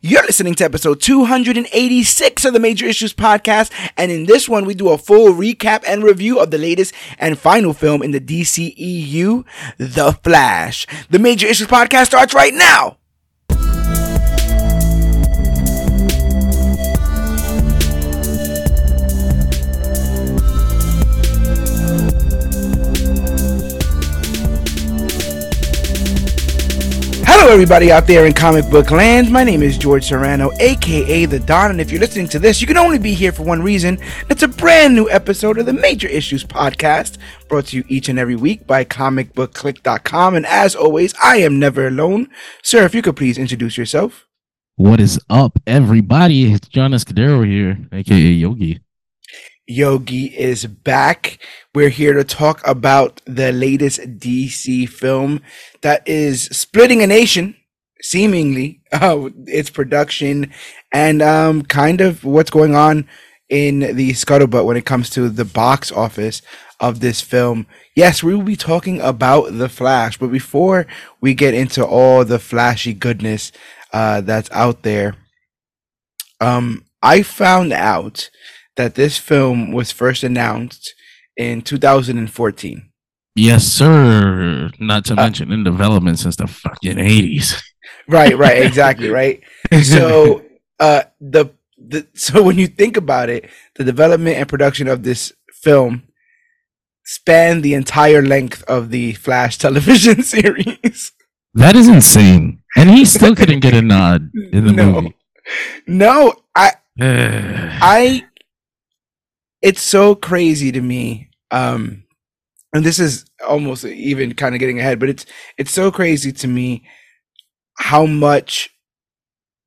You're listening to episode 286 of the Major Issues Podcast, and in this one, we do a full recap and review of the latest and final film in the DCEU, The Flash. The Major Issues Podcast starts right now! Hello, everybody out there in comic book land. My name is George Serrano, aka The Don, and if you're listening to this, you can only be here for one reason. It's a brand new episode of the Major Issues Podcast, brought to you each and every week by comicbookclique.com. And as always, I am never alone. Sir, if you could please introduce yourself. What is up, everybody? It's Jon Escudero here, aka Yogi. Yogi is back. We're here to talk about the latest DC film that is splitting a nation, seemingly, uh, its production and um, kind of what's going on in the scuttlebutt when it comes to the box office of this film. Yes, we will be talking about The Flash, but before we get into all the flashy goodness uh, that's out there, um, I found out that this film was first announced in 2014. Yes, sir. Not to uh, mention in development since the fucking 80s. Right, right, exactly, right. So, uh, the the so when you think about it, the development and production of this film span the entire length of the Flash television series. That is insane. And he still couldn't get a nod in the no. movie. No, I I it's so crazy to me. Um, and this is almost even kind of getting ahead, but it's it's so crazy to me how much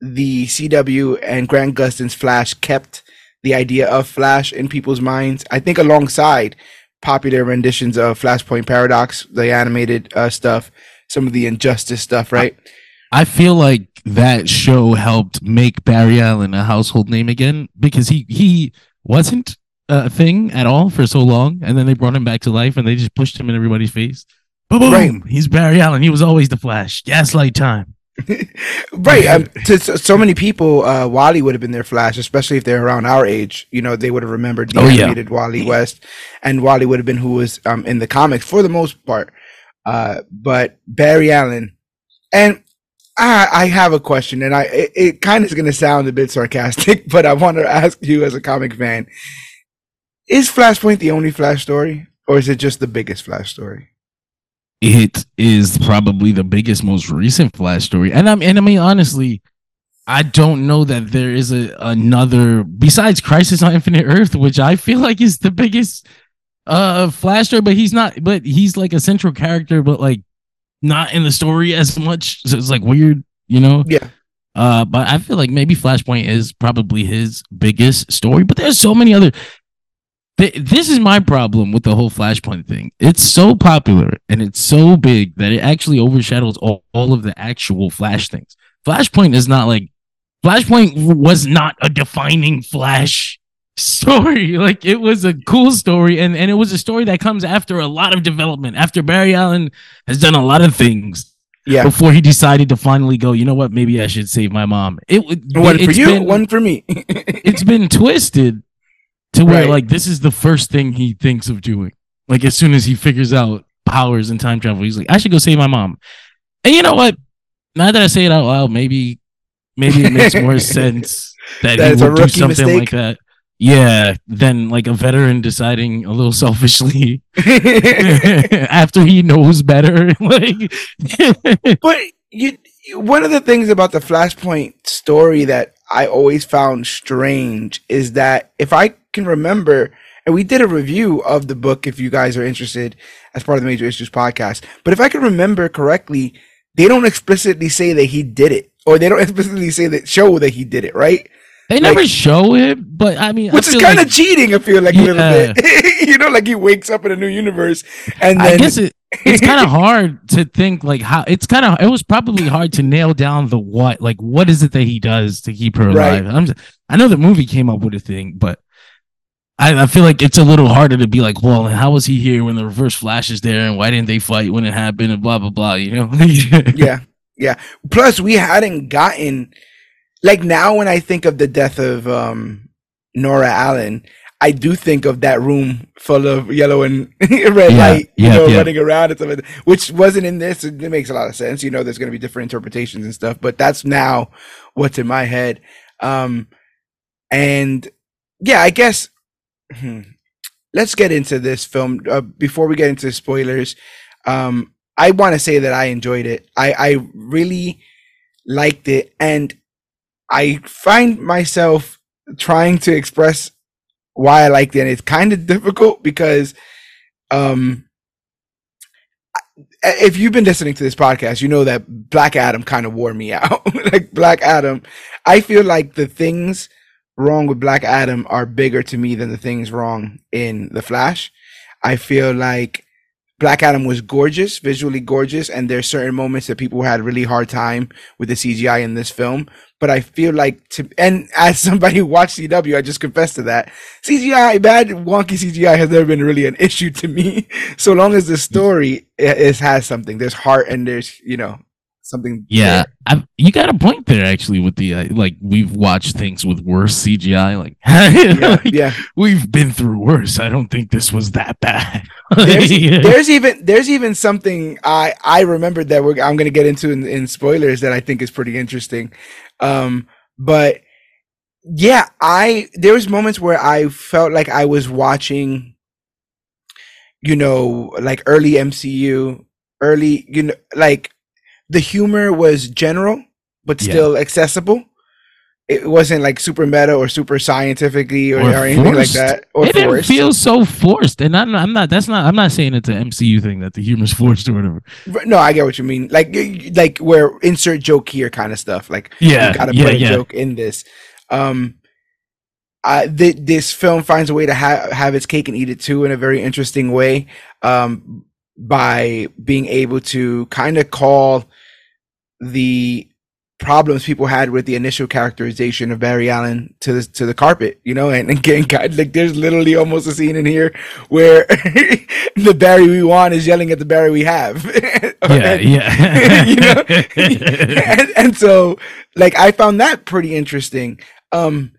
the CW and Grant Gustin's Flash kept the idea of Flash in people's minds. I think alongside popular renditions of Flashpoint Paradox, the animated uh, stuff, some of the Injustice stuff, right? I feel like that show helped make Barry Allen a household name again because he he wasn't uh, thing at all for so long, and then they brought him back to life, and they just pushed him in everybody's face. Boom! Right. He's Barry Allen. He was always the Flash. Gaslight time. right. Um, to so many people, uh, Wally would have been their Flash, especially if they're around our age. You know, they would have remembered the oh, animated yeah. Wally West, and Wally would have been who was um, in the comics for the most part. Uh, but Barry Allen, and I, I have a question, and I it, it kind of is going to sound a bit sarcastic, but I want to ask you as a comic fan: is Flashpoint the only Flash story, or is it just the biggest Flash story? It is probably the biggest, most recent Flash story, and I'm and I mean honestly, I don't know that there is a another besides Crisis on Infinite Earth, which I feel like is the biggest uh Flash story, but he's not. But he's like a central character, but like not in the story as much. So it's like weird, you know? Yeah. Uh, but I feel like maybe Flashpoint is probably his biggest story, but there's so many other this is my problem with the whole Flashpoint thing. It's so popular and it's so big that it actually overshadows all, all of the actual Flash things. Flashpoint is not like Flashpoint was not a defining Flash story. Like it was a cool story, and, and it was a story that comes after a lot of development. After Barry Allen has done a lot of things. Yeah. Before he decided to finally go, you know what? Maybe I should save my mom. It would one for you, been, one for me. it's been twisted to where right. like this is the first thing he thinks of doing. Like as soon as he figures out powers and time travel, he's like, I should go save my mom. And you know what? Now that I say it out loud, maybe maybe it makes more sense that, that he would do something mistake. like that. Yeah, than like a veteran deciding a little selfishly after he knows better. like, but you, one of the things about the Flashpoint story that I always found strange is that if I can remember, and we did a review of the book if you guys are interested as part of the Major Issues podcast. But if I can remember correctly, they don't explicitly say that he did it, or they don't explicitly say that show that he did it, right? They like, never show it, but I mean, which I is kind of like, cheating. I feel like yeah. a little bit, you know, like he wakes up in a new universe, and then, I guess it, it's kind of hard to think like how it's kind of it was probably hard to nail down the what, like what is it that he does to keep her alive. Right. I know the movie came up with a thing, but I, I, feel like it's a little harder to be like, well, how was he here when the reverse flash is there, and why didn't they fight when it happened, and blah blah blah. You know? yeah, yeah. Plus, we hadn't gotten like now when I think of the death of um Nora Allen, I do think of that room full of yellow and red Yeah, light, you yeah, know, yeah. running around and stuff, like that, which wasn't in this. It makes a lot of sense. You know, there's going to be different interpretations and stuff, but that's now what's in my head. Um, and yeah, I guess hmm, let's get into this film uh, before we get into spoilers. Um, I want to say that I enjoyed it. I, I really liked it, and I find myself trying to express why I liked it. And it's kind of difficult because, um, if you've been listening to this podcast, you know that Black Adam kind of wore me out. like Black Adam, I feel like the things wrong with Black Adam are bigger to me than the things wrong in The Flash. I feel like Black Adam was gorgeous, visually gorgeous, and there's certain moments that people had really hard time with the CGI in this film. But I feel like to and as somebody who watched CW, I just confess to that. CGI, bad wonky CGI has never been really an issue to me. So long as the story is has something, there's heart and there's you know something. Yeah, you got a point there. Actually, with the uh, like, we've watched things with worse CGI. Like, yeah, like, yeah. we've been through worse. I don't think this was that bad. There's, Yeah. there's even there's even something I I remembered that we're I'm gonna get into in, in spoilers that I think is pretty interesting. Um, but yeah, I there was moments where I felt like I was watching, you know, like early MCU, early you know, like the humor was general but Yeah. still accessible. It wasn't like super meta or super scientifically or, Or or anything like that. Or it didn't forced. feel so forced, and I'm, I'm not. That's not. I'm not saying it's an MCU thing that the humor's forced or whatever. No, I get what you mean. Like, like where insert joke here kind of stuff. Like, Yeah, you gotta yeah, put a yeah. joke in this. Um, I, th- this film finds a way to ha- have its cake and eat it too in a very interesting way. Um, by being able to kind of call the problems people had with the initial characterization of Barry Allen to the to the carpet, you know, and, and getting kind like there's literally almost a scene in here where the Barry we want is yelling at the Barry we have. Yeah, And- yeah. you know, and, and so like I found that pretty interesting. Um,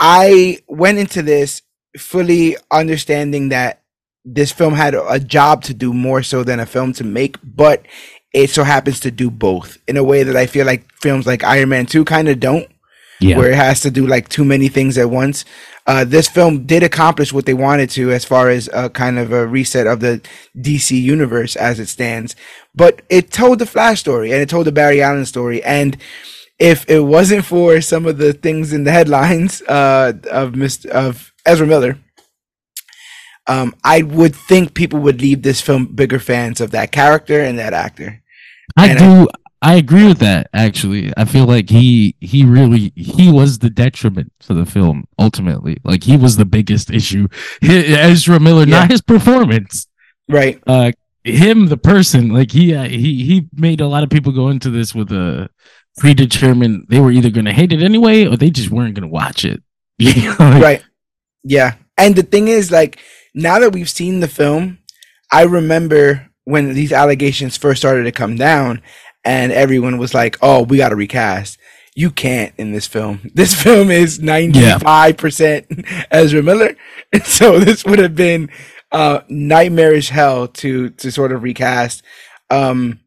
I went into this fully understanding that this film had a job to do more so than a film to make, but it so happens to do both in a way that I feel like films like Iron Man 2 kind of don't yeah. where it has to do like too many things at once. Uh, this film did accomplish what they wanted to as far as a kind of a reset of the DC universe as it stands. But it told the Flash story and it told the Barry Allen story. And if it wasn't for some of the things in the headlines uh, of Mr. of Ezra Miller, um, I would think people would leave this film bigger fans of that character and that actor. I and do. I agree with that. Actually, I feel like he he really he was the detriment to the film ultimately. Like he was the biggest issue. Ezra Miller, Yeah. not his performance. Right. Uh, him, the person. Like he uh, he he made a lot of people go into this with a predetermined. They were either going to hate it anyway, or they just weren't going to watch it. Like, right yeah and the thing is like now that we've seen the film i remember when these allegations first started to come down and everyone was like oh we gotta recast. You can't in this film. This film is 95% ezra miller. And so this would have been uh nightmarish hell to to sort of recast. Um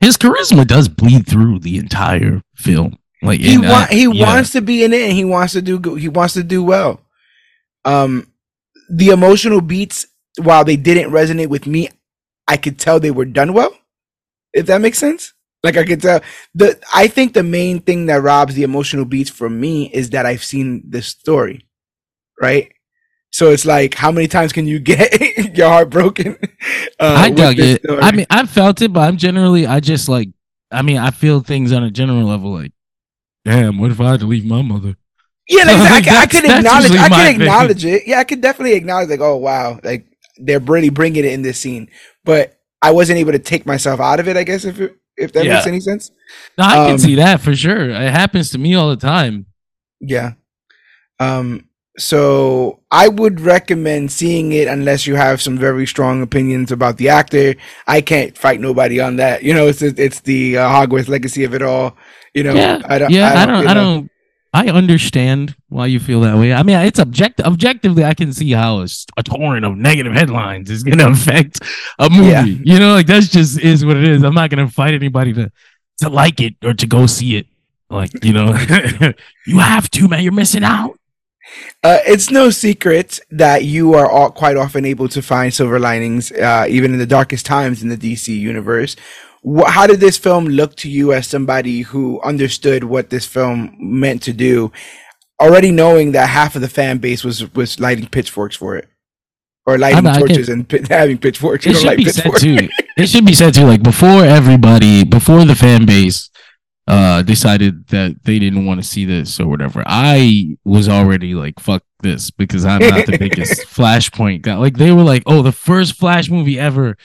His charisma does bleed through the entire film. Like he and, uh, wa- he yeah. wants to be in it and he wants to do he wants to do well. Um the emotional beats while they didn't resonate with me i could tell they were done well if that makes sense like i could tell the i think the main thing that robs the emotional beats from me is that i've seen this story right so it's like how many times can you get your heart broken uh, I dug it. story? I mean, I felt it, but I'm generally, I just like, I mean, I feel things on a general level. Like, damn, what if I had to leave my mother? Yeah, like, I, Like, could- I could acknowledge. I could acknowledge it. Yeah, I could definitely acknowledge. Like, oh wow, like they're really bringing it in this scene. But I wasn't able to take myself out of it. I guess if it, if that Yeah. makes any sense. No, I Um, can see that for sure. It happens to me all the time. Yeah. Um. So I would recommend seeing it unless you have some very strong opinions about the actor. I can't fight nobody on that. You know, it's it's the uh, Hogwarts legacy of it all. You know, yeah, I don't. yeah, I don't, you I don't, I understand why you feel that way. I mean, it's objective. Objectively, I can see how a torrent of negative headlines is going to affect a movie. Yeah. You know, like that's just is what it is. I'm not going to fight anybody to to like it or to go see it. Like you know, you have to, man. You're missing out. Uh, it's no secret that you are all, quite often able to find silver linings, uh, even in the darkest times in the DC universe. Wh- how did this film look to you as somebody who understood what this film meant to do, already knowing that half of the fan base was was lighting pitchforks for it, or lighting torches and pi- having pitchforks? It should be said too. It should be said too. Like before everybody, before the fan base uh decided that they didn't want to see this or whatever, I was already like, "Fuck this," because I'm not the biggest Flashpoint guy. Like they were like, "Oh, the first Flash movie ever."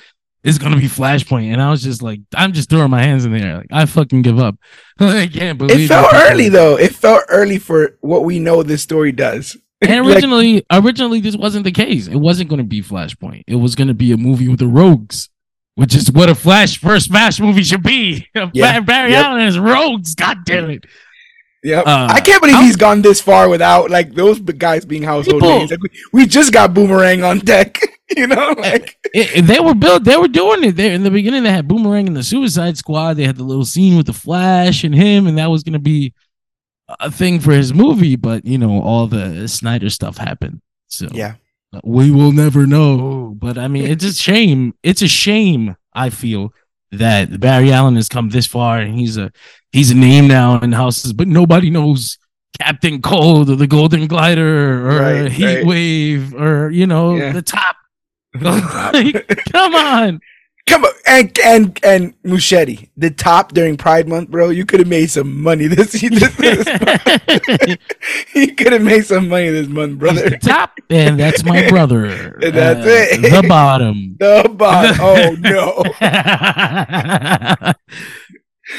Is gonna be Flashpoint, and I was just like, I'm just throwing my hands in the air, like I fucking give up. I can't believe It felt that- early though. It felt early for what we know this story does. And Like- originally, originally this wasn't the case. It wasn't to be Flashpoint. It was to be a movie with the Rogues, which is what a Flash first Flash movie should be. Yeah, Barry yep. Allen is Rogues. God damn it! Yep. Uh, I can't believe I'm- he's gone this far without like those guys being household People- names. Like, we, we just got Boomerang on deck, you know. Eh, like, It- it- they were built. They were doing it. there in the beginning. They had Boomerang and the Suicide Squad. They had the little scene with the Flash and him, and that was going to be a thing for his movie. But you know, all the Snyder stuff happened. So yeah, uh, we will never know. Oh. But I mean, it's a shame. It's a shame. I feel that Barry Allen has come this far, and he's a he's a name now in houses, but nobody knows Captain Cold or the Golden Glider or Right, Heat right. Wave or you know Yeah. the top. Like, come on. come on, and and and Muschietti, the top during Pride Month, bro. You could have made some money this this, this You could have made some money this month, brother. the top, and that's my brother. And that's Uh, it. The bottom. The bot. Oh no,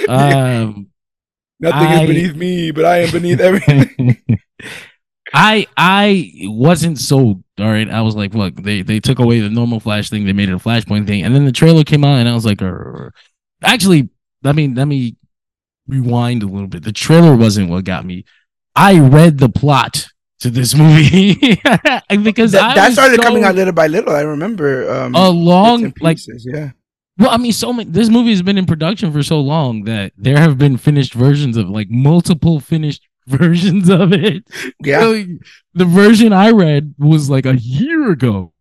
um, nothing I- is beneath me, but I am beneath everything. I I wasn't sold. All right, I was like, look, they they took away the normal Flash thing, they made it a Flashpoint thing, and then the trailer came out, and I was like, "Arr." actually, let me let me rewind a little bit. The trailer wasn't what got me. I read the plot to this movie because that, that started so- coming out little by little. I remember. Um, a long like yeah. well, I mean, so many. This movie has been in production for so long that there have been finished versions of like multiple finished versions of it. Yeah. Like, the version I read was like a year ago,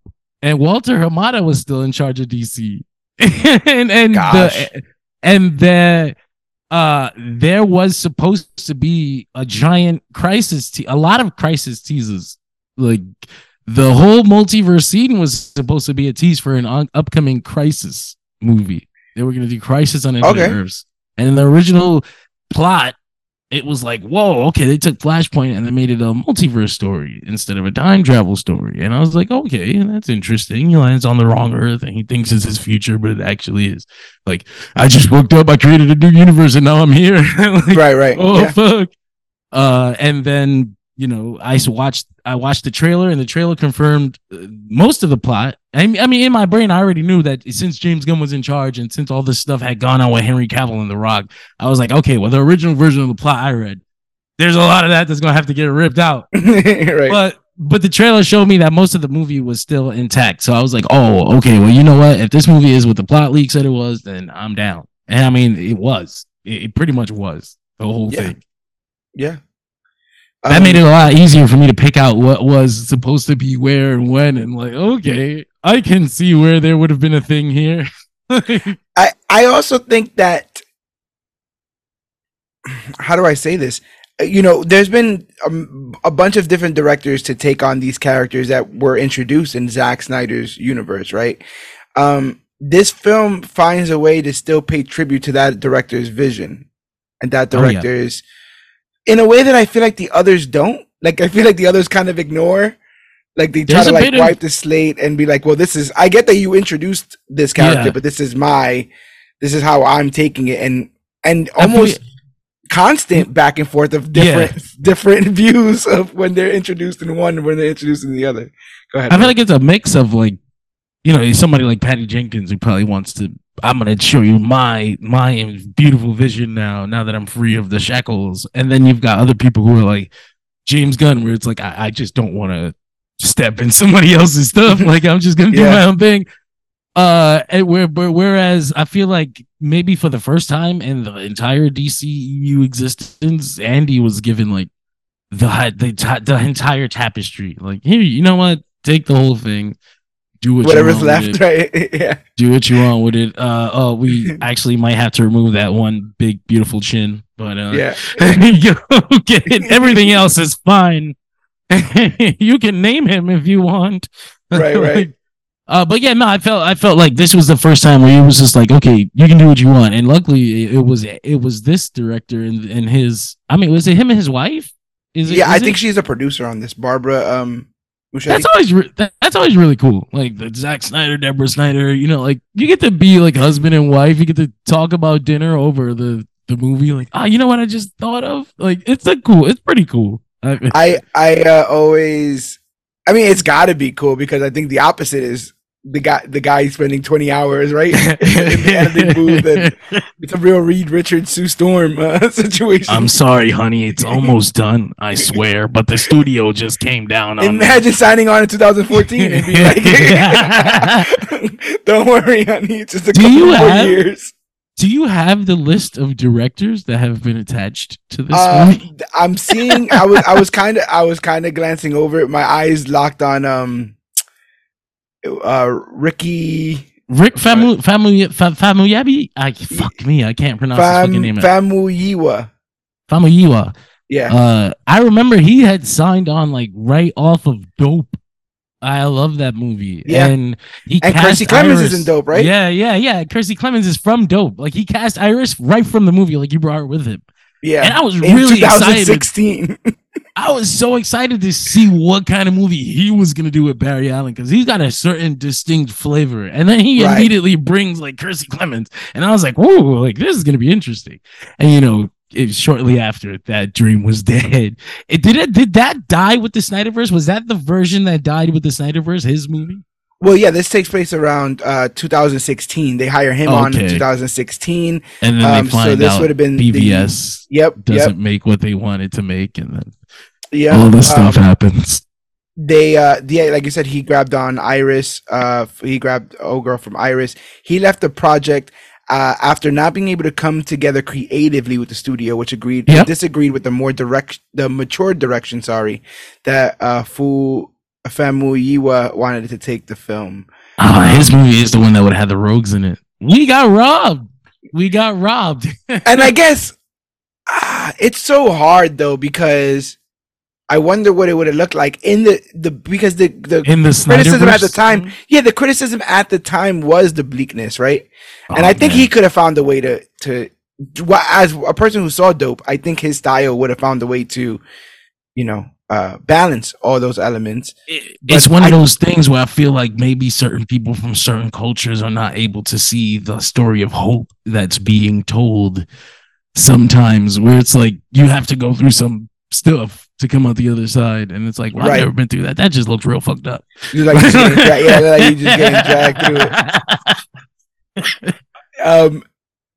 and Walter Hamada was still in charge of DC, and and Gosh. the and the uh there was supposed to be a giant crisis te- a lot of crisis teases like the whole multiverse scene was supposed to be a tease for an on- upcoming crisis movie they were going to do crisis on infinite Okay. earths and in the original plot it was like whoa okay they took flashpoint and they made it a multiverse story instead of a time travel story. And i was like okay that's interesting. He lands on the wrong earth and he thinks it's his future but it actually is. Like i just woke up i created a new universe and now i'm here. Like, Right, right. oh yeah. fuck. Uh and then you know i watched i watched the trailer and the trailer confirmed uh, most of the plot I mean, I mean in my brain i already knew that since james gunn was in charge and since all this stuff had gone on with henry cavill and the rock i was like okay well the original version of the plot i read there's a lot of that that's gonna have to get ripped out right. but but the trailer showed me that most of the movie was still intact. So I was like, oh, okay. Well, you know what? If this movie is what the plot leak said it was, then I'm down. And I mean, it was. It, it pretty much was the whole Yeah. thing. yeah. That Um, made it a lot easier for me to pick out what was supposed to be where and when. And like, okay, I can see where there would have been a thing here. I I also think that how do I say this? You know, there's been um, a bunch of different directors to take on these characters that were introduced in Zack Snyder's universe, right? Um, this film finds a way to still pay tribute to that director's vision and that Oh, yeah. In a way that I feel like the others don't. Like I feel like the others kind of ignore. Like they try There's to like of- wipe the slate and be like, "Well, this is." I get that you introduced this character, Yeah. but this is my, this is how I'm taking it, and and feel- almost constant mm-hmm. back and forth of different different views of when they're introduced in one and when they're introduced in the other. Go ahead. I feel like it's a mix of like, you know, somebody like Patty Jenkins who probably wants to I'm gonna show you my my beautiful vision now. Now that I'm free of the shackles, and then you've got other people who are like James Gunn, where it's like I, I just don't want to step in somebody else's stuff. like I'm just gonna do Yeah. my own thing. Uh, and where, where- whereas I feel like maybe for the first time in the entire DCU existence, Andy was given like the the the entire tapestry. Like here, you know what? Take the whole thing. Do what you Whatever's left, right? yeah. do what you want with it. Uh oh, we actually might have to remove that one big beautiful chin, but uh Yeah. you get it. Everything else is fine. you can name him if you want. Right, right. Uh, but yeah, no, I felt I felt like this was the first time where it was just like, okay, you can do what you want, and luckily it, it was it was this director and and his. I mean, was it him and his wife? Is it? Yeah, I it- think she's a producer on this. Barbara um That's always re- that, that's always really cool. Like the Zack Snyder, Deborah Snyder. You know, like you get to be like husband and wife. You get to talk about dinner over the the movie. Like, ah, you know what I just thought of? Like, it's a cool. It's pretty cool. I, I I uh, always I mean it's got to be cool because I think the opposite is the guy the guy spending 20 hours right in the editing booth and it's a real Reed Richards Sue Storm uh, situation. I'm sorry, honey. It's almost done. I swear. But the studio just came down on me. Imagine signing on in 2014 and be like, "Don't worry, honey, it's just a Do couple you more have- years." Do you have the list of directors that have been attached to this Uh, movie? I'm seeing. I was. I was kind of. I was kind of glancing over it. My eyes locked on um, uh, Ricky Rick Famu Famu Fa- Famuyiwa. I fuck me. I can't pronounce his Fam fucking name. Famuyiwa. Famuyiwa. Yeah. Uh, I remember he had signed on like right off of Dope. I love that movie. Yeah. And he And cast Clemons Iris- is in Dope, right? Yeah, yeah, yeah. Kiersey Clemons is from Dope. Like he cast Iris right from the movie. Like you brought her with him. yeah. And I was In really excited. 2016. I was so excited to see what kind of movie he was gonna do with Barry Allen because he's got a certain distinct flavor, and then he Right. immediately brings like Kiersey Clemons, and I was like, "Whoa, like this is gonna be interesting." And you know, it, shortly after that dream was dead. It did it did that die with the Snyderverse? Was that the version that died with the Snyderverse? His movie? well, yeah, this takes place around uh 2016. They hire him on in 2016. And then Um, they so find this out would have been the- BVS Yep. doesn't Yep. make what they wanted to make, and then Yeah. all this stuff Um, happens. they uh yeah like you said he grabbed on iris uh he grabbed old girl from iris he left the project uh after not being able to come together creatively with the studio which agreed Yep. disagreed with the more direct the mature direction sorry that uh fu Famuyiwa wanted to take the film Oh, his movie is the one that would have had the rogues in it. We got robbed. We got robbed. and I guess ah, it's so hard though because I wonder what it would have looked like in the the because the the in the criticism at the time yeah the criticism at the time was the bleakness right? And Oh, I think man. he could have found a way to to as a person who saw dope I think his style would have found a way to you know uh balance all those elements. It- it's but one of those things where I feel like maybe certain people from certain cultures are not able to see the story of hope that's being told sometimes where it's like you have to go through some stuff to come out the other side and it's like well, I've never been through that. That just looks real fucked up. You're like, just dra- yeah like you just getting dragged through it. Um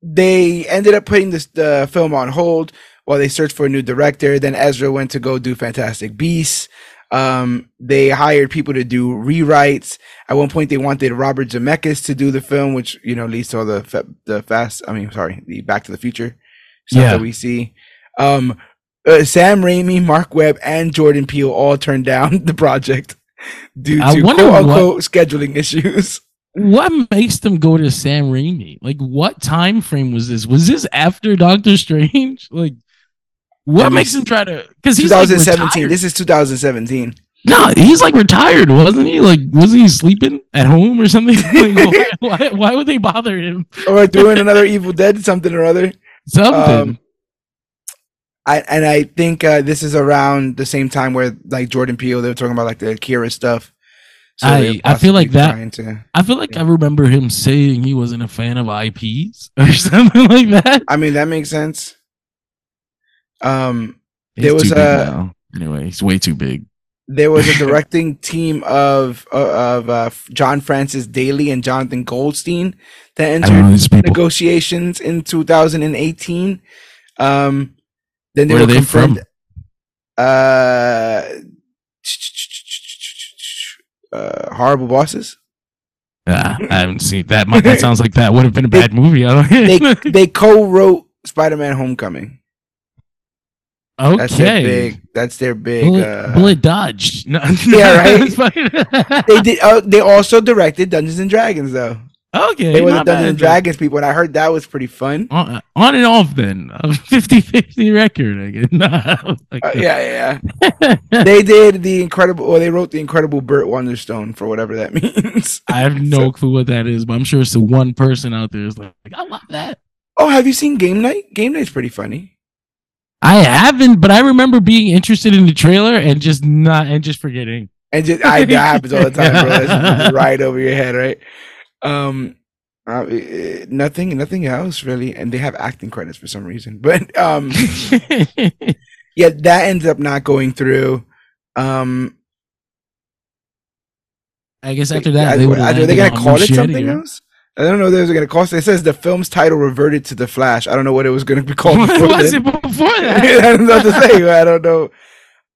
they ended up putting this the film on hold while they searched for a new director. Then ezra went to go do fantastic beasts. Um they hired people to do rewrites. At one point they wanted robert zemeckis to do the film which you know leads to all the fa- the fast i mean sorry the back to the future stuff Yeah. that we see. Um uh, sam raimi mark webb and jordan peele all turned down the project due to quote what- unquote scheduling issues what makes them go to Sam Raimi? Like, what time frame was this? Was this after Doctor Strange? Like, what That makes him try to? Because he's 2017 retired. this is 2017 No, he's like retired, wasn't he? Like, wasn't he sleeping at home or something? Like, why, why, why would they bother him? or doing another Evil Dead something or other. Something. Um, I and I think uh, this is around the same time where like Jordan Peele they were talking about like the Akira stuff. I- I feel like that- to- I feel like yeah. I remember him saying he wasn't a fan of IPs or something like that. I mean that makes sense. Um, He's There was a- now. Anyway, he's way too big. there was a directing team of uh, of uh, John Francis Daly and Jonathan Goldstein that I don't know entered negotiations in 2018. Um, then they Where were are they from? Uh, uh, horrible bosses. Ah, I haven't seen that. Might- That sounds like that would have been a bad movie. They they co-wrote Spider-Man: Homecoming. That's their okay. big. That's their big. Bullet, uh, bullet dodged. No, Yeah, right? They did. Uh, they also directed Dungeons and Dragons, though. Okay. They were the Dungeons and. Dragons people, and I heard that was pretty fun. On, on and off then. A 50-50 record. I guess. Like, Uh, yeah, yeah. they did the incredible, or they wrote the incredible Burt Wonderstone for whatever that means. I have no So- clue what that is, but I'm sure it's the one person out there is like, I love that. oh, have you seen Game Night? Game Night's pretty funny. I haven't, but I remember being interested in the trailer and just not and just forgetting. And just I, that happens all the time, bro. That's right over your head, right? Um, uh, eh, nothing, nothing else really, and they have acting credits for some reason. But um, yeah, that ends up not going through. Um, I guess after that, are, they would are they gonna call it something else? I don't know. If they was gonna call. It It says the film's title reverted to the Flash. I don't know what it was gonna be called. What before was then. it before I that? don't know what to say. I don't know.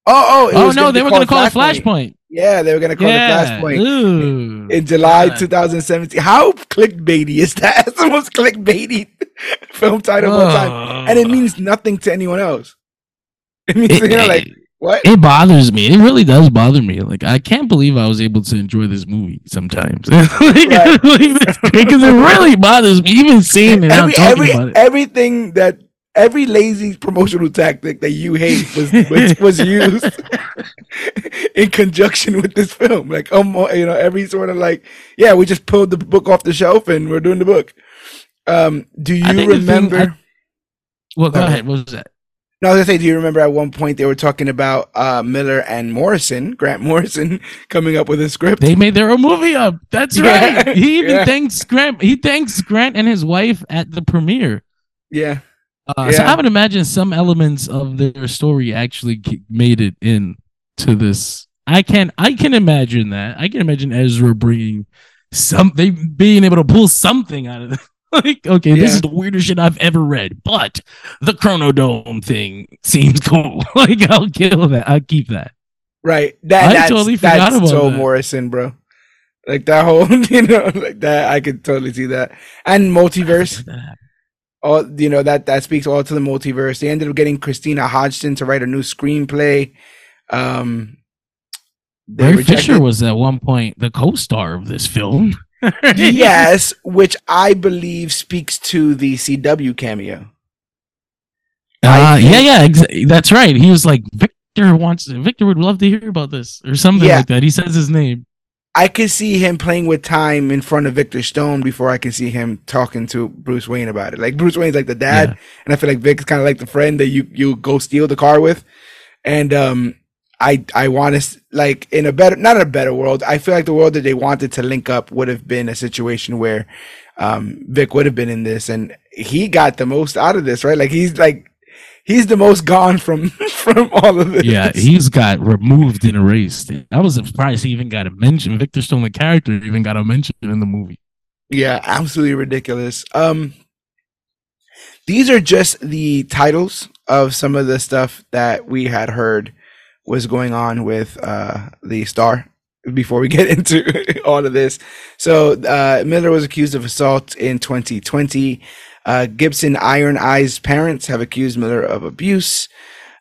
Oh, oh, it oh was no, be they were going to called call it Flashpoint. Yeah, they were gonna call yeah. it Flashpoint Ooh. in July God. 2017. How clickbaity is that? That's the most clickbaity film title of all time, and it means nothing to anyone else. It means It- you know, like what? it bothers me. It really does bother me. Like I can't believe I was able to enjoy this movie sometimes. like, Right. because it really bothers me. Even seeing it, every, talking every, about it. everything that every lazy promotional tactic that you hate was was, was used in conjunction with this film. Like um, you know, every sort of like, yeah, we just pulled the book off the shelf and we're doing the book. Um, do you the thing- remember? I- Well, go Okay. ahead. What was that? no, I was gonna say, do you remember at one point they were talking about uh, Miller and Morrison, Grant Morrison, coming up with a script? They made their own movie up. That's Yeah. right. He even Yeah. thanks Grant. He thanks Grant and his wife at the premiere. yeah, Uh, So I would imagine some elements of their story actually made it in to this. I can I can imagine that. I can imagine Ezra bringing something, being able to pull something out of it. like, okay, this is the weirdest shit I've ever read, but the Chronodome thing seems cool. like, I'll kill that. I'll keep that. right. That I that's, totally forgot that's about so that. Morrison, bro. Like that whole, you know, like that. I could totally see that. And multiverse. All you know that that speaks all to the multiverse. They ended up getting Christina Hodson to write a new screenplay. Um, Ray Fisher was at one point the co-star of this film. yes, which I believe speaks to the CW cameo. Uh, yeah, yeah, ex- that's right. He was like, Victor wants, Victor would love to hear about this or something Yeah. like that. He says his name. I could see him playing with time in front of Victor Stone before I can see him talking to Bruce Wayne about it. Like Bruce Wayne's like the dad, Yeah. and I feel like Vic's kind of like the friend that you you go steal the car with. And um, I I want to like in a better not in a better world. I feel like the world that they wanted to link up would have been a situation where um Vic would have been in this, and he got the most out of this, right? Like he's like he's the most gone from from all of this. Yeah, he's got removed and erased. I was surprised he even got a mention. Victor Stone, the character, even got a mention in the movie. Yeah, absolutely ridiculous. Um these are just the titles of some of the stuff that we had heard was going on with uh the star before we get into all of this. So uh Miller was accused of assault in 2020. Uh Gibson Iron Eyes parents have accused Miller of abuse.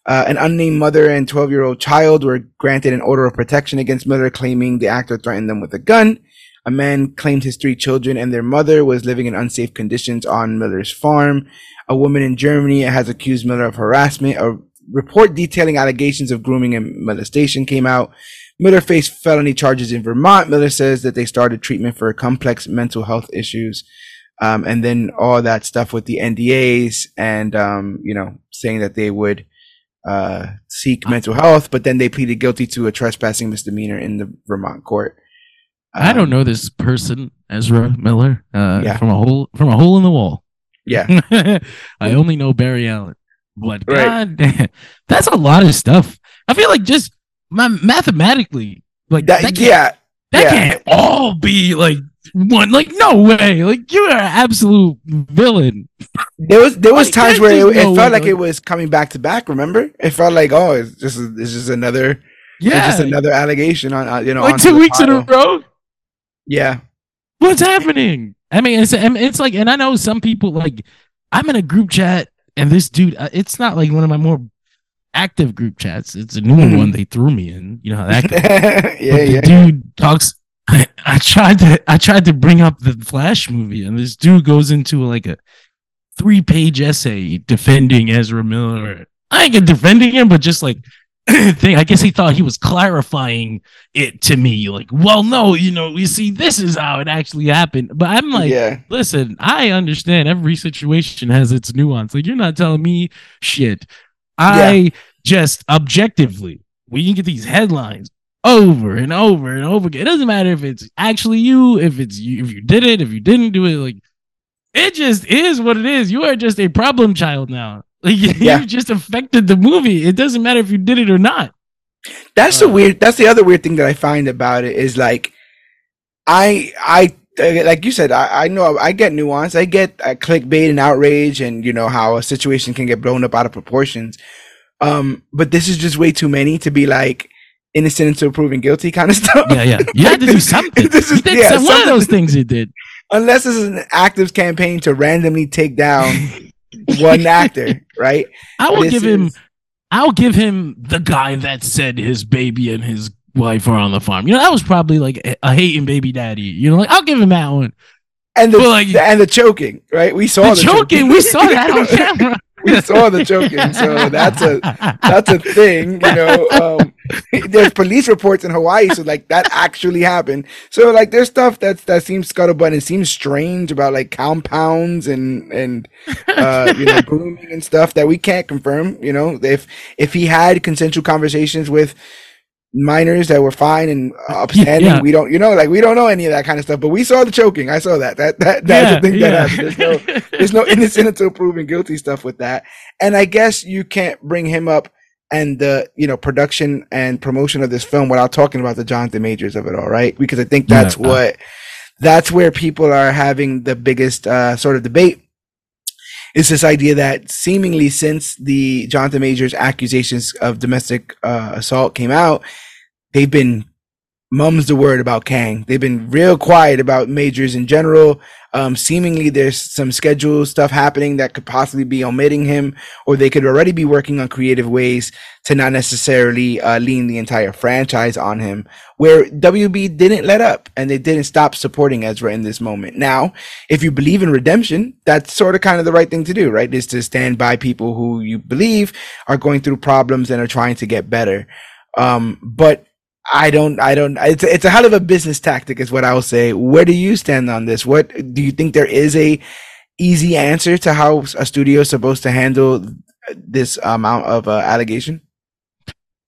Uh, an unnamed mother and 12 year old child were granted an order of protection against Miller, claiming the actor threatened them with a gun. A man claimed his three children and their mother was living in unsafe conditions on Miller's farm. A woman in Germany has accused Miller of harassment. A report detailing allegations of grooming and molestation came out. Miller faced felony charges in Vermont. Miller says that they started treatment for complex mental health issues. Um, and then all that stuff with the NDAs and, um, you know, saying that they would uh, seek mental health, but then they pleaded guilty to a trespassing misdemeanor in the Vermont court. I don't Um, know this person, Ezra Miller, uh, Yeah. from a hole from a hole in the wall. Yeah. I only know Barry Allen. But Right. God damn, that's a lot of stuff. I feel like just my, mathematically, like That, that, yeah, that yeah. can't all be like one. Like no way. Like you are an absolute villain. there was there was Like, times where it, no felt way, like it was coming back to back. Remember, it felt like oh, it's just it's just another Yeah, it's just another allegation on uh, you know like two weeks in a row. Yeah, What's happening? I mean, it's it's like, and I know some people like I'm in a group chat, and this dude, uh, it's not like one of my more active group chats. It's a newer Mhm. one they threw me in. You know how that goes. yeah, yeah. dude talks. I, I tried to I tried to bring up the Flash movie, and this dude goes into like a three page essay defending Ezra Miller. I ain't defending him, but just like thing. I guess he thought he was clarifying it to me. Like, well, no, you know, you see, this is how it actually happened. But I'm like, yeah, listen, I understand every situation has its nuance. Like, you're not telling me shit. I just objectively, we can get these headlines over and over and over again. It doesn't matter if it's actually you, if it's you, if you did it, if you didn't do it. Like, it just is what it is. You are just a problem child now. Like, Yeah. you just affected the movie. It doesn't matter if you did it or not. that's the Uh, weird. That's the other weird thing that I find about it is like, I I uh, like you said, I, I know I get nuance. I get uh, clickbait and outrage, and you know how a situation can get blown up out of proportions. Um, but this is just way too many to be like innocent until proven guilty kind of stuff. Yeah, yeah. You had to do something. this is- yeah, some- one of those things you did. Unless this is an active campaign to randomly take down one actor, right? I will This give him. I'll give him the guy that said his baby and his wife are on the farm. You know, that was probably like a, a hating baby daddy. You know, like I'll give him that one. and the, like- and the choking, right? We saw The the, choking, we saw that on camera. We saw the choking, so that's a that's a thing. You know, um, there's police reports in Hawaii, so like that actually happened. So like, there's stuff that's that seems scuttlebutt and seems strange about like compounds and and uh, you know grooming and stuff that we can't confirm. You know, if if he had consensual conversations with minors that were fine and upstanding, Yeah. we don't, you know, like we don't know any of that kind of stuff. But we saw the choking. I saw that. That that that's Yeah, the thing yeah. that happened. There's no there's no innocent until proven guilty stuff with that. And I guess you can't bring him up and the you know production and promotion of this film without talking about the Jonathan Majors of it all, right? Because I think that's Yeah. what that's where people are having the biggest uh, sort of debate. Is this idea that seemingly since the Jonathan Majors accusations of domestic uh, assault came out, they've been mum's the word about Kang. They've been real quiet about Majors in general. Um, seemingly, there's some schedule stuff happening that could possibly be omitting him, or they could already be working on creative ways to not necessarily uh, lean the entire franchise on him. Where WB didn't let up and they didn't stop supporting Ezra in this moment. Now, if you believe in redemption, that's sort of kind of the right thing to do, right? Is to stand by people who you believe are going through problems and are trying to get better. Um, but I don't, I don't, it's, a- it's a hell of a business tactic is what I will say. Where do you stand on this? What do you think there is a easy answer to how a studio is supposed to handle this amount of uh, allegation?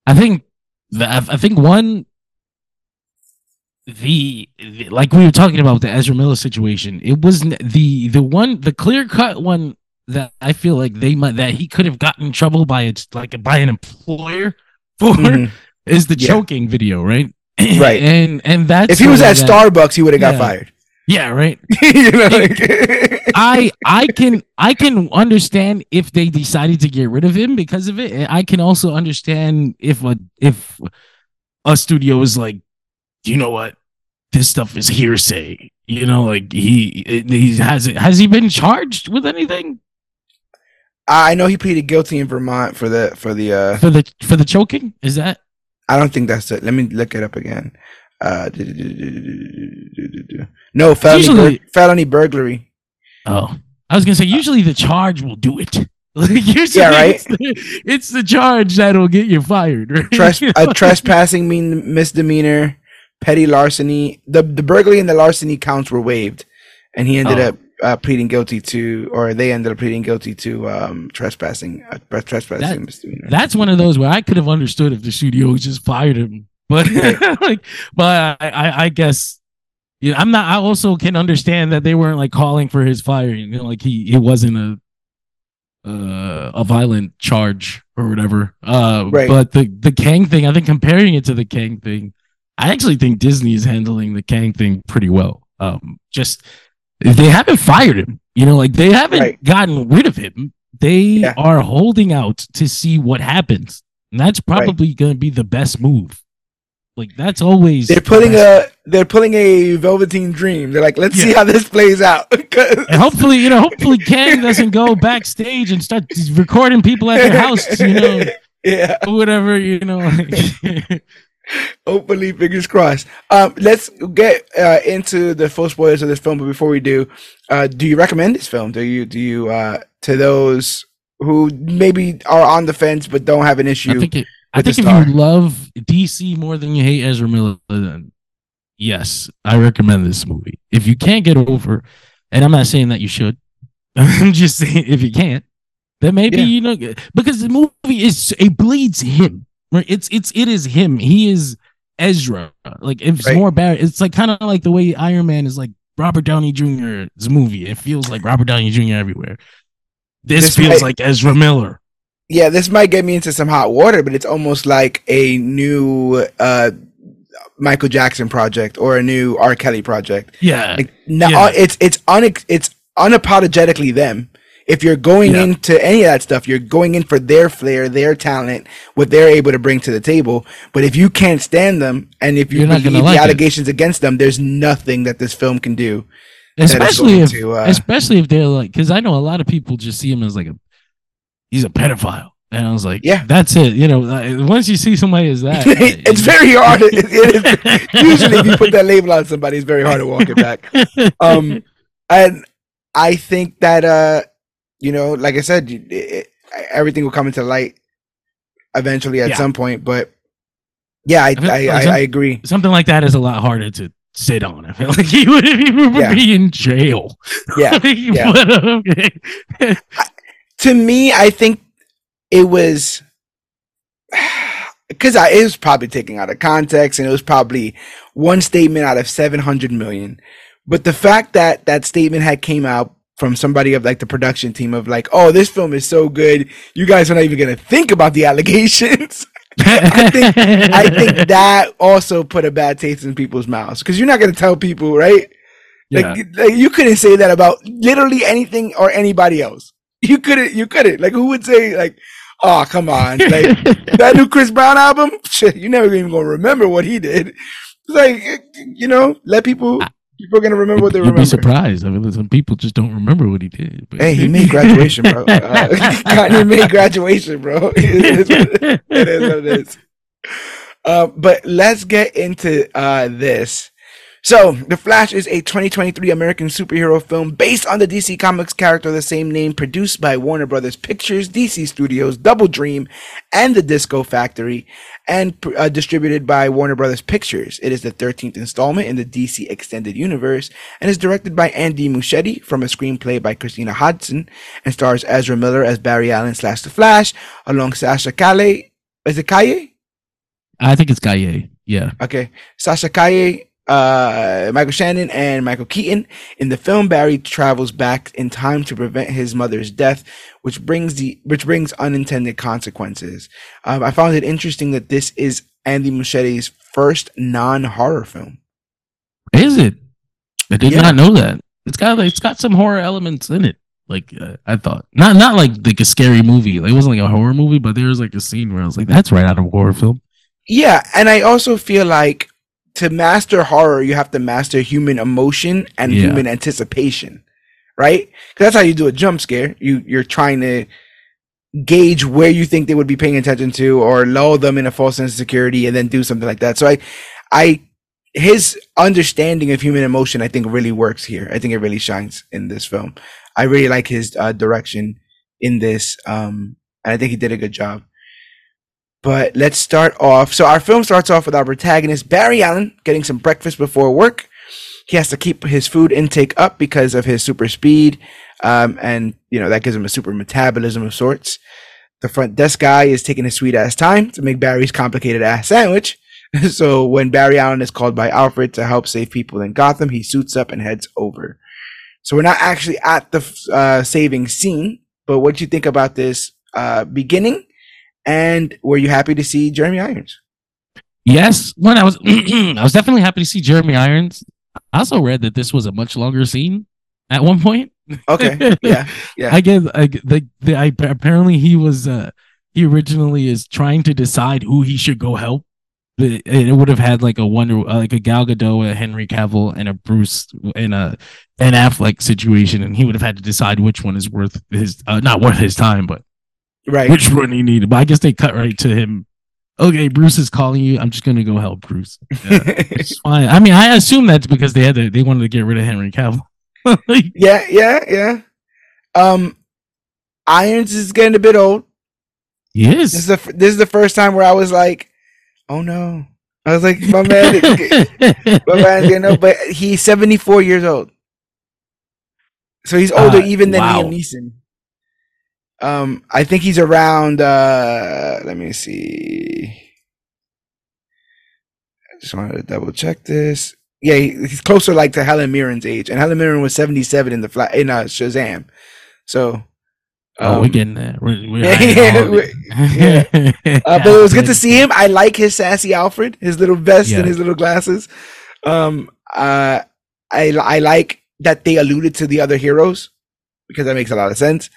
I think I think one the, the- like we were talking about with the Ezra Miller situation. It was the the one the clear cut one that I feel like they might that he could have gotten in trouble by its like by an employer for Mhm. Is the Yeah. choking video, right? Right. and and that's If he was at that- Starbucks, he would have got Yeah. fired. yeah, right. you know, like- I I can I can understand if they decided to get rid of him because of it. I can also understand if a if a studio is like, you know what, this stuff is hearsay. You know, like he he has it. Has he been charged with anything I know he pleaded guilty in Vermont for the for the. uh for the for the choking? Is that I don't think that's it. Let me look it up again. Uh, no felony Usually- bur- felony burglary. oh? I was gonna say usually the charge will do it. Yeah, right. It's the, it's the charge that'll get you fired. Right? Tres- a trespassing mean misdemeanor, petty larceny. The the burglary and the larceny counts were waived, and he ended Oh. up uh, pleading guilty to, or they ended up pleading guilty to um, trespassing, uh, trespassing That- misdemeanor. That's one of those where I could have understood if the studio just fired him, but like, but I, I, I guess, you know, I'm not. I also can understand that they weren't like calling for his firing. You know, like he, it wasn't a, uh, a violent charge or whatever. Uh, Right. But the the Kang thing, I think comparing it to the Kang thing, I actually think Disney is handling the Kang thing pretty well. Um, just they haven't fired him, you know, like they haven't Right. gotten rid of him. They Yeah. are holding out to see what happens, and that's probably going to be the best move. Like that's always They're the pulling best a they're pulling a Velveteen Dream. They're like, let's see how this plays out. And hopefully, you know, hopefully Kang doesn't go backstage and start recording people at their house, you know, yeah. whatever, you know. Hopefully, fingers crossed. Um, let's get uh, into the full spoilers of this film. But before we do, uh, do you recommend this film? Do you do you uh, to those who maybe are on the fence but don't have an issue? I think it, I think if star. you love DC more than you hate Ezra Miller, then yes, I recommend this movie. If you can't get over, and I'm not saying that you should, I'm just saying if you can't, then maybe Yeah. you know because the movie is it bleeds him. It's it's it is him. He is Ezra. Like if it's Right. more bad, it's like kind of like the way Iron Man is like Robert Downey Jr.'s movie. It feels like Robert Downey Jr. everywhere. This, This feels might- like Ezra Miller. yeah, this might get me into some hot water, but it's almost like a new uh, Michael Jackson project or a new R. Kelly project. Yeah. Like no, Yeah. it's it's unex it's unapologetically them. If you're going Yeah. into any of that stuff, you're going in for their flair, their talent, what they're able to bring to the table. But if you can't stand them, and if you You're not believe the like it. allegations against them, there's nothing that this film can do. especially if to, uh, especially if they're like because i know a lot of people just see him as like a he's a pedophile and i was like Yeah. that's it you know like, once you see somebody as that it's very hard. It, it is, usually, if you put that label on somebody, it's very hard to walk it back. um and i think that uh you know like i said it, it, everything will come into light eventually at Yeah. some point but yeah i i, like I, some- I agree something like that is a lot harder to sit on i feel like he would, he would Yeah. be in jail yeah Yeah. But, okay. to me i think it was because I it was probably taken out of context and it was probably one statement out of 700 million but the fact that that statement had came out from somebody of like the production team of like oh this film is so good you guys are not even gonna think about the allegations I think- I think that also put a bad taste in people's mouths because you're not gonna tell people right yeah. like, like you couldn't say that about literally anything or anybody else. You couldn't. You couldn't. Like who would say like, "Oh, come on!" Like that new Chris Brown album. Shit, you're never even gonna remember what he did. It's like you know, let people. People are gonna remember what they You'd remember. be surprised. I mean, some people just don't remember what he did. but- Hey, he made graduation, bro. Uh, Kanye made graduation, bro. It is what it it is. What it is. Uh, but let's get into uh, this. So, The Flash is a 2023 American superhero film based on the DC Comics character of the same name, produced by Warner Brothers Pictures, DC Studios, Double Dream, and The Disco Factory, and uh, distributed by Warner Brothers Pictures. It is the 13th installment in the DC Extended Universe and is directed by Andy Muschietti from a screenplay by Christina Hodson and stars Ezra Miller as Barry Allen slash The Flash, along Sasha Calle. Is it Kaye? I think it's Gaye. Yeah. Okay. Sasha Kaye, uh, Michael Shannon, and Michael Keaton. In the film, Barry travels back in time to prevent his mother's death, which brings the which brings unintended consequences. Um, I found it interesting that this is Andy Muschietti's first non-horror film. Is it? I did Yeah. not know that. It's got it's got some horror elements in it. Like uh, I thought, not not like like a scary movie. Like, it wasn't like a horror movie, but there was like a scene where I was like, "That's right out of a horror film." Yeah, and I also feel like to master horror, you have to master human emotion and Yeah. human anticipation, right? 'Cause that's how you do a jump scare. You you're trying to gauge where you think they would be paying attention to, or lull them in a false sense of security, and then do something like that. So I, I, his understanding of human emotion, I think, really works here. I think it really shines in this film. I really like his uh, direction in this, um, and I think he did a good job. But let's start off. So our film starts off with our protagonist Barry Allen getting some breakfast before work. He has to keep his food intake up because of his super speed, um, and you know that gives him a super metabolism of sorts. The front desk guy is taking his sweet ass time to make Barry's complicated ass sandwich. so when Barry Allen is called by Alfred to help save people in Gotham, he suits up and heads over. So we're not actually at the uh, saving scene. but what do you think about this uh, beginning? And were you happy to see Jeremy Irons? Yes, when I was, I was definitely happy to see Jeremy Irons. I also read that this was a much longer scene at one point. Okay, yeah, yeah. I guess I, the, the I, apparently he was uh he originally is trying to decide who he should go help. It, it would have had like a Wonder, like a Gal Gadot, a Henry Cavill, and a Bruce and a Ben Affleck situation, and he would have had to decide which one is worth his uh, not worth his time, but right which one he needed. But I guess they cut right to him. Okay, Bruce is calling you. I'm just gonna go help Bruce. Yeah, it's fine. I mean, I assume that's because they had to, they wanted to get rid of Henry Cavill. like, yeah, yeah, yeah. Um, Irons is getting a bit old. Yes. This is the this is the first time where I was like, oh no. I was like, my man, my man, you know, but he's 74 years old. So he's older Uh, even than wow. Liam Neeson. Um, I think he's around uh let me see. I just wanted to double check this. Yeah, he- he's closer like to Helen Mirren's age. And Helen Mirren was 77 in the flat in uh, Shazam. So oh, we're um, getting there. We're, we're yeah, of it. Uh, but it was good to see him. I like his sassy Alfred, his little vest Yeah. and his little glasses. Um, uh, I I like that they alluded to the other heroes because that makes a lot of sense.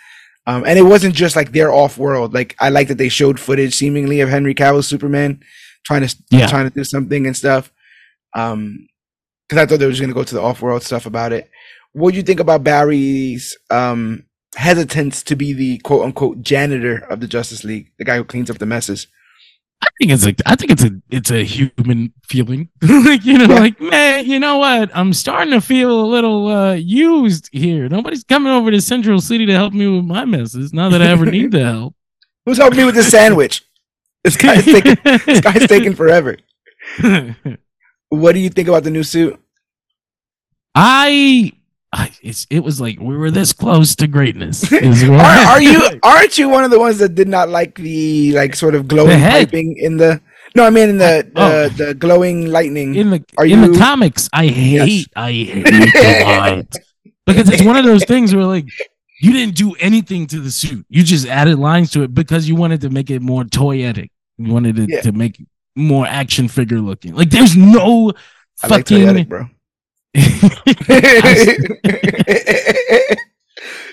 Um, and it wasn't just like they're off world. Like I like that they showed footage seemingly of Henry Cavill's Superman trying to Yeah. trying to do something and stuff. Um, because I thought they were just gonna go to the off world stuff about it. What do you think about Barry's um hesitance to be the quote unquote janitor of the Justice League, the guy who cleans up the messes? I think it's a, I think it's a, it's a human feeling. like you know, Yeah. like man, you know what? I'm starting to feel a little uh, used here. Nobody's coming over to Central City to help me with my messes. Not that I ever need the help. Who's helping me with this sandwich? This guy's taking this guy's taking forever. What do you think about the new suit? I, I it's, it was like we were this close to greatness. Are, are you aren't you one of the ones that did not like the like sort of glowing piping in the No, I mean in the oh. the, Oh. the glowing lightning. in the Are in you- the comics? I hate I hate the light because it's one of those things where like you didn't do anything to the suit. You just added lines to it because you wanted to make it more toyetic. You wanted it Yeah. to make more action figure looking. Like there's no I like fucking. Toyetic, bro.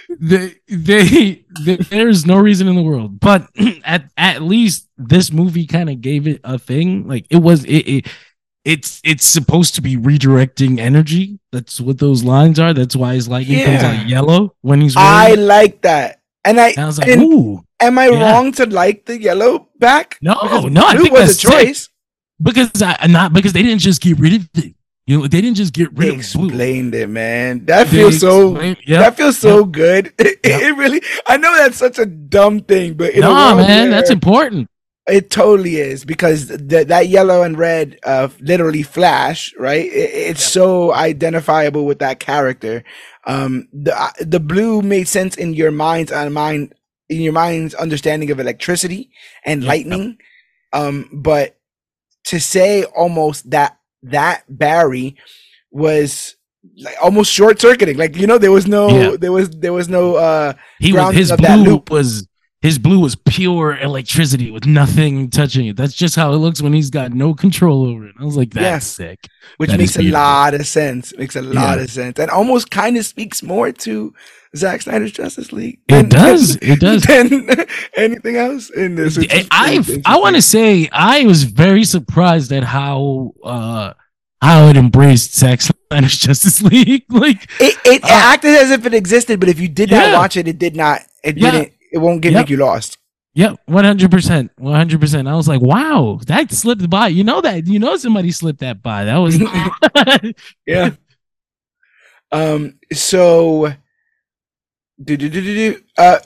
they, they, they- there's no reason in the world but at at least this movie kind of gave it a thing like it was it, it it's it's supposed to be redirecting energy that's what those lines are that's why his lightning comes Yeah. out yellow when he's I running. like that. And I, And I was like ooh am I yeah. wrong to like the yellow back? no Because no i think was that's a sick. choice. because i not because they didn't just get rid of it you know they didn't just get They rid of blue explained it, man. That They feels so. yep. That feels so Yep. good. It, Yep. really. I know that's such a dumb thing, but in no world man that's important It totally is because th- that yellow and red uh, literally flash, right? It, it's so identifiable with that character. Um, the uh, the blue made sense in your mind's uh, mind in your mind's understanding of electricity and lightning. Um, but to say almost that that Barry was like almost short circuiting, like you know, there was no, Yeah. there was there was no uh He was his blue loop. was his blue was pure electricity with nothing touching it. That's just how it looks when he's got no control over it. I was like, that's Yeah. sick. which That makes a lot of sense. Makes a lot Yeah. of sense, and almost kind of speaks more to Zack Snyder's Justice League. It does. It does. Than anything else in this. I I want to say I was very surprised at how uh how it embraced Zack Snyder's Justice League. Like it. It uh, acted as if it existed, but if you did not watch it, it did not. It Yeah. didn't. It won't get Yep. make you lost. Yep, one hundred percent, one hundred percent. I was like, "Wow, that slipped by." You know that? You know somebody slipped that by. That was Yeah. um. So. Do do do do do. Uh.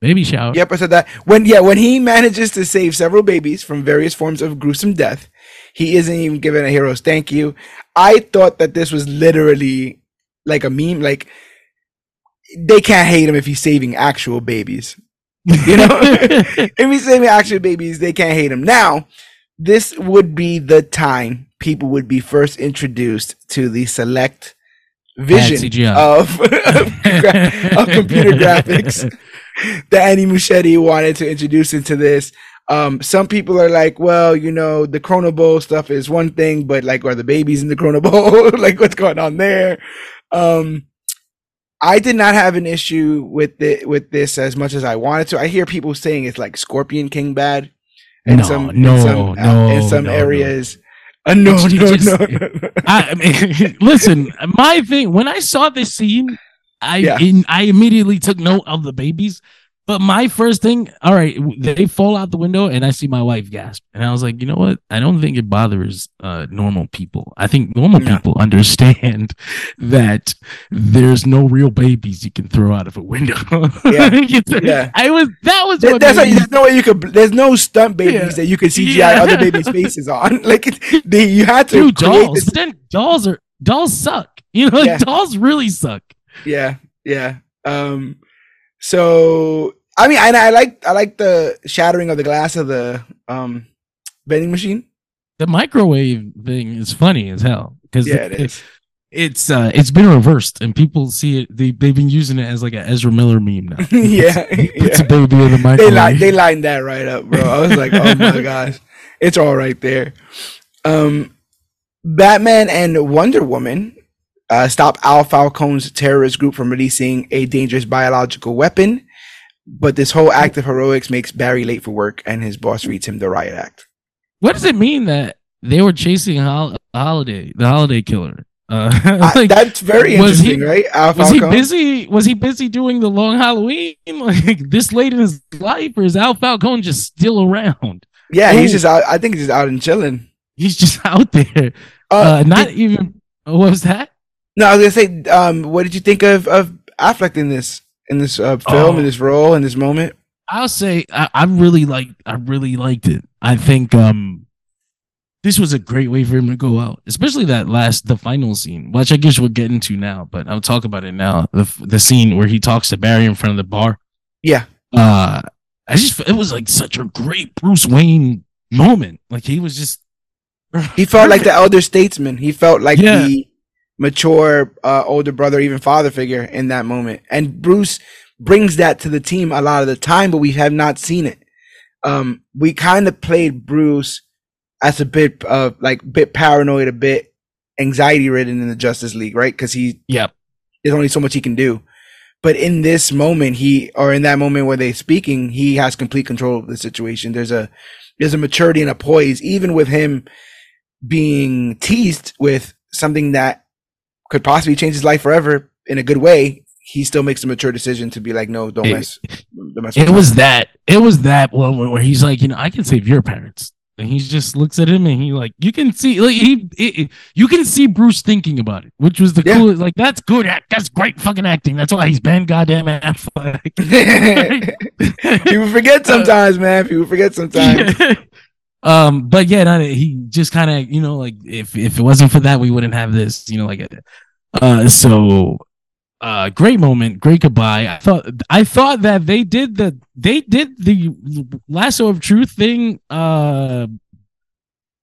baby shower. Yep, I said that. When yeah, when he manages to save several babies from various forms of gruesome death, he isn't even given a hero's thank you. I thought that this was literally like a meme. Like they can't hate him if he's saving actual babies. You know, if he's saving actual babies, they can't hate him. Now, this would be the time people would be first introduced to the select vision of, of, gra- of computer graphics that Andy Muschietti wanted to introduce into this. Um, some people are like, well, you know, the Chrono Bowl stuff is one thing, but like, are the babies in the Chrono Bowl? like, what's going on there? Um, I did not have an issue with it with this as much as I wanted to. I hear people saying it's like Scorpion King bad, in No, some no, in some, no, in some no, no. Uh, no, It's no, no, no, no. I, I mean, listen, my thing when I saw this scene, I Yeah. in, I immediately took note of the babies. But my first thing, all right, they fall out the window, and I see my wife gasp, and I was like, you know what? I don't think it bothers uh, normal people. I think normal Yeah. people understand that there's no real babies you can throw out of a window. Yeah. Yeah. I was that was what there's, no, there's no way you could. There's no stunt babies Yeah. that you could CGI Yeah. other babies' faces on. Like it- they, you had to dude dolls. then dolls are dolls suck. You know, like dolls really suck. Yeah, yeah. Um, so I mean, I, I like I like the shattering of the glass of the um vending machine. the microwave thing is funny as hell because Yeah, it is. it's uh it's been reversed and people see it they, they've been using it as like an ezra miller meme now yeah, it's yeah. a baby in the They microwave li- they lined that right up, bro. I was like, oh my gosh, it's all right there. Um, Batman and Wonder Woman uh, stop Al Falcone's terrorist group from releasing a dangerous biological weapon, but this whole act of heroics makes Barry late for work, and his boss reads him the riot act. what does it mean that they were chasing Hol- holiday the holiday killer uh I- that's very was he- interesting, right? Al was he busy was he busy doing the long halloween like this late in his life or is al falcone just still around Yeah, he's Oh. just out. I think he's just out and chilling. he's just out there Uh, uh, not did- even what was that no, I was gonna say, um, what did you think of of Affleck in this in this uh, film Oh. in this role in this moment? I'll say I, I really like I really liked it. I think um this was a great way for him to go out, especially that last the final scene, which I guess we'll get into now, but I'll talk about it now. The the scene where he talks to Barry in front of the bar. Yeah, Uh I just it was like such a great Bruce Wayne moment. Like he was just he felt like the elder statesman. He felt like Yeah. the mature uh, older brother, even father figure in that moment. And Bruce brings that to the team a lot of the time, but we have not seen it. Um, we kind of played Bruce as a bit of like bit paranoid, a bit anxiety ridden in the Justice League, right? Because he Yep. there's only so much he can do. But in this moment, he or in that moment where they're speaking, he has complete control of the situation. There's a there's a maturity and a poise, even with him being teased with something that could possibly change his life forever in a good way. He still makes a mature decision to be like, no, don't It- mess. Don't mess It was that. It was that one where he's like, you know, I can save your parents, and he just looks at him and he like, you can see, like he, it, it- you can see Bruce thinking about it, which was the Yeah. coolest. Like that's good. Act. That's great fucking acting. That's why he's Ben goddamn Affleck. People forget uh, sometimes, man. People forget sometimes. um, but yeah, not, he just kind of, you know, like if if it wasn't for that, we wouldn't have this. You know, like, uh, so uh great moment great goodbye i thought i thought that they did the they did the lasso of truth thing uh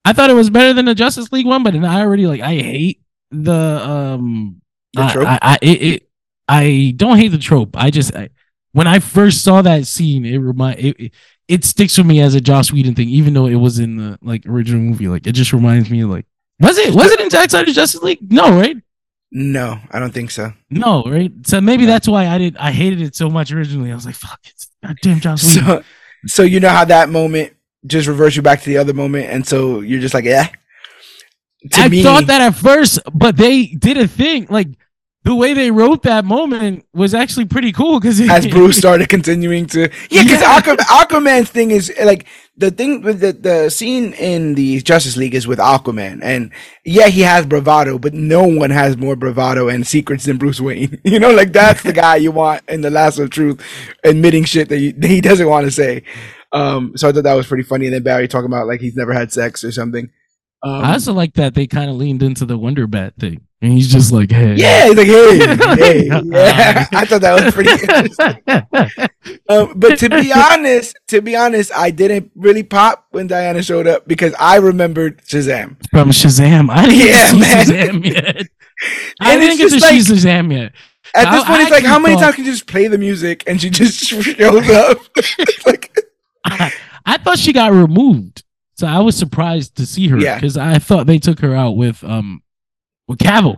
i thought it was better than the justice league one but i already like i hate the um The I- trope? I, I it, it i don't hate the trope i just I, when i first saw that scene it remind it, it it sticks with me as a joss whedon thing even though it was in the like original movie like it just reminds me of like was it was it in Zack Snyder's Justice League? No, right? No, I don't think so. No, right? So maybe that's why I did. I hated it so much originally. I was like, "Fuck it's goddamn Joss Whedon." So, so you know how that moment just reverts you back to the other moment, and so you're just like, yeah. To I me, thought that at first, but they did a thing like the way they wrote that moment was actually pretty cool because as Bruce started continuing to, yeah, because Yeah. Aquaman, Aquaman's thing is like the thing with the the scene in the Justice League is with Aquaman, and yeah, he has bravado, but no one has more bravado and secrets than Bruce Wayne. You know, like that's the guy you want in the Lasso of Truth, admitting shit that, you, that he doesn't want to say. Um, so I thought that was pretty funny. And then Barry talking about like he's never had sex or something. Um, I also like that they kind of leaned into the Wonder Bat thing. And he's just like, "Hey, Yeah, he's like, hey, hey, yeah. I thought that was pretty interesting. Um, but to be honest, to be honest, I didn't really pop when Diana showed up because I remembered Shazam. from Shazam." I didn't Yeah, see man. Shazam yet. I didn't it's get to just see Shazam yet. At this I- point, I it's like, how many thought- times can you just play the music and she just shows up? like, I, I thought she got removed, so I was surprised to see her Yeah. because I thought they took her out with um with Cavill.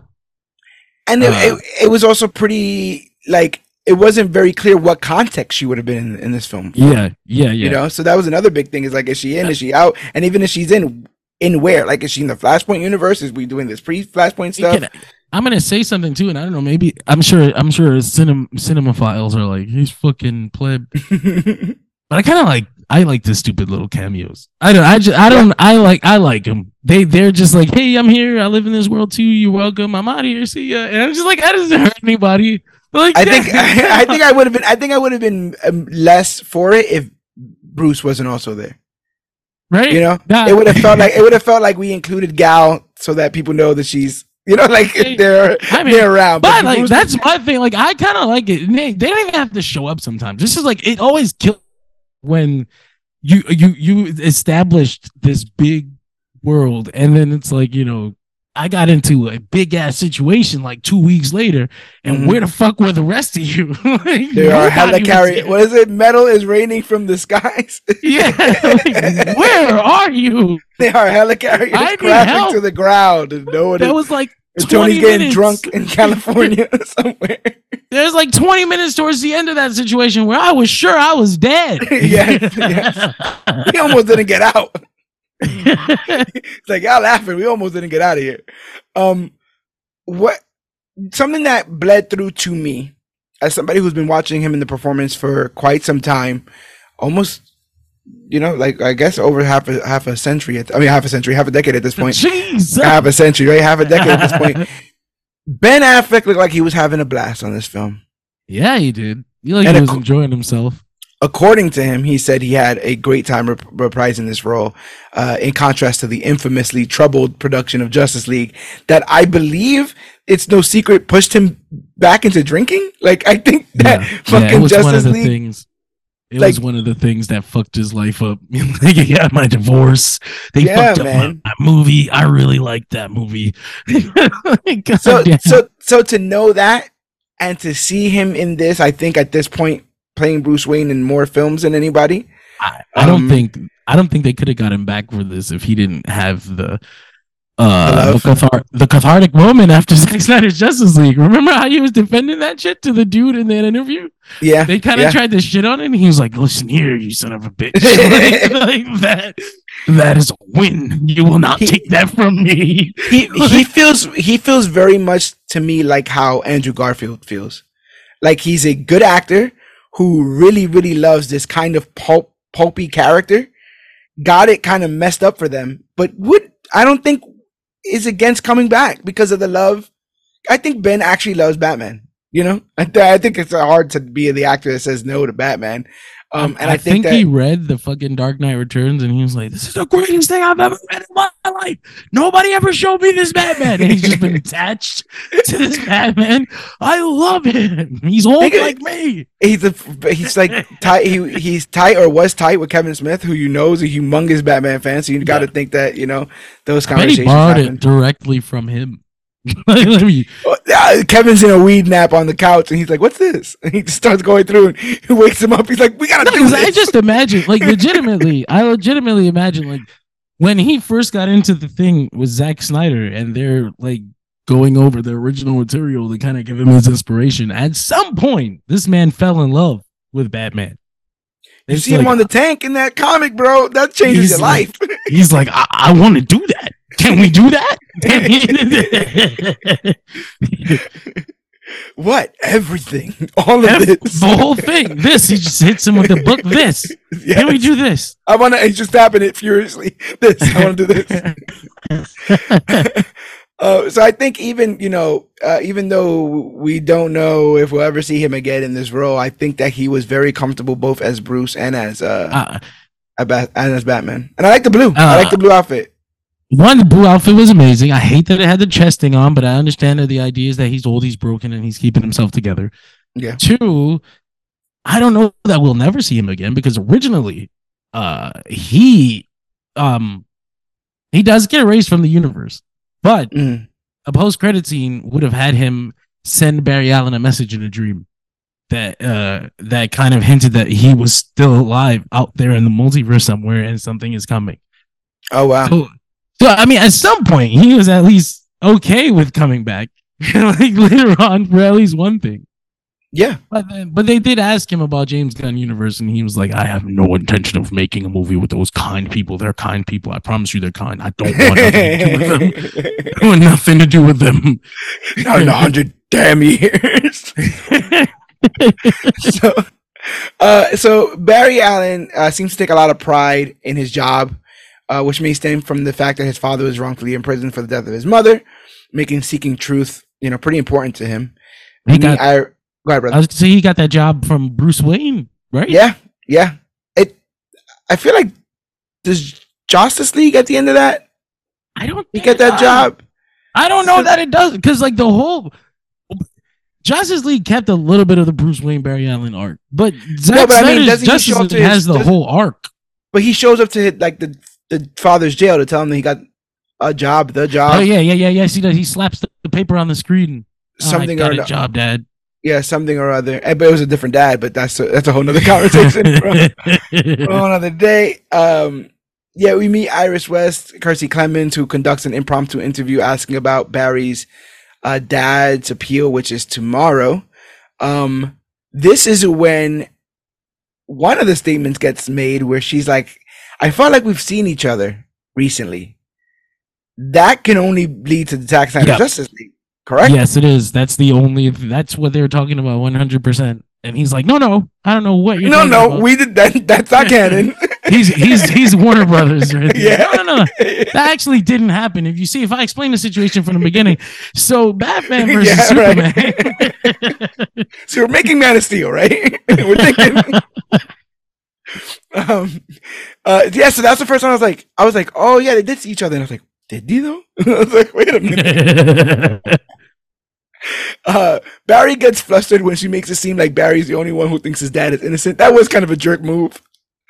and it, Uh. it, it was also pretty like it wasn't very clear what context she would have been in, in this film. Yeah, yeah, yeah. You know, so that was another big thing. Is like, is she in? Is she out? And even if she's in, in where? Like, is she in the Flashpoint universe? Is we doing this pre-Flashpoint stuff? Can I- I'm gonna say something too, and I don't know. Maybe I'm sure. I'm sure cinema cinemaphiles are like he's fucking pleb, but I kind of like. I like the stupid little cameos. I don't. I just. I don't. I like. I like them. They. They're just like, hey, I'm here. I live in this world too. You're welcome. I'm out of here. See ya. And I'm just like, I doesn't hurt anybody. Like, I think I, think I would have been I think I would have been um, less for it if Bruce wasn't also there. right. You know, Nah. it would have felt like it would have felt like we included Gal so that people know that she's you know like they're I mean, they're around. But like Bruce- that's my thing. Like I kind of like it. They, they don't even have to show up sometimes. This is like it always kills when you you you established this big world and then it's like you know I got into a big ass situation like two weeks later, and Mhm. where the fuck were the rest of you? Like, There are nobody was helicarrier. there. What is it? Metal is raining from the skies. Yeah, like, where are you? they are helicarriers crashing to the ground, and no one. That is- was like and 20 Tony's getting minutes. drunk in California somewhere. There's like 20 minutes towards the end of that situation where I was sure I was dead. Yes, yes. We almost didn't get out. It's like y'all laughing. We almost didn't get out of here. Um, what something that bled through to me as somebody who's been watching him in the performance for quite some time, almost, you know, like I guess over half a half a century. At, I mean, half a century, half a decade at this point. Jeez. half a century, right? Half a decade at this point. Ben Affleck looked like he was having a blast on this film. Yeah, he did. He like And he was co- enjoying himself. according to him, he said he had a great time rep- reprising this role, uh, in contrast to the infamously troubled production of Justice League that I believe it's no secret pushed him back into drinking. Like I think that Yeah, yeah, fucking it was one of Justice League. things. It like- was one of the things that fucked his life up. got my divorce. They Yeah, fucked up my, my movie. I really liked that movie. So damn. so so to know that and to see him in this, I think at this point playing Bruce Wayne in more films than anybody. I, I don't Um, think I don't think they could have got him back for this if he didn't have the uh the, cathar- the cathartic moment after Zack Snyder's Justice League. Remember how he was defending that shit to the dude in that interview? Yeah, They kind of yeah. tried to shit on it, and he was like, "Listen here, you son of a bitch! like, like that, that is a win. You will not He- take that from me." he he feels he feels very much to me like how Andrew Garfield feels. Like he's a good actor who really really loves this kind of pulp pulpy character. Got it kind of messed up for them, but would I don't think is against coming back because of the love. I think Ben actually loves Batman. You know, I, th- I think it's hard to be the actor that says no to Batman. Um, and I, think, that he read the fucking Dark Knight Returns, and he was like, "This is the greatest thing I've ever read in my life. Nobody ever showed me this Batman." And he's just been attached to this Batman. I love him. He's old Nigga, like me. he's a, he's like tight. He he's tight or was tight with Kevin Smith, who you know is a humongous Batman fan. So you got to Yeah. think that you know those I bet he borrowed happen. it directly from him. Like, let me- Oh, Kevin's in a weed nap on the couch, and he's like, "What's this?" And he starts going through, and he wakes him up. He's like, "We gotta No, do this." I just imagine, like, legitimately, I legitimately imagine, like, when he first got into the thing with Zack Snyder, and they're like going over the original material to kind of give him his inspiration. At some point, this man fell in love with Batman. you see him on the tank in that comic, bro. That changes your like- life. He's like, I, I want to do that. Can we do that? what? Everything. All of this. the whole thing. This he just hits him with the book. This Yes. can we do this? I want to. He's just tapping it furiously. This. I want to do this. Uh, so I think even you know, uh, even though we don't know if we'll ever see him again in this role, I think that he was very comfortable both as Bruce and as uh, Uh, and as Batman. And I like the blue. I Uh, like the blue outfit. One, the blue outfit was amazing. I hate that it had the chest thing on, but I understand that the idea is that he's old, he's broken, and he's keeping himself together. Yeah. Two, I don't know that we'll never see him again because originally, uh, he, um, he does get erased from the universe, but Mm. a post credit scene would have had him send Barry Allen a message in a dream that uh that kind of hinted that he was still alive out there in the multiverse somewhere and something is coming. Oh wow. So, so I mean, at some point, he was at least okay with coming back, like later on for at least one thing. Yeah. But then, but they did ask him about James Gunn universe, and he was like, "I have no intention of making a movie with those kind people. They're kind people. I promise you, they're kind. I don't want nothing to do with them. I want nothing to do with them." Not in a hundred damn years. so, uh, so Barry Allen uh, seems to take a lot of pride in his job, uh, which may stem from the fact that his father was wrongfully imprisoned for the death of his mother, making seeking truth, you know, pretty important to him. He Me, got, I, go ahead, brother. I was gonna say he got that job from Bruce Wayne, right? Yeah, yeah. It. I feel like does Justice League at the end of that I don't he get that job? I don't know that it does because like the whole Justice League kept a little bit of the Bruce Wayne Barry Allen arc, but Zack but I mean, Snyder's he Justice show up League to his- has the whole arc. But he shows up to hit like the the father's jail to tell him that he got a job, the job, oh yeah, yeah, yeah, yeah. See that he slaps the, the paper on the screen. Oh, something got or a no- job, Dad. yeah, something or other. Eh, But it was a different dad. But that's a, that's a whole nother conversation whole another day. Um, yeah, we meet Iris West, Kiersey Clemons, who conducts an impromptu interview asking about Barry's uh, dad's appeal, which is tomorrow. Um, this is when one of the statements gets made where she's like, "I felt like we've seen each other recently." That can only lead to the Zack Snyder Yeah. Justice League, correct? yes, it is. That's the only. That's what they were talking about, one hundred percent. And he's like, no, no, I don't know what you're. No, talking no, about." we did that. That's not canon. he's he's he's Warner Brothers. Right yeah. No, no, no. That actually didn't happen. If you see, if I explain the situation from the beginning, so Batman versus Yeah, Superman. right. So we're making Man of Steel, right? we're thinking. um, uh, yeah. So that's the first time I was like, I was like, oh yeah, they did see each other, and I was like, did they though? I was like, wait a minute. Uh, Barry gets flustered when she makes it seem like Barry's the only one who thinks his dad is innocent. That was kind of a jerk move.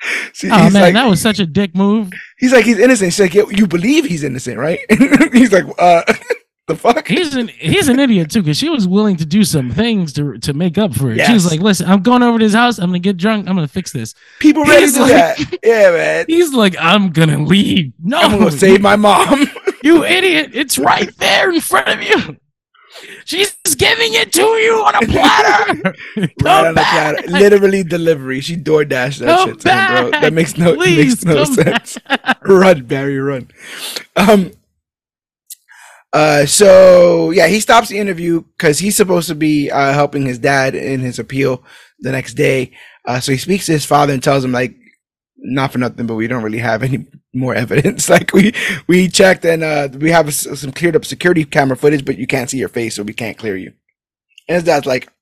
She, oh man, like, that was such a dick move. he's like, he's innocent. She's like, "Yeah, you believe he's innocent, right? he's like, uh, the fuck? He's an he's an idiot too, because she was willing to do some things to to make up for it. She was like, "Listen, I'm going over to his house. I'm gonna get drunk. I'm gonna fix this." People ready He's to do like- that. Yeah, man. He's like, "I'm gonna leave." No, I'm gonna save my mom. you idiot! It's right there in front of you. She's giving it to you on a platter. right on the platter. Literally delivery. She door dashed that Come shit to him, bro. That makes no Please makes no sense. run, Barry, run. Um. Uh. So yeah, he stops the interview because he's supposed to be uh, helping his dad in his appeal the next day. Uh. So he speaks to his father and tells him like, not for nothing, but we don't really have any more evidence. Like we we checked and uh we have some cleared up security camera footage, but you can't see your face, so we can't clear you. And his dad's like,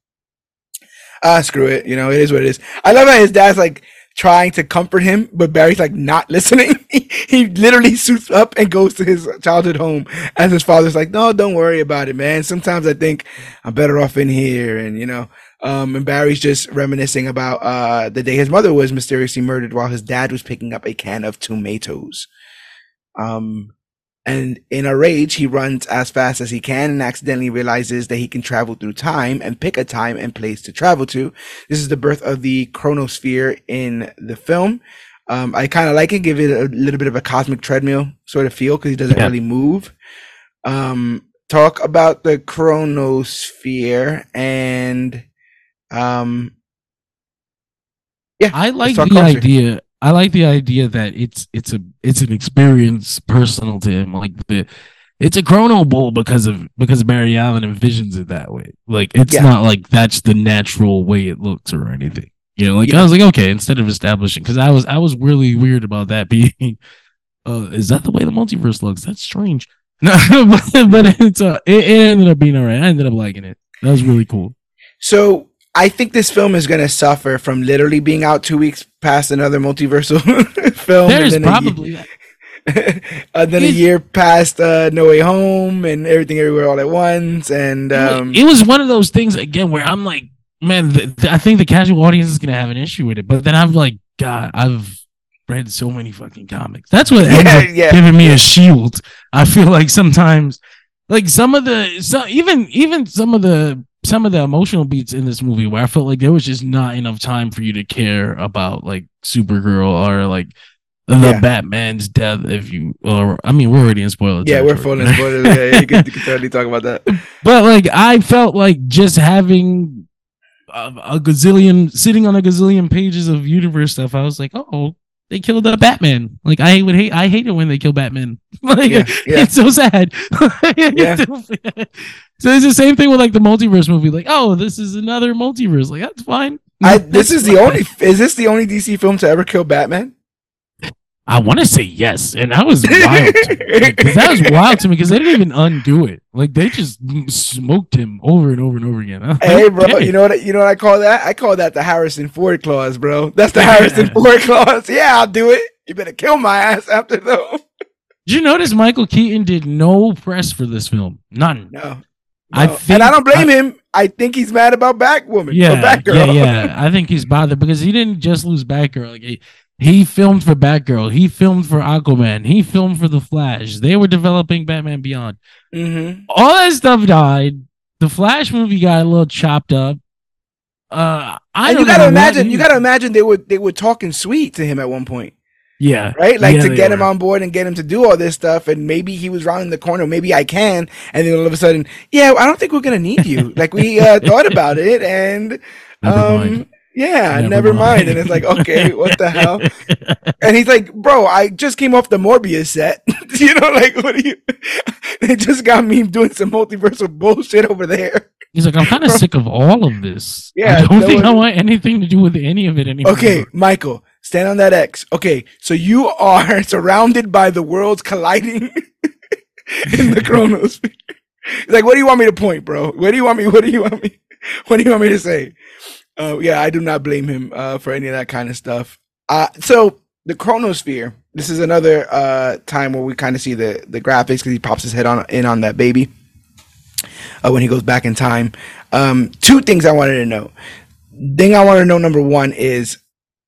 ah, screw it. You know, it is what it is. I love how his dad's like trying to comfort him, but Barry's like not listening. he, literally suits up and goes to his childhood home as his father's like, no, don't worry about it, man. Sometimes I think I'm better off in here. And, you know, um, and Barry's just reminiscing about, uh, the day his mother was mysteriously murdered while his dad was picking up a can of tomatoes. Um, and in a rage, he runs as fast as he can and accidentally realizes that he can travel through time and pick a time and place to travel to. This is the birth of the chronosphere in the film. Um, I kind of like it, give it a little bit of a cosmic treadmill sort of feel because he doesn't Yeah. really move. Um, talk about the chronosphere and, um, I like the culture. idea. I like the idea that it's it's a it's an experience personal to him. Like the it's a chrono bowl because of because Barry Allen envisions it that way. Like it's Yeah. not like that's the natural way it looks or anything. You know, like Yeah. I was like, okay, instead of establishing, because I was I was really weird about that being. Uh, is that the way the multiverse looks? That's strange. No, but, but it's uh, it, it ended up being alright. I ended up liking it. That was really cool. So I think this film is going to suffer from literally being out two weeks past another multiversal film. There's then a probably and then a year past uh, No Way Home and Everything Everywhere All at Once. And um, it was one of those things again where I'm like, man, th- th- I think the casual audience is gonna have an issue with it. But then I'm like, God, I've read so many fucking comics. That's what ends Yeah, up yeah. giving me a shield. I feel like sometimes, like some of the, so even even some of the some of the emotional beats in this movie where I felt like there was just not enough time for you to care about like Supergirl or like the Yeah. Batman's death. If you, or I mean, we're already in spoilers. yeah, we're full in spoilers. Yeah, yeah, you, can, you can totally talk about that. But like, I felt like just having a, a gazillion sitting on a gazillion pages of universe stuff. I was like, oh, they killed the Batman. Like, I would hate. I hate it when they kill Batman. like, Yeah, yeah. it's so sad. Yeah. so it's the same thing with like the multiverse movie. Like, oh, this is another multiverse. Like, that's fine. I, this is the only. Is this the only DC film to ever kill Batman? I want to say yes, and that was wild. to me. Like, 'cause that was wild to me because they didn't even undo it. Like they just smoked him over and over and over again. Like, Hey, bro, okay. you know what? You know what I call that? I call that the Harrison Ford clause, bro. That's the Harrison Ford clause. Yeah, I'll do it. You better kill my ass after though. Did you notice Michael Keaton did no press for this film? None. No, I no. think and I don't blame him. I think he's mad about Batwoman. Yeah, Batgirl. yeah, yeah. I think he's bothered because he didn't just lose Batgirl. Like he, he filmed for Batgirl. He filmed for Aquaman. He filmed for The Flash. They were developing Batman Beyond. hmm All that stuff died. The Flash movie got a little chopped up. Uh, I And you gotta imagine. You gotta imagine they were they were talking sweet to him at one point, yeah, right? Like Yeah, to get him were. on board and get him to do all this stuff. And maybe he was rounding the corner. Maybe I can. And then all of a sudden, yeah, I don't think we're gonna need you. like we uh, thought about it, and um. Yeah, Never never, mind. mind. And it's like, okay, what the hell? And he's like, bro, I just came off the Morbius set. you know, like, what do you? they just got me doing some multiversal bullshit over there. He's like, I'm kind of sick of all of this. Yeah, I don't think I want anything to do with any of it anymore. Okay, Michael, stand on that X. Okay, so you are surrounded by the worlds colliding in the chronosphere. Like, what do you want me to point, bro? What do you want me? What do you want me? What do you want me to say? Uh, yeah, I do not blame him uh, for any of that kind of stuff. Uh, so the chronosphere. This is another uh, time where we kind of see the the graphics because he pops his head on in on that baby uh, when he goes back in time. Um, two things I wanted to know. Thing I want to know number one is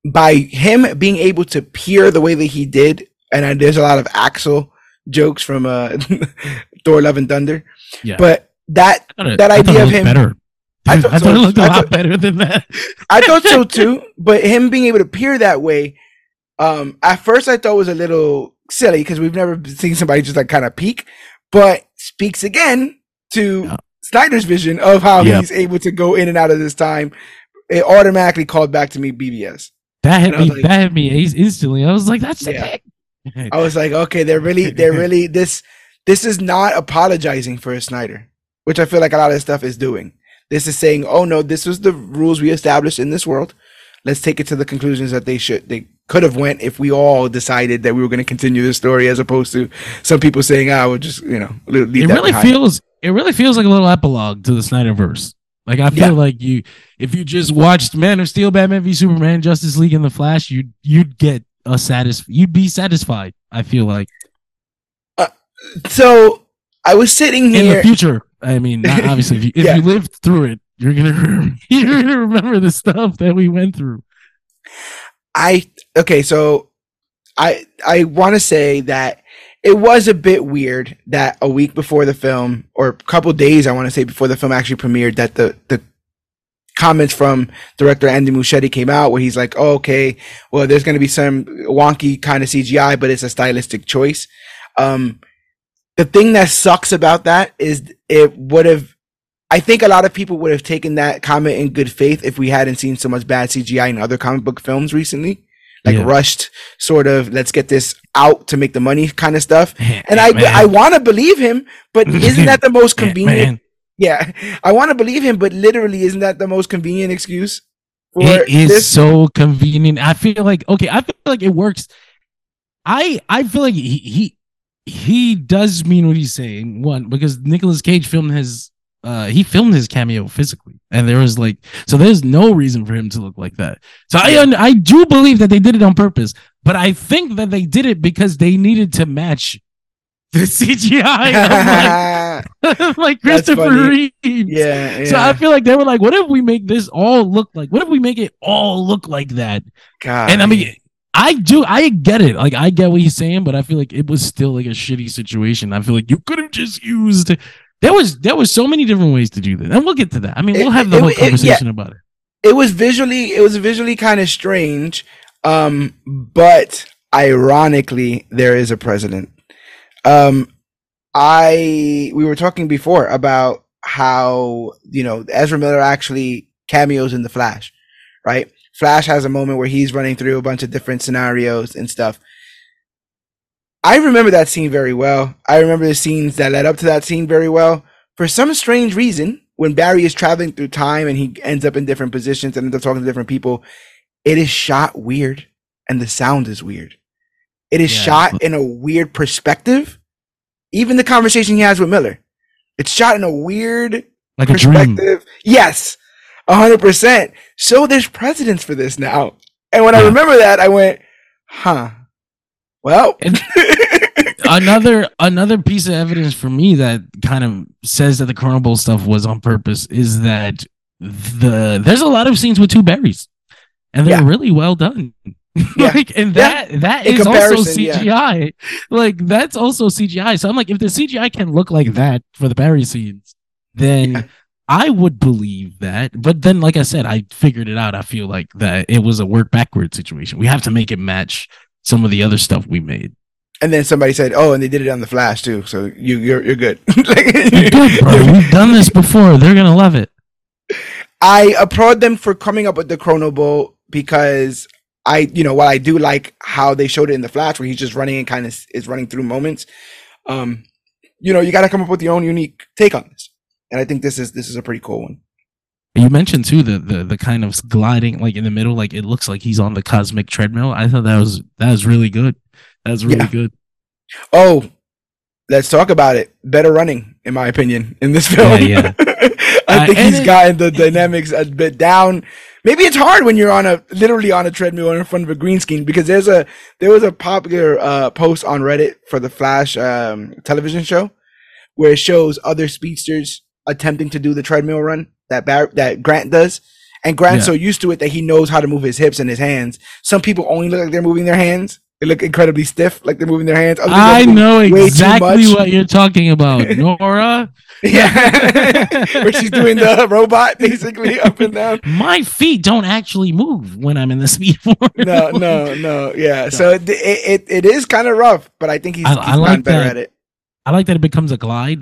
by him being able to peer the way that he did, and there's a lot of Axl jokes from uh, Thor: Love and Thunder, Yeah. but that I that idea of him- better. I I thought thought, so- it looked a I lot thought- better than that. I thought so too, but him being able to peer that way, um, at first I thought was a little silly because we've never seen somebody just like kind of peek, but speaks again to Yeah. Snyder's vision of how Yeah. he's able to go in and out of this time. It automatically called back to me BvS. That hit And I was me. like- that hit me instantly. I was like, "That's the Yeah. thing." I was like, okay, they're really, they're really this. This is not apologizing for Snyder, which I feel like a lot of this stuff is doing. This is saying, oh no, this was the rules we established in this world. Let's take it to the conclusions that they should, they could have went if we all decided that we were going to continue the story, as opposed to some people saying, ah, we'll just, you know, leave it that really behind. feels. It really feels like a little epilogue to the Snyderverse. Like I feel Yeah. like you, if you just watched Man of Steel, Batman v Superman, Justice League, and the Flash, you'd you'd get a satis. You'd be satisfied. I feel like So I was sitting here in the future. I mean, not obviously, if you, if Yeah. you lived through it, you're gonna you're gonna remember the stuff that we went through. I okay, so I I want to say that it was a bit weird that a week before the film, or a couple days, I want to say before the film actually premiered, that the the comments from director Andy Muschietti came out where he's like, oh, "Okay, well, there's going to be some wonky kind of CGI, but it's a stylistic choice." Um, the thing that sucks about that is it would have. I think a lot of people would have taken that comment in good faith if we hadn't seen so much bad CGI in other comic book films recently, like Yeah. rushed sort of let's get this out to make the money kind of stuff. And I. I want to believe him, but isn't that the most convenient? Ant-Man. Yeah, I want to believe him, but literally, isn't that the most convenient excuse for It is this? so convenient. I feel like okay. I feel like it works. I I feel like he he he does mean what he's saying. One because Nicolas Cage film has uh he filmed his cameo physically. And there was like so there's no reason for him to look like that. So i i do believe that they did it on purpose but i think that they did it because they needed to match the cgi like, like christopher reeve. Yeah, yeah. so i feel like they were like what if we make this all look like what if we make it all look like that? God. and i mean I do, I get it. Like, I get what he's saying, but I feel like it was still like a shitty situation. I feel like you could have just used. There was there was so many different ways to do this, and we'll get to that. I mean, we'll have the it- whole it- conversation about it. it was visually it was visually kind of strange um but ironically there is a president um i we were talking before about how you know ezra miller actually cameos in the flash right Flash has a moment where he's running through a bunch of different scenarios and stuff. I remember that scene very well. I remember the scenes that led up to that scene very well. For some strange reason, when Barry is traveling through time and he ends up in different positions and ends up talking to different people, it is shot weird and the sound is weird. It is yeah. shot in a weird perspective. Even the conversation he has with Miller, it's shot in a weird like perspective. A yes, 100%. So there's precedence for this now. And when yeah. I remember that, I went, huh. Well, another another piece of evidence for me that kind of says that the Chrono Bowl stuff was on purpose is that the there's a lot of scenes with two Barrys, and they're yeah. really well done. Yeah. like and that yeah. that is also CGI. Like that's also CGI. So I'm like, if the CGI can look like that for the Barry scenes, then I would believe that. But then, like I said, I figured it out. I feel like that it was a work backward situation. We have to make it match some of the other stuff we made. and then somebody said, "Oh, and they did it on the Flash too." So you you're you're good. Like- You're good, bro. We've done this before. They're gonna love it. I applaud them for coming up with the Chrono Bowl because I, you know, while I do like how they showed it in the Flash, where he's just running and kind of is running through moments, um, you know, you got to come up with your own unique take on this, and I think this is this is a pretty cool one. You mentioned too the, the the kind of gliding like in the middle, like it looks like he's on the cosmic treadmill. I thought that was that was really good. That's really Yeah. good. Oh, let's talk about it. Better running, in my opinion, in this film. Yeah, I Uh, think he's it- gotten the dynamics a bit down. Maybe it's hard when you're on a literally on a treadmill in front of a green screen because there's a there was a popular uh, post on Reddit for the Flash um, television show where it shows other speedsters attempting to do the treadmill run that Bar- that Grant does, and Grant's Yeah. so used to it that he knows how to move his hips and his hands. Some people only look like they're moving their hands. They look incredibly stiff, like they're moving their hands. Other I know exactly what you're talking about, Nora. Yeah, where she's doing the robot basically up and down. My feet don't actually move when I'm in the speed form. No, no, no. Yeah, so it it, it is kind of rough, but I think he's, I- he's I gotten better that. at it. I like that it becomes a glide.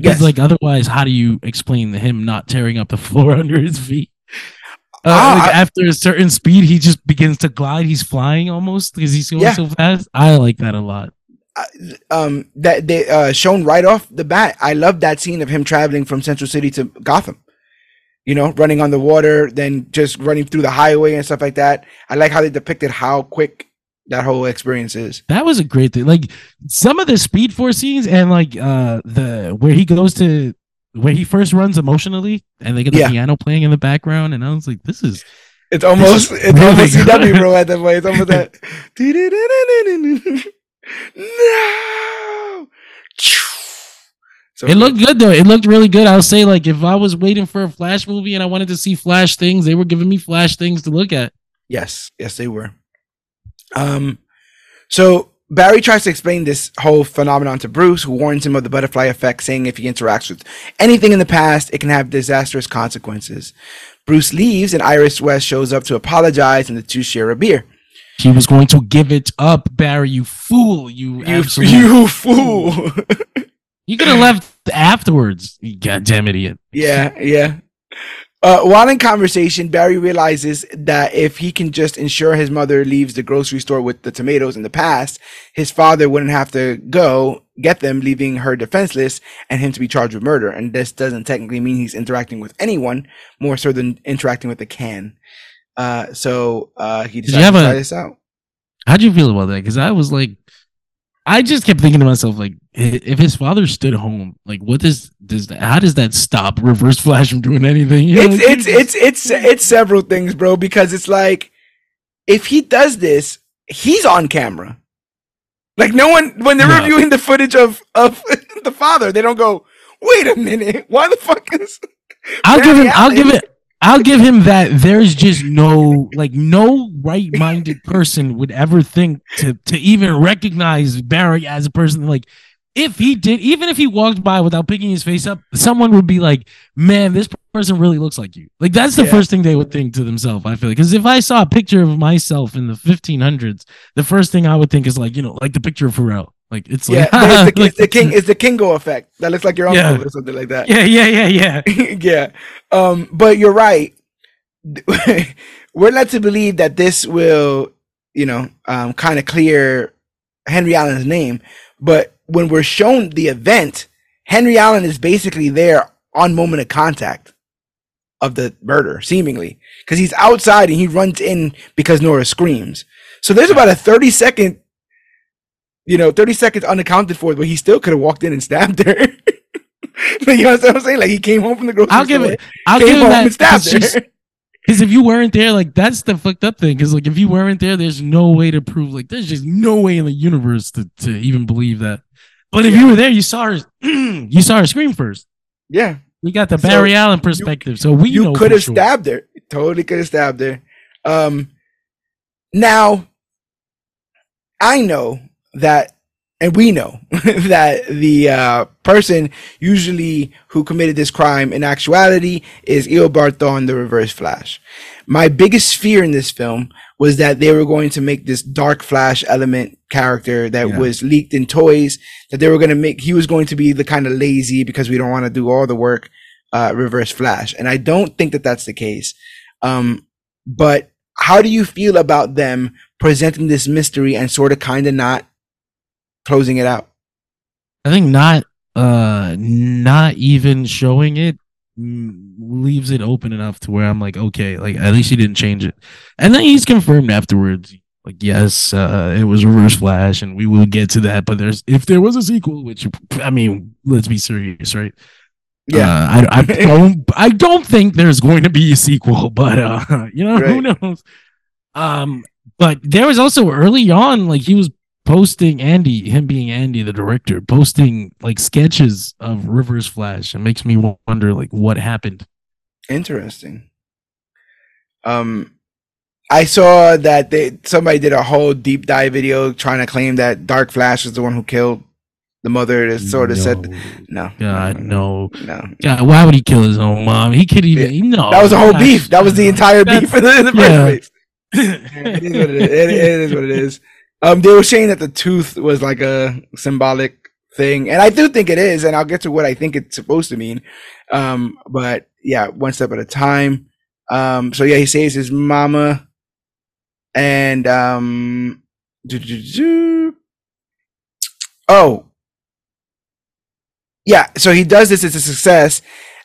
Because Yes. like otherwise, how do you explain him not tearing up the floor under his feet? Uh, Ah, like I- after a certain speed, he just begins to glide. He's flying almost because he's going Yeah. so fast. I like that a lot. Um, that they uh shown right off the bat. I love that scene of him traveling from Central City to Gotham. You know, running on the water, then just running through the highway and stuff like that. I like how they depicted how quick that whole experience is. That was a great thing. Like some of the Speed Force scenes and like uh the where he goes to where he first runs emotionally and they get the Yeah. piano playing in the background and I was like, this is It's almost it's really almost good. CW, bro. At that point, it's almost that. no. So it looked good though. It looked really good. I'll say like if I was waiting for a Flash movie and I wanted to see Flash things, they were giving me Flash things to look at. Yes, yes, they were. Um, so Barry tries to explain this whole phenomenon to Bruce, who warns him of the butterfly effect, saying if he interacts with anything in the past, it can have disastrous consequences. Bruce leaves, and Iris West shows up to apologize, and the two share a beer. He was going to give it up, Barry. You fool! You, You, you fool! You could have left afterwards. You goddamn idiot. yeah, yeah. Uh, while in conversation, Barry realizes that if he can just ensure his mother leaves the grocery store with the tomatoes in the past, his father wouldn't have to go get them, leaving her defenseless and him to be charged with murder. And this doesn't technically mean he's interacting with anyone, more so than interacting with a can. Uh, so uh, he decided to a- try this out. How'd you feel about that? Because I was like, I just kept thinking to myself, like, if his father stood home, like, what does does that? How does that stop Reverse Flash from doing anything? You know, it's it's it's it's it's several things, bro. Because it's like if he does this, he's on camera. Like no one when they're Yeah. reviewing the footage of of the father, they don't go, "Wait a minute, why the fuck is?" I'll give. Barry I'll give it. I'll give him that. There's just no like no right-minded person would ever think to to even recognize Barry as a person. Like if he did, even if he walked by without picking his face up, someone would be like, "Man, this person really looks like you." Like that's the Yeah. first thing they would think to themselves. I feel like because if I saw a picture of myself in the 1500s, the first thing I would think is like you know like the picture of Pharrell. Like it's Yeah, like it's the, like- it's the king. It's the Kingo effect. That looks like your uncle Yeah. or something like that. Yeah, yeah, yeah, yeah. yeah. Um, but you're right. We're led to believe that this will, you know, um, kind of clear Henry Allen's name. But when we're shown the event, Henry Allen is basically there on moment of contact of the murder, seemingly, because he's outside and he runs in because Nora screams. So there's about a 30 second, you know, 30 seconds unaccounted for but he still could have walked in and stabbed her. Like, you know what I'm saying? Like he came home from the grocery I'll give store, it. I'll give him that. and stabbed It's just- her. Because if you weren't there, like that's the fucked up thing. Because like if you weren't there, there's no way to prove. Like there's just no way in the universe to, to even believe that. But if Yeah. you were there, you saw her. you saw her scream first. Yeah, We got the So, Barry Allen perspective, so we you could have sure. stabbed her. Totally could have stabbed her. Um, now I know that, and we know that the uh, person usually who committed this crime in actuality is Eobard Thawne, the Reverse Flash. My biggest fear in this film was that they were going to make this Dark Flash element character that Yeah. was leaked in toys. That they were going to make. He was going to be the kind of lazy because we don't want to do all the work. Uh, Reverse Flash, and I don't think that that's the case. Um, but how do you feel about them presenting this mystery and sort of kind of not closing it out? I think not. Uh, not even showing it mm, leaves it open enough to where I'm like, okay, like at least he didn't change it. And then he's confirmed afterwards, like, yes, uh, it was Reverse Flash, and we will get to that. But there's if there was a sequel, which I mean, let's be serious, right? Uh, I, I don't I don't think there's going to be a sequel, but uh, you know who knows. Um, but there was also early on, like he was posting Andy, him being Andy, the director, posting like sketches of Reverse Flash. It makes me wonder, like, what happened. Interesting. Um, I saw that they somebody did a whole deep dive video trying to claim that Dark Flash is the one who killed the mother. That sort of said no. God, no. no. God, why would he kill his own mom? He could even no. That was the whole beef. That was the entire beef in the, in the yeah. place. it is it is. It, it is what it is. Um, they were saying that the tooth was like a symbolic thing, and I do think it is. And I'll get to what I think it's supposed to mean. Um, but yeah, one step at a time. Um, so yeah, he saves his mama, and um, oh, yeah. So he does this. It's a success,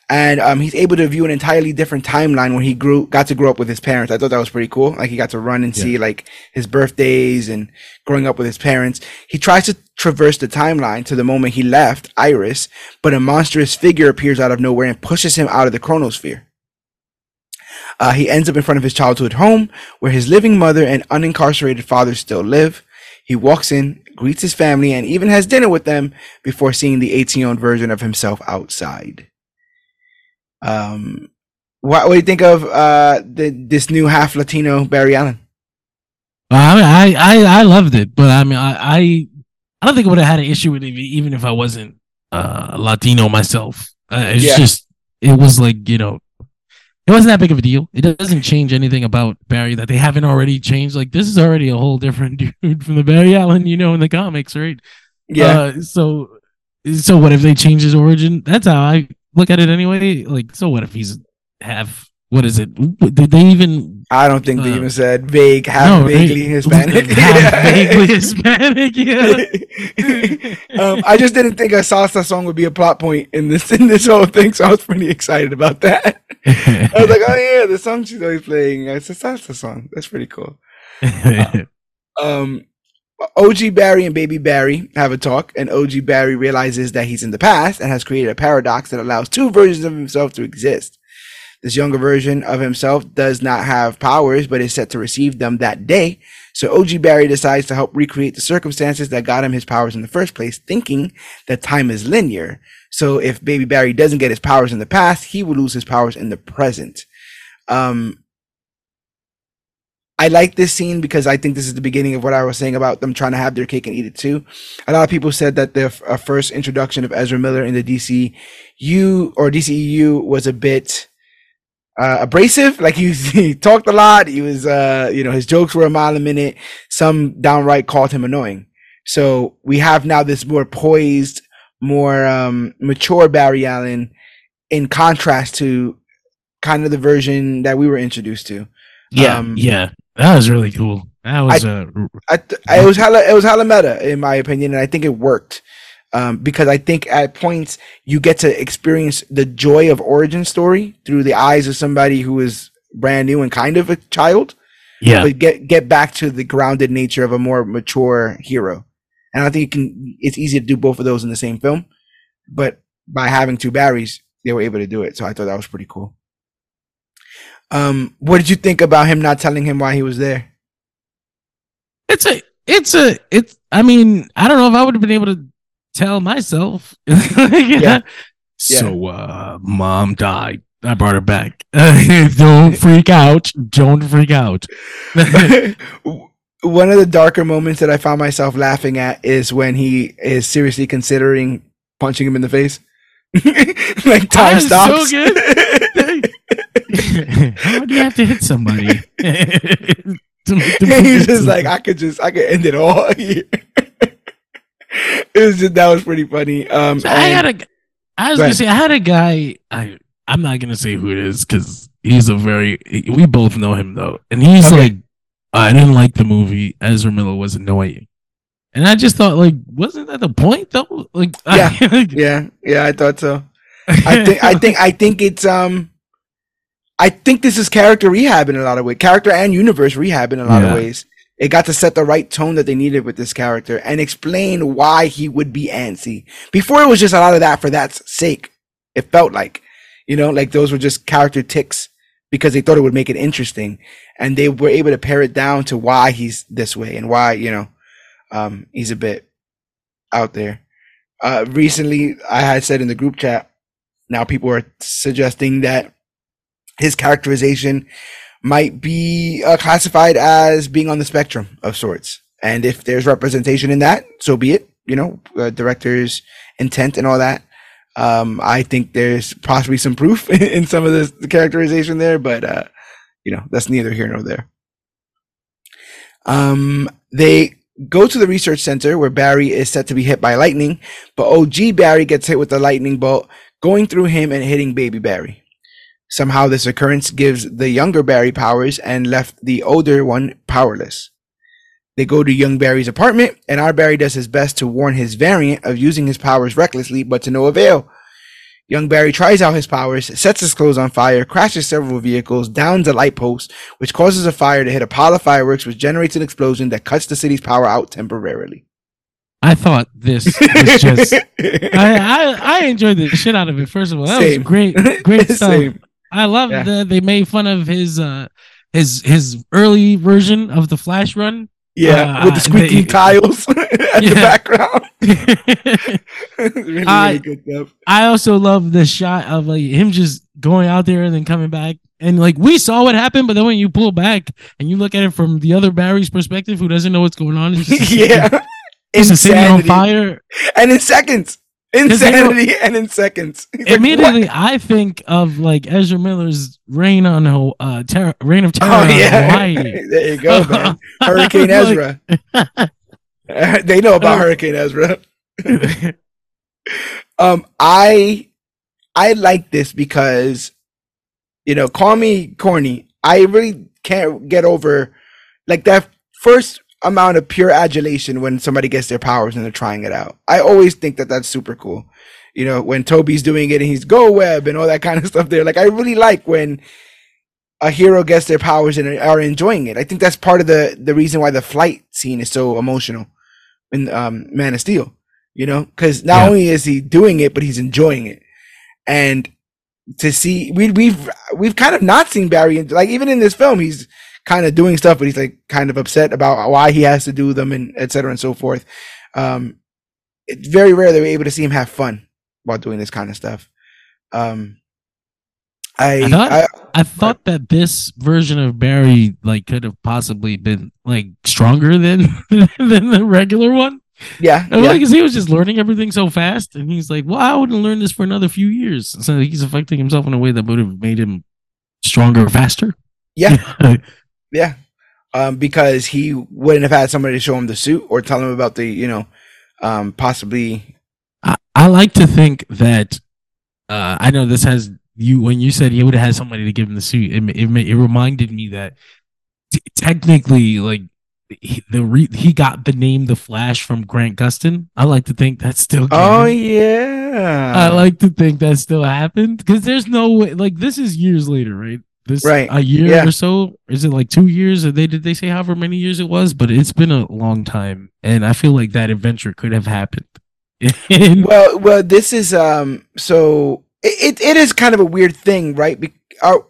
and um, he's able to view an entirely different timeline where he grew, got to grow up with his parents. I thought that was pretty cool. Like he got to run and Yeah. see like his birthdays and growing up with his parents. He tries to traverse the timeline to the moment he left Iris, but a monstrous figure appears out of nowhere and pushes him out of the chronosphere. Uh, he ends up in front of his childhood home where his living mother and unincarcerated father still live. He walks in, greets his family, and even has dinner with them before seeing the 18 year old version of himself outside. Um, what, what do you think of uh, the, this new half Latino Barry Allen? I mean, I, I I loved it, but I mean, I I, I don't think I would have had an issue with it even if I wasn't uh Latino myself. Uh, it's Yeah. just it was like you know, it wasn't that big of a deal. It doesn't change anything about Barry that they haven't already changed. Like this is already a whole different dude from the Barry Allen you know in the comics, right? Yeah, Uh, so so what if they change his origin? That's how I look at it anyway. Like so what if he's half? What is it? Did they even I don't think they uh, even said vague, half no, vaguely Hispanic. Half vaguely Hispanic, yeah. um, I just didn't think a salsa song would be a plot point in this in this whole thing, so I was pretty excited about that. I was like, oh yeah, the song she's always playing, it's a salsa song. That's pretty cool. Um, OG Barry and Baby Barry have a talk, and OG Barry realizes that he's in the past and has created a paradox that allows two versions of himself to exist. This younger version of himself does not have powers, but is set to receive them that day. So OG Barry decides to help recreate the circumstances that got him his powers in the first place, thinking that time is linear. So if Baby Barry doesn't get his powers in the past, he will lose his powers in the present. Um, I like this scene because I think this is the beginning of what I was saying about them trying to have their cake and eat it too. A lot of people said that the uh, first introduction of Ezra Miller in the DCU or DCEU was a bit uh, abrasive. Like he, he talked a lot. He was, uh, you know, his jokes were a mile a minute. Some downright called him annoying. So we have now this more poised, more um, mature Barry Allen in contrast to kind of the version that we were introduced to. Yeah, um, yeah. That was really cool. That was I, uh, I, I, it was hella it was hella meta in my opinion, and I think it worked. Um, because I think at points you get to experience the joy of origin story through the eyes of somebody who is brand new and kind of a child. Yeah. But get get back to the grounded nature of a more mature hero. And I think it can it's easy to do both of those in the same film. But by having two Barrys, they were able to do it. So I thought that was pretty cool. Um, what did you think about him not telling him why he was there? It's a, it's a, it's. I mean, I don't know if I would have been able to tell myself. yeah. So, uh, mom died. I brought her back. don't freak out. Don't freak out. One of the darker moments that I found myself laughing at is when he is seriously considering punching him in the face. like time stops. So How do you have to hit somebody? He's just like, I could just, I could end it all here. it was just, that was pretty funny. Um, so I had a, I was gonna say, I had a guy. I, I'm not gonna say who it is because he's a very. We both know him though, and he's okay. like, I didn't like the movie. Ezra Miller was annoying. And I just thought, like, wasn't that the point though? Like, yeah, yeah, yeah. I thought so. I think, I think, I think it's um, I think this is character rehab in a lot of ways, character and universe rehab in a lot yeah. of ways. It got to set the right tone that they needed with this character and explain why he would be antsy. Before it was just a lot of that for that sake. It felt like, you know, like those were just character ticks because they thought it would make it interesting. And they were able to pare it down to why he's this way and why, you know, um, he's a bit out there. Uh, recently I had said in the group chat, now people are suggesting that his characterization might be uh, classified as being on the spectrum of sorts. And if there's representation in that, so be it. You know, uh, director's intent and all that. Um, I think there's possibly some proof in some of this, the characterization there, but uh, you know, that's neither here nor there. Um, they go to the research center where Barry is set to be hit by lightning, but OG Barry gets hit with the lightning bolt, going through him and hitting Baby Barry. Somehow this occurrence gives the younger Barry powers and left the older one powerless. They go to young Barry's apartment, and our Barry does his best to warn his variant of using his powers recklessly, but to no avail. Young Barry tries out his powers, sets his clothes on fire, crashes several vehicles, downs a light post, which causes a fire to hit a pile of fireworks, which generates an explosion that cuts the city's power out temporarily. I thought this was just. I, I, I enjoyed the shit out of it. First of all, that Same. was great, great stuff. Same. I love yeah. that they made fun of his uh his his early version of the Flash run. Yeah, uh, with the squeaky they, tiles at yeah. the background. really, really good stuff. I also love the shot of like him just going out there and then coming back. And like we saw what happened, but then when you pull back and you look at it from the other Barry's perspective, who doesn't know what's going on, it's just, yeah, insanity. on fire, and in seconds. Insanity and in seconds. He's immediately, like, I think of like Ezra Miller's Reign on uh, ter- Reign of Terror. Oh yeah, Hawaii. there you go, man. Hurricane Ezra. they know about Hurricane Ezra. um, I I like this because you know, call me corny. I really can't get over like that first amount of pure adulation when somebody gets their powers and they're trying it out. I always think that that's super cool. You know, when Toby's doing it and he's go web and all that kind of stuff there. Like I really like when a hero gets their powers and are enjoying it. I think that's part of the the reason why the flight scene is so emotional in um, Man of Steel. You know, because not Yeah. only is he doing it, but he's enjoying it, and to see we we've we've kind of not seen Barry like even in this film he's kind of doing stuff, but he's like kind of upset about why he has to do them and et cetera and so forth. Um, it's very rare that we're able to see him have fun while doing this kind of stuff. Um, I, I thought- I I thought that this version of Barry like could have possibly been like stronger than than the regular one. yeah, yeah. Like, he was just learning everything so fast, and he's like, "Well, I wouldn't learn this for another few years." So he's affecting himself in a way that would have made him stronger faster. Yeah. Yeah. Um, because he wouldn't have had somebody to show him the suit or tell him about the, you know, um, possibly. I, I like to think that uh, I know this has you when you said he would have had somebody to give him the suit. It it, it reminded me that t- technically, like he, the re- he got the name the Flash from Grant Gustin. I like to think that's still. Oh yeah. I like to think that still happened because there's no way. Like this is years later, right? This Right. a year Yeah. or so. Is it like two years? Or they did they say however many years it was? But it's been a long time, and I feel like that adventure could have happened. Well, well, this is um. So it, it, is kind of a weird thing, right? Be- our,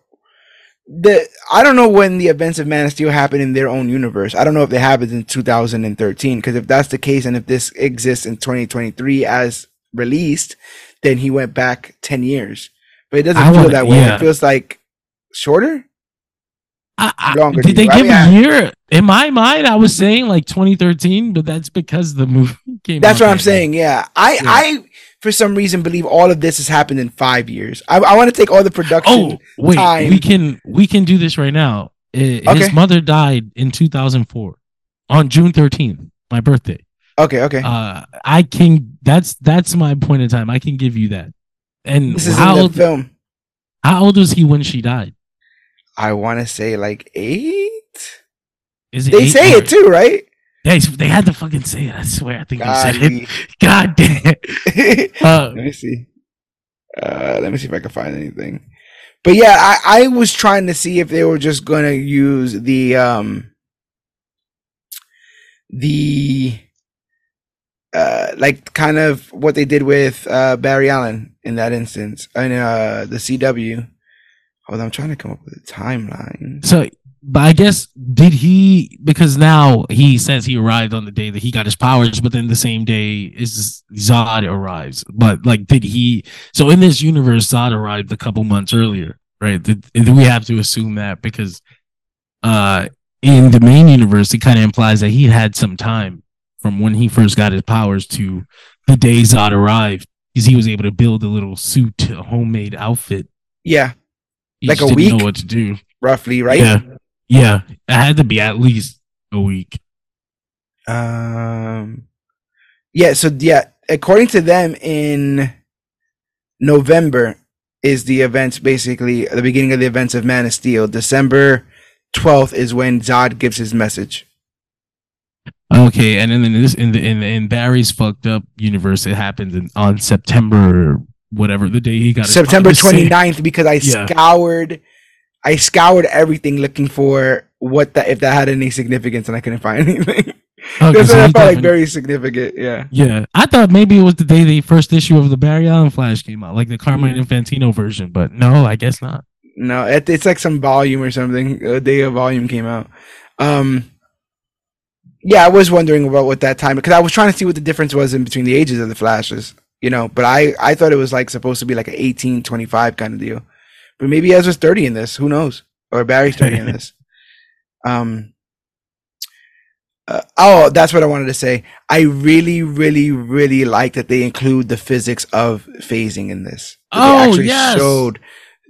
the I don't know when the events of Man of Steel happened in their own universe. I don't know if they happened in 2013 because if that's the case, and if this exists in 2023 as released, then he went back 10 years. But it doesn't I feel wanna- that way. yeah. It feels like shorter. I, I, Longer did they. I give mean, a year? In my mind, I was saying like 2013, but that's because the movie came. That's what I'm that saying. Yeah, I, Yeah. I, for some reason, believe all of this has happened in five years. I, I want to take all the production. Oh wait, time. we can we can do this right now. His Okay. mother died in 2004 on June 13th, my birthday. Okay, okay. Uh, I can. That's that's my point in time. I can give you that. And this is how in the old, film. how old was he when she died? I want to say like eight. Is it They say or- it too, right? They, they had to fucking say it. I swear. I think they said it. God damn. Uh, let me see. Uh, let me see if I can find anything. But yeah, I, I was trying to see if they were just gonna use the um the uh like kind of what they did with uh Barry Allen in that instance and uh the CW. Hold on, I'm trying to come up with a timeline. So, but I guess did he because now he says he arrived on the day that he got his powers, but then the same day is Zod arrives. But like, did he? So in this universe, Zod arrived a couple months earlier, right? Did, did we have to assume that because uh in the main universe, it kind of implies that he had some time from when he first got his powers to the day Zod arrived, because he was able to build a little suit, a homemade outfit. Yeah, He Like just a didn't week? know what to do. roughly, right? Yeah. Yeah. It had to be at least a week. Um, yeah. So yeah, according to them, in November is the events. Basically, the beginning of the events of Man of Steel. December twelfth is when Zod gives his message. Okay, and then in this in the in, in Barry's fucked up universe, it happens in, on September whatever the day he got September powers. 29th because I Yeah. scoured, I scoured everything looking for what that if that had any significance, and I couldn't find anything. Okay, Because so that felt like very significant. Yeah. yeah, I thought maybe it was the day the first issue of the Barry Allen Flash came out, like the Carmine Infantino version, but no, I guess not. No, it, it's like some volume or something. A day a volume came out. Um, yeah, I was wondering about what that time because I was trying to see what the difference was in between the ages of the Flashes, you know. But I I thought it was like supposed to be like an 18, 25 kind of deal. But maybe Ezra's thirty in this. Who knows? Or Barry's thirty in this. Um. uh, oh, that's what I wanted to say. I really, really, really like that they include the physics of phasing in this. Oh, they actually yes. showed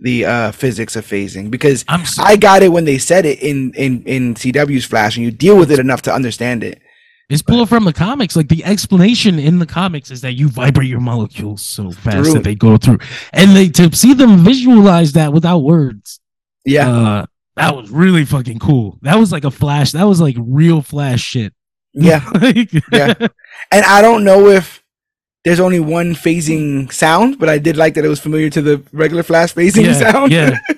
the uh, physics of phasing because I'm so, I got it when they said it in in in CW's Flash, and you deal with it enough to understand it. It's pulled from the comics. Like the explanation in the comics is that you vibrate your molecules so fast Through. that they go through, and they to see them visualize that without words. Yeah, Uh, that was really fucking cool. That was like a flash. That was like real flash shit. yeah. Like- Yeah. And I don't know if there's only one phasing sound, but I did like that it was familiar to the regular Flash phasing Yeah, sound. yeah.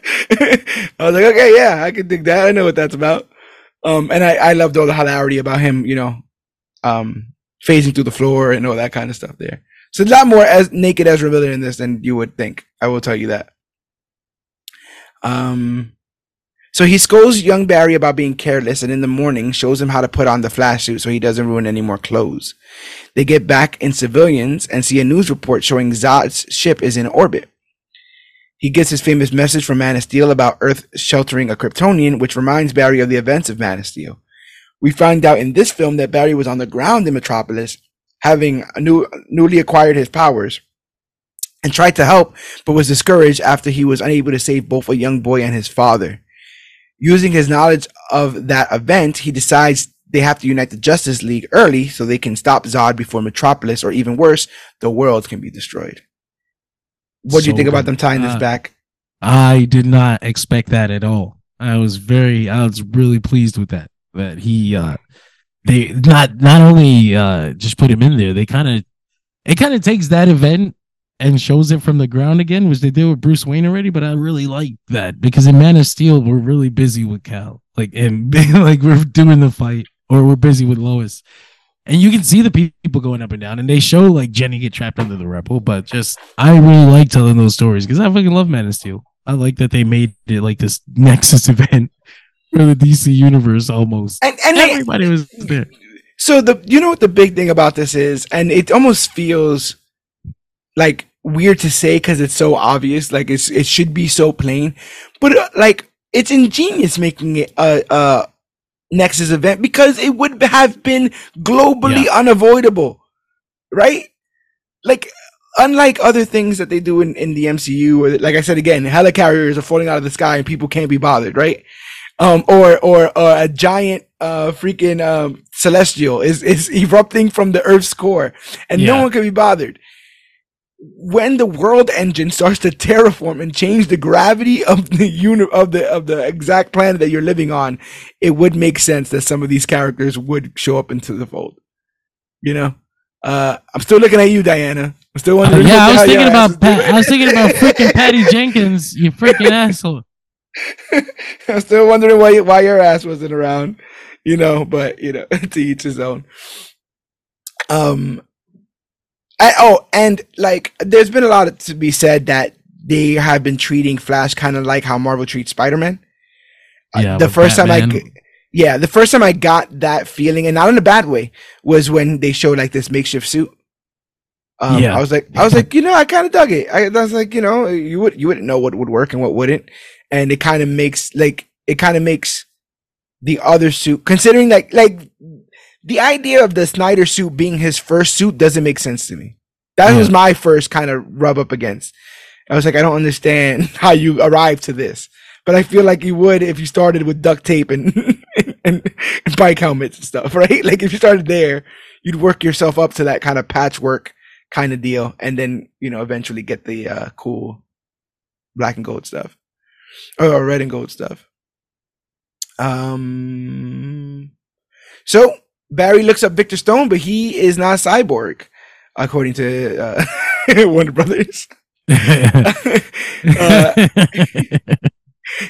I was like, okay, yeah, I can dig that. I know what that's about. Um, and I, I loved all the hilarity about him, you know, um, phasing through the floor and all that kind of stuff there. So a lot more as naked Ezra Miller in this than you would think. I will tell you that. Um, so he scolds young Barry about being careless, and in the morning shows him how to put on the flash suit so he doesn't ruin any more clothes. They get back in civilians and see a news report showing Zod's ship is in orbit. He gets his famous message from Man of Steel about Earth sheltering a Kryptonian, which reminds Barry of the events of Man of Steel. We find out in this film that Barry was on the ground in Metropolis, having new, newly acquired his powers, and tried to help, but was discouraged after he was unable to save both a young boy and his father. Using his knowledge of that event, he decides they have to unite the Justice League early so they can stop Zod before Metropolis, or even worse, the world can be destroyed. What do you think about them tying this Uh, back? I did not expect that at all. I was very, I was really pleased with that. That he, uh, they not not only uh just put him in there, they kind of, it kind of takes that event and shows it from the ground again, which they did with Bruce Wayne already. But I really like that because in Man of Steel, we're really busy with Kal, like and like we're doing the fight, or we're busy with Lois. And you can see the people going up and down, and they show like Jenny get trapped under the rebel. But just, I really like telling those stories because I fucking love Man of Steel. I like that they made it like this Nexus event for the DC universe almost. And and they, Everybody was there. so the you know what the big thing about this is, and it almost feels like weird to say because it's so obvious, like it's it should be so plain, but uh, like it's ingenious making it a, Nexus event because it would have been globally unavoidable, right? Like unlike other things that they do in, in the MCU, or like I said again, helicarriers are falling out of the sky and people can't be bothered, right? Um, or or or a giant uh freaking um celestial is is erupting from the Earth's core, and no one can be bothered. When the world engine starts to terraform and change the gravity of the uni- of the of the exact planet that you're living on, it would make sense that some of these characters would show up into the fold. You know, uh, I'm still looking at you, Diana. I'm still Uh, wondering. what yeah, I was thinking about Pat. I was thinking about freaking Patty Jenkins, you freaking asshole. I'm still wondering why why your ass wasn't around, you know. But you know, to each his own. Um. I, oh, and like, there's been a lot to be said that they have been treating Flash kind of like how Marvel treats Spider-Man. Uh, Yeah, the with first time I, yeah, the first time I got that feeling, and not in a bad way, was when they showed like this makeshift suit. Um, Yeah. I was like, I was like, you know, I kind of dug it. I, I was like, you know, you would you wouldn't know what would work and what wouldn't, and it kind of makes like it kind of makes the other suit considering like like the idea of the Snyder suit being his first suit doesn't make sense to me. That was my first kind of rub up against. I was like, I don't understand how you arrived to this, but I feel like you would if you started with duct tape and and, and bike helmets and stuff, right? Like if you started there, you'd work yourself up to that kind of patchwork kind of deal, and then you know eventually get the uh, cool black and gold stuff or red and gold stuff. Um. So Barry looks up Victor Stone, but he is not cyborg, according to uh, Warner Brothers. Uh,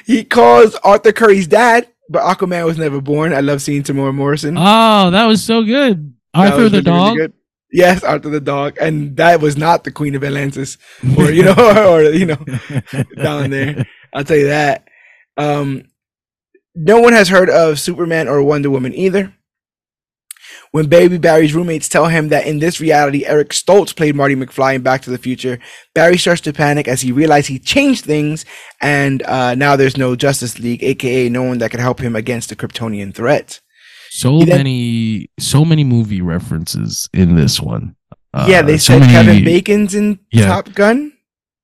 he calls Arthur Curry's dad, but Aquaman was never born. I love seeing Temuera Morrison. oh, that was so good. Arthur the really, really dog. good. Yes, Arthur the dog, and that was not the Queen of Atlantis, or you know, or, you know, down there. I'll tell you that. Um, no one has heard of Superman or Wonder Woman either. When Baby Barry's roommates tell him that in this reality, Eric Stoltz played Marty McFly in Back to the Future, Barry starts to panic as he realizes he changed things, and uh, now there's no Justice League, aka no one that can help him against the Kryptonian threat. So then- many, so many movie references in this one. yeah, Uh, they so said many- Kevin Bacon's in Yeah. Top Gun.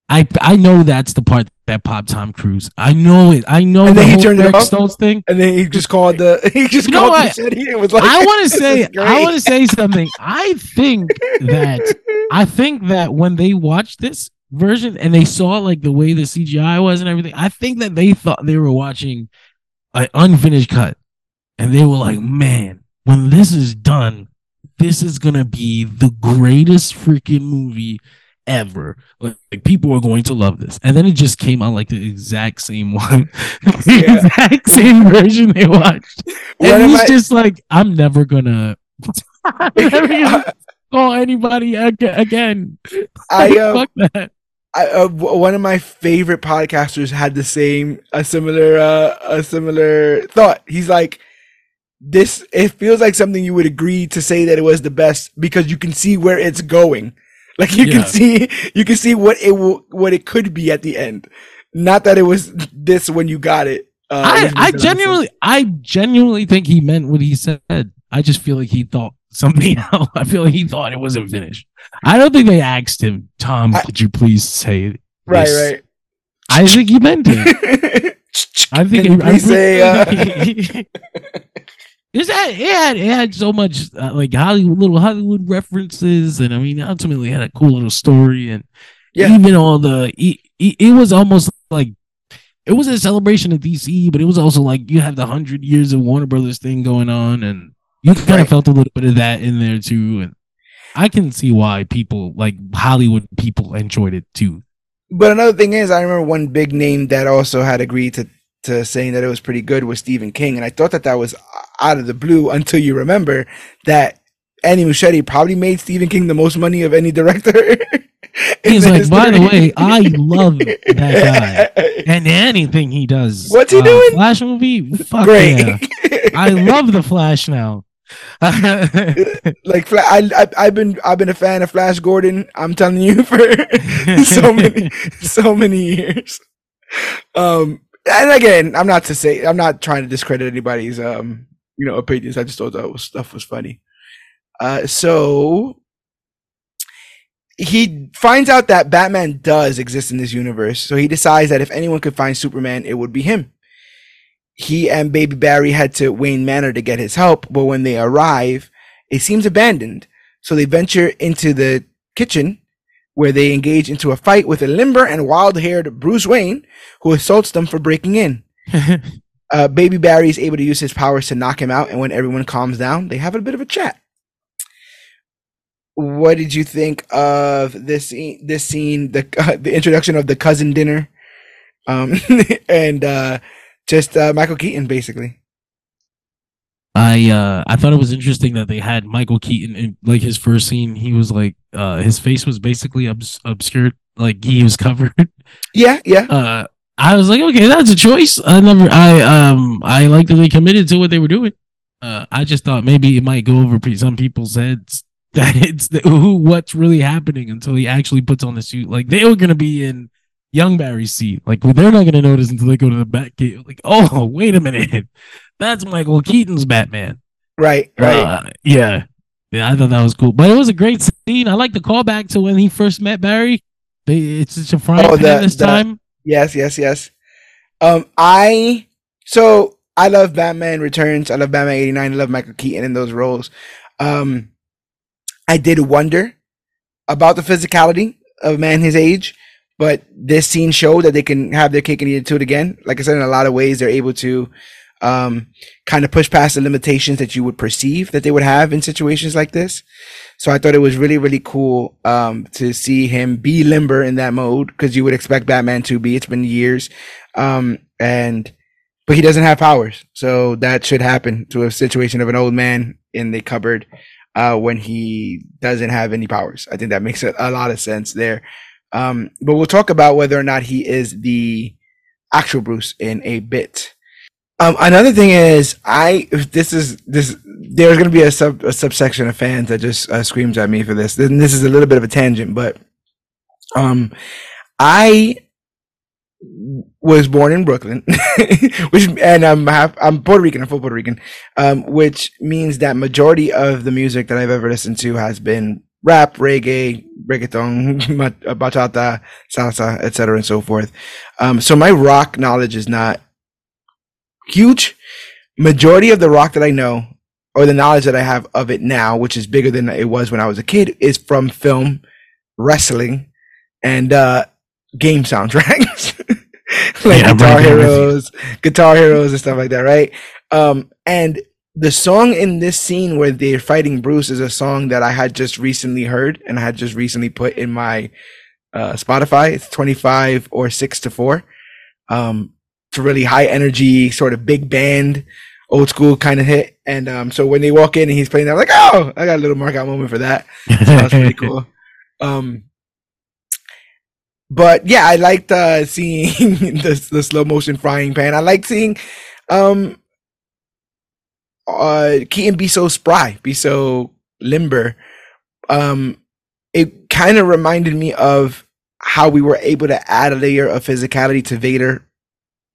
I I know that's the part that popped Tom Cruise. I know it. I know And the he whole turned off? Stoltz thing. And then he just called the he just You called what? city. It was like I want to say, I want to say something. I think that I think that when they watched this version and they saw like the way the CGI was and everything, I think that they thought they were watching an unfinished cut, and they were like, "Man, when this is done, this is gonna be the greatest freaking movie ever. Like, like, people are going to love this. And then it just came out like the exact same one, the yeah. exact same version they watched. and he's I- just like, I'm never gonna, I'm never gonna call anybody again. I uh, fuck that. I, uh, one of my favorite podcasters had the same a similar uh, a similar thought. He's like, this it feels like something you would agree to say that it was the best because you can see where it's going. Like you yeah. can see you can see what it will what it could be at the end. Not that it was this when you got it. Uh, I, I genuinely I genuinely think he meant what he said. I just feel like he thought something else. I feel like he thought it wasn't finished. I don't think they asked him, Tom, I, could you please say this? Right, right. I think he meant it. I think he, I say uh... it had, it had it had so much uh, like Hollywood little Hollywood references, and I mean ultimately had a cool little story, and yeah. even all the it, it, it was almost like it was a celebration of DC, but it was also like you have the hundred years of Warner Brothers thing going on, and you kind right. of felt a little bit of that in there too, and I can see why people like Hollywood people enjoyed it too. But another thing is, I remember one big name that also had agreed to to saying that it was pretty good was Stephen King, and I thought that that was out of the blue until you remember that Andy Muschietti probably made Stephen King the most money of any director. He's like, by the way, I love that guy and anything he does. What's he uh, doing? Flash movie? Fuck Great. yeah! I love the Flash now. like I, I I've been I've been a fan of Flash Gordon. I'm telling you for so many so many years. Um, and again, I'm not to say I'm not trying to discredit anybody's um you know opinions. I just thought that was, stuff was funny. Uh, so he finds out that Batman does exist in this universe. So he decides that if anyone could find Superman, it would be him he and baby Barry head to Wayne Manor to get his help, but when they arrive, it seems abandoned. So they venture into the kitchen where they engage into a fight with a limber and wild haired Bruce Wayne, who assaults them for breaking in. uh, baby Barry is able to use his powers to knock him out, and when everyone calms down, they have a bit of a chat. What did you think of this scene? This scene, the uh, the introduction of the cousin dinner, um, and uh, just uh, Michael Keaton, basically. I uh I thought it was interesting that they had Michael Keaton in like his first scene. He was like uh his face was basically obs- obscured, like he was covered. Yeah, yeah. Uh, I was like, okay, that's a choice. I never, I um, I like that they committed to what they were doing. Uh, I just thought maybe it might go over some people's heads that it's the, who what's really happening until he actually puts on the suit. Like they were gonna be in Young Barry's seat. Like well, they're not going to notice until they go to the Batcave. Like, oh, wait a minute, that's Michael Keaton's Batman. Right, right. Uh, yeah, yeah. I thought that was cool, but it was a great scene. I like the callback to when he first met Barry. They, it's such a frying oh, pan this time. Yes, yes, yes. Um, I so I love Batman Returns. I love Batman '89. I love Michael Keaton in those roles. Um, I did wonder about the physicality of a man his age but this scene showed that they can have their cake and eat it too again. Like I said, in a lot of ways, they're able to um, kind of push past the limitations that you would perceive that they would have in situations like this. So I thought it was really, really cool um, to see him be limber in that mode because you would expect Batman to be. It's been years, um, and but he doesn't have powers, so that should happen to a situation of an old man in the cupboard uh, when he doesn't have any powers. I think that makes a, a lot of sense there. Um, but we'll talk about whether or not he is the actual Bruce in a bit. Um, another thing is, I this is this there's going to be a sub a subsection of fans that just uh, screams at me for this. And this is a little bit of a tangent, but um, I was born in Brooklyn, which and I'm half I'm Puerto Rican. I'm full Puerto Rican, um, which means that majority of the music that I've ever listened to has been rap, reggae, reggaeton, bachata, salsa, etc., and so forth. Um, so my rock knowledge is not huge. Majority of the rock that I know, or the knowledge that I have of it now, which is bigger than it was when I was a kid, is from film, wrestling, and uh, game soundtracks. like yeah, Guitar Heroes, Guitar Heroes, and stuff like that, right? Um, and the song in this scene where they're fighting Bruce is a song that I had just recently heard and I had just recently put in my uh, Spotify. It's 25 or 6 to 4. Um, it's a really high energy, sort of big band, old school kind of hit. And um, so when they walk in and he's playing that, I'm like, oh, I got a little mark out moment for that. So that's pretty cool. Um, but yeah, I liked uh, seeing the, the slow motion frying pan. I like seeing um, uh, Keaton be so spry, be so limber. Um, it kind of reminded me of how we were able to add a layer of physicality to Vader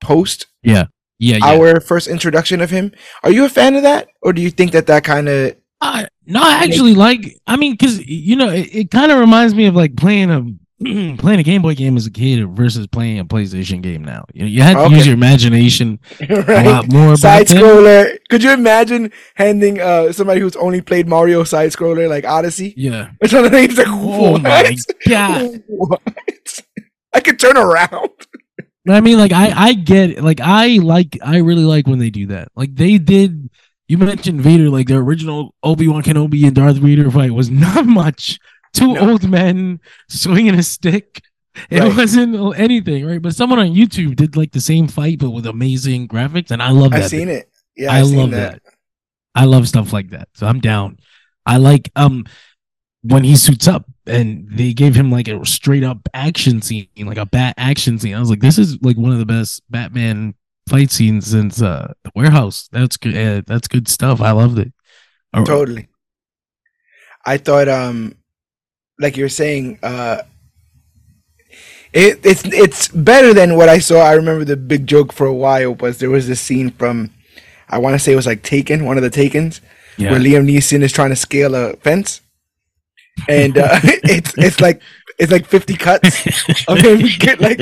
post yeah, yeah, yeah. our first introduction of him. Are you a fan of that, or do you think that that kind of Uh, no, I actually like. I mean, because you know, it, it kind of reminds me of like playing a playing a Game Boy game as a kid versus playing a PlayStation game now. You, know, you had to Okay. use your imagination a right? lot more. Side scroller. Could you imagine handing uh somebody who's only played Mario side scroller like Odyssey Yeah. something? He's like, Oh what? my god. What? I could turn around. I mean, like I, I get it. like I like I really like when they do that. Like they did. You mentioned Vader, like the original Obi Wan Kenobi and Darth Vader fight was not much. Two No. old men swinging a stick. It Right. wasn't anything, right? But someone on YouTube did like the same fight, but with amazing graphics, and I love that. I've seen it. Yeah, I I've seen love that. I love stuff like that. So I'm down. I like um when he suits up and they gave him like a straight up action scene, like a bat action scene. I was like, this is like one of the best Batman fight scenes since uh the warehouse. That's good. Uh, that's good stuff. I loved it. Totally. I thought, um, like you were saying, uh, it, it's it's better than what I saw. I remember the big joke for a while was there was this scene from, I want to say it was like Taken, one of the Takens, yeah. where Liam Neeson is trying to scale a fence, and uh, it's it's like it's like fifty cuts of him get like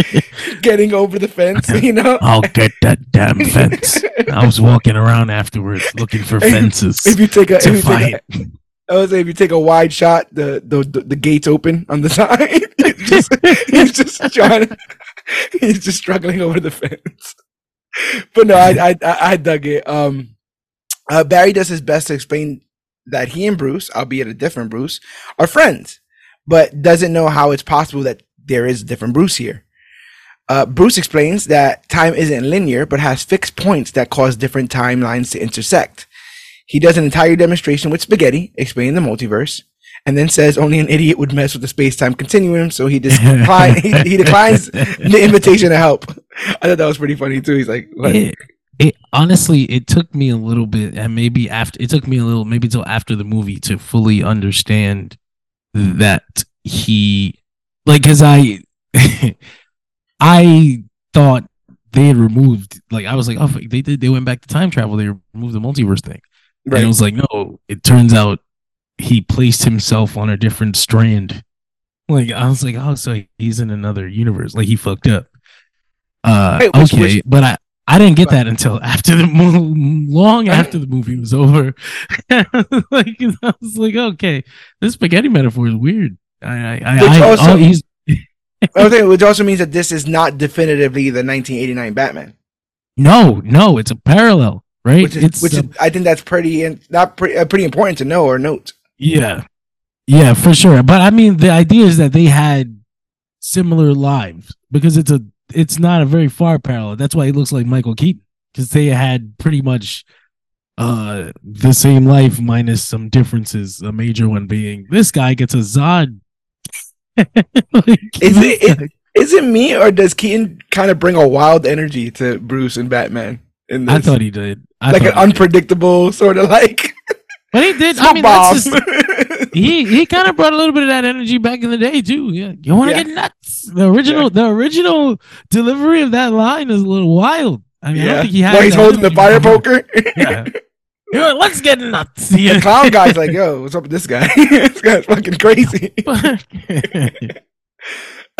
getting over the fence, you know. I'll get that damn fence. I was walking around afterwards looking for fences If you take a, if to you take a fight. I say if you take a wide shot, the the the, the gates open on the side. It's just, he's just trying. To, he's just struggling over the fence. But no, I I I I dug it. Um, uh, Barry does his best to explain that he and Bruce, albeit a different Bruce, are friends, but doesn't know how it's possible that there is a different Bruce here. Uh, Bruce explains that time isn't linear, but has fixed points that cause different timelines to intersect. He does an entire demonstration with spaghetti, explaining the multiverse, and then says only an idiot would mess with the space-time continuum, so he just decline, he, he declines the invitation to help. I thought that was pretty funny too. He's like, what? It, honestly it took me a little bit and maybe after it took me a little maybe till after the movie to fully understand that he like because i i thought they had removed like i was like oh they did they went back to time travel they removed the multiverse thing. And right. it was like no it turns out he placed himself on a different strand. Like i was like oh so he's in another universe. Like he fucked up. Uh which- okay which- but i I didn't get that until after the mo- long after the movie was over. like I was like, okay, this spaghetti metaphor is weird. I, I, I, Which I also- oh, Okay, which also means that this is not definitively the 1989 Batman, no, no, it's a parallel, right? which is it's which is I think that's pretty and not pretty uh, pretty important to know or note. Yeah. Yeah, for sure. But I mean the idea is that they had similar lives because it's a it's not a very far parallel. That's why he looks like Michael Keaton. Because they had pretty much uh the same life minus some differences. A major one being this guy gets a Zod. Like, Is it- guy- Is it me or does Keaton kind of bring a wild energy to Bruce and Batman in this? I thought he did. I like an he did. unpredictable sort of like But he did. I mean, bomb. that's just, he he kind of brought a little bit of that energy back in the day too. Yeah, you want to Yeah. get nuts. The original the original delivery of that line is a little wild. I mean, I don't yeah, think he had. he's holding the fire poker. Yeah. You let's get nuts. the clown guy's like, "Yo, what's up with this guy? this guy's fucking crazy."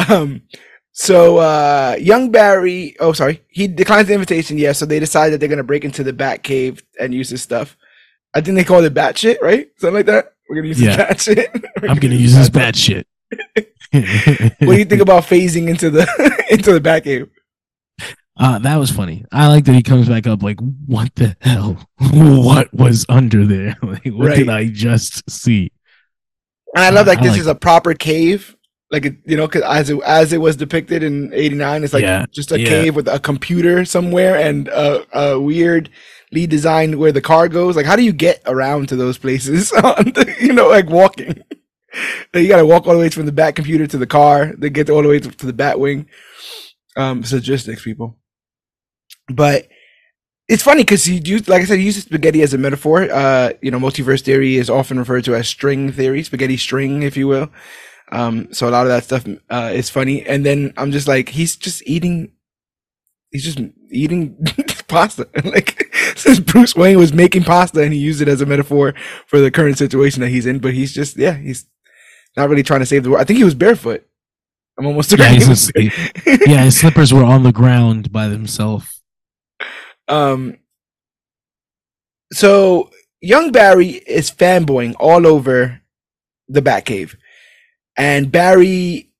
Um, so uh, young Barry, oh sorry, he declines the invitation. Yeah, so they decide that they're gonna break into the Bat Cave and use his stuff. I think they call it bat shit, right? Something like that. We're gonna use Yeah. this bat shit. We're I'm gonna use this bad shit. What do you think about phasing into the into the Bat Cave? Uh, that was funny. I like that he comes back up like, what the hell? what was under there? like, what did I just see? And I love Uh, like this like is a proper cave. Like it, you know, cause as it as it was depicted in '89, it's like Yeah, just a yeah. cave with a computer somewhere and a, a weird lead designed where the car goes. Like, how do you get around to those places? the, you know, like walking. You got to walk all the way from the back computer to the car, then get all the way to, to the bat wing. Um, it's logistics, people. But it's funny because you use, like I said, you use spaghetti as a metaphor. Uh, you know, multiverse theory is often referred to as string theory, spaghetti string, if you will. Um, so a lot of that stuff uh, is funny. And then I'm just like, he's just eating, he's just eating pasta. like since Bruce Wayne was making pasta and he used it as a metaphor for the current situation that he's in, but he's just, yeah, he's not really trying to save the world. I think he was barefoot. I'm almost Yeah, he he's was just- yeah, his slippers were on the ground by themselves. Um. So young Barry is fanboying all over the Batcave, and Barry,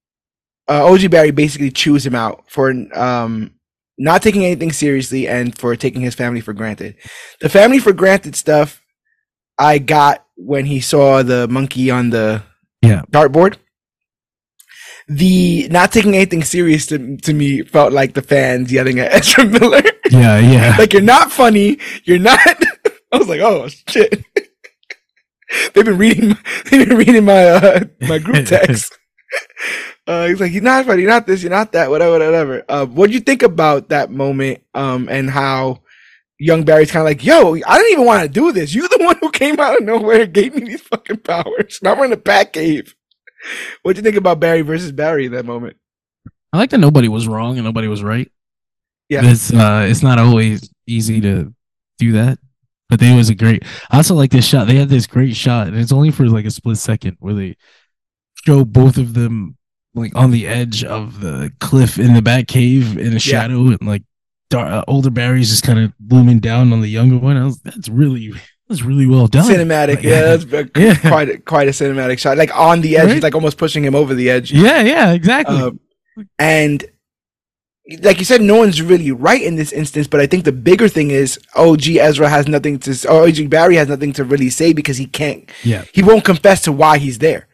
uh, OG Barry, basically chews him out for um not taking anything seriously and for taking his family for granted. The family for granted stuff I got when he saw the monkey on the Yeah. dartboard. The not taking anything serious to, to me felt like the fans yelling at Ezra Miller Yeah, yeah. like you're not funny. You're not. I was like, oh shit. they've been reading. They've been reading my uh, my group text. Uh, he's like, you're not funny. You're not this. You're not that. Whatever, whatever. Uh, what do you think about that moment? Um, and how young Barry's kind of like, yo, I didn't even want to do this. You're the one who came out of nowhere and gave me these fucking powers. Now we're in the Bat Cave. What do you think about Barry versus Barry in that moment? I like that nobody was wrong and nobody was right. Yeah. It's uh it's not always easy to do that. But they was a great I also like this shot. They had this great shot, and it's only for like a split second where they show both of them like on the edge of the cliff in the back cave in a shadow and like dar- uh, older Barry's just kind of looming down on the younger one. I was, that's really that's really well done. Cinematic, Like, yeah, that's a- Yeah. quite a, quite a cinematic shot. Like on the edge, Right? he's like almost pushing him over the edge. yeah, yeah, exactly. Um, and like you said, no one's really right in this instance. But I think the bigger thing is, OG Ezra has nothing to, or OG Barry has nothing to really say because he can't, yeah. he won't confess to why he's there.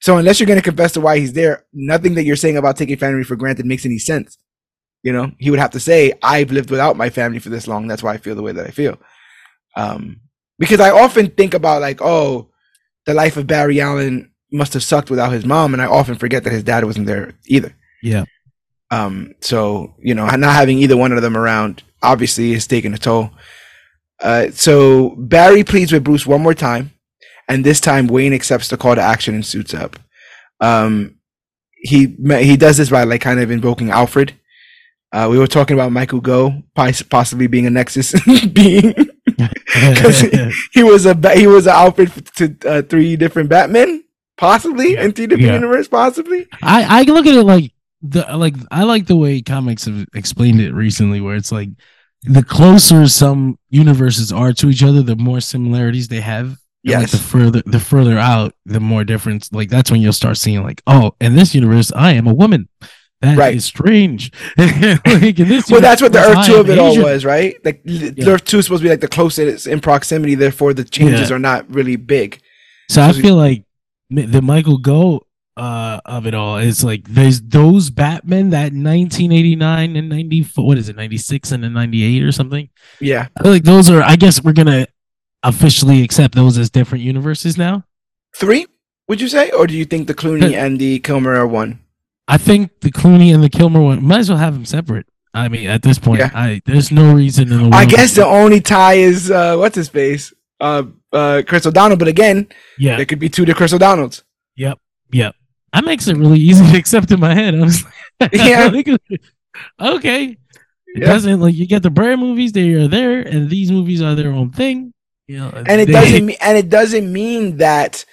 So unless you're going to confess to why he's there, nothing that you're saying about taking family for granted makes any sense. You know, he would have to say, "I've lived without my family for this long. That's why I feel the way that I feel." Um, because I often think about like, oh, the life of Barry Allen must have sucked without his mom, and I often forget that his dad wasn't there either. Yeah. Um, so you know, not having either one of them around obviously is taking a toll. Uh, so Barry pleads with Bruce one more time, and this time Wayne accepts the call to action and suits up. Um, he he does this by like kind of invoking Alfred. Uh, we were talking about Michael Gough possibly being a Nexus being. 'Cause he was a he was an Alfred to uh, three different Batmen, possibly Yeah. in three different Yeah. universes, possibly. I I look at it like the like I like the way comics have explained it recently, where it's like the closer some universes are to each other, the more similarities they have. And, like, Yes. the further the further out, the more difference. Like that's when you'll start seeing like, oh, in this universe, I am a woman. That is Right. strange. like, in this Well, that's what the Earth Two of it all was, right? Like Yeah. Earth Two is supposed to be like the closest in proximity, therefore the changes Yeah. are not really big. So I feel like the Michael Gough uh of it all is like there's those Batman that 1989 and 94 what is it 96 and then 98 or something. Yeah, I feel like those are I guess we're gonna officially accept those as different universes now. three. Would you say, or do you think the Clooney and the Kilmer are one? I think the Clooney and the Kilmer one might as well have them separate. I mean, at this point, Yeah. I there's no reason in the world. I guess the only tie is uh, what's his face, uh, uh, Chris O'Donnell. But again, yeah, there could be two to Chris O'Donnells. yep, yep. That makes it really easy to accept in my head. Honestly. Yeah. Like, okay. It Yeah. doesn't like you get the Brand movies; they are there, and these movies are their own thing. Know, and it they- doesn't mean and it doesn't mean that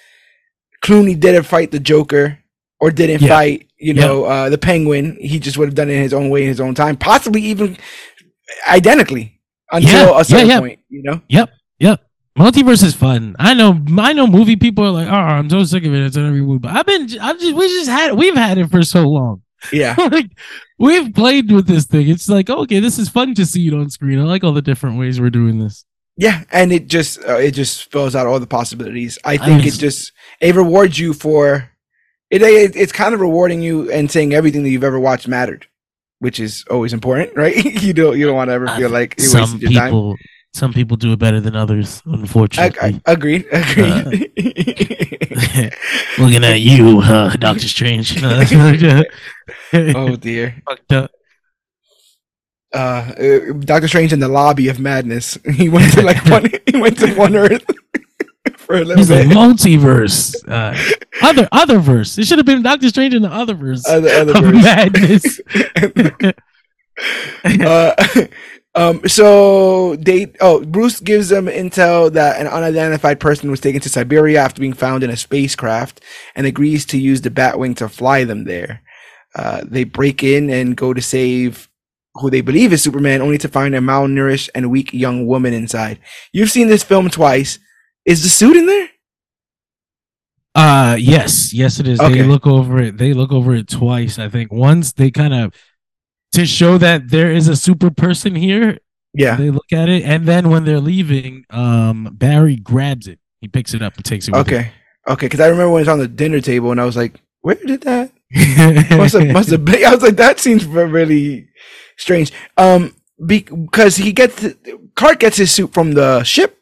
Clooney didn't fight the Joker or didn't Yeah. fight, you know, uh, the Penguin. He just would have done it in his own way, in his own time, possibly even identically until Yeah, a yeah, certain yeah. point. You know, Yep, yep. Multiverse is fun. I know. I know. Movie people are like, "Oh, I'm so sick of it. It's in every movie." But I've been. I've just. We just had. We've had it for so long. Yeah. like we've played with this thing. It's like okay, this is fun to see it on screen. I like all the different ways we're doing this. Yeah, and it just uh, it just spells out all the possibilities. I think I it just it rewards you for it, it. It's kind of rewarding you and saying everything that you've ever watched mattered, which is always important, right? you don't you don't want to ever feel like you some wasted your time. people, some people do it better than others. Unfortunately, I, agreed. Agreed. looking at you, uh, Doctor Strange. oh dear. Fucked up. Uh, uh, Doctor Strange in the lobby of madness. He went to like one. he went to one Earth for a little It's a multiverse. Uh, other other verse. It should have been Doctor Strange in the other verse Other, other of verse. madness. uh, um, so they oh Bruce gives them intel that an unidentified person was taken to Siberia after being found in a spacecraft and agrees to use the Batwing to fly them there. Uh, they break in and go to save who they believe is Superman, only to find a malnourished and weak young woman inside. You've seen this film twice. Is the suit in there? Uh yes, yes it is. Okay. They look over it. They look over it twice. I think once they kind of to show that there is a super person here. Yeah. They look at it, and then when they're leaving, um, Barry grabs it. He picks it up and takes it. Okay. Okay. Because I remember when it's on the dinner table, and I was like, "Where did that must have must have been. I was like, that seems really strange. Um, because he gets Clark gets his suit from the ship.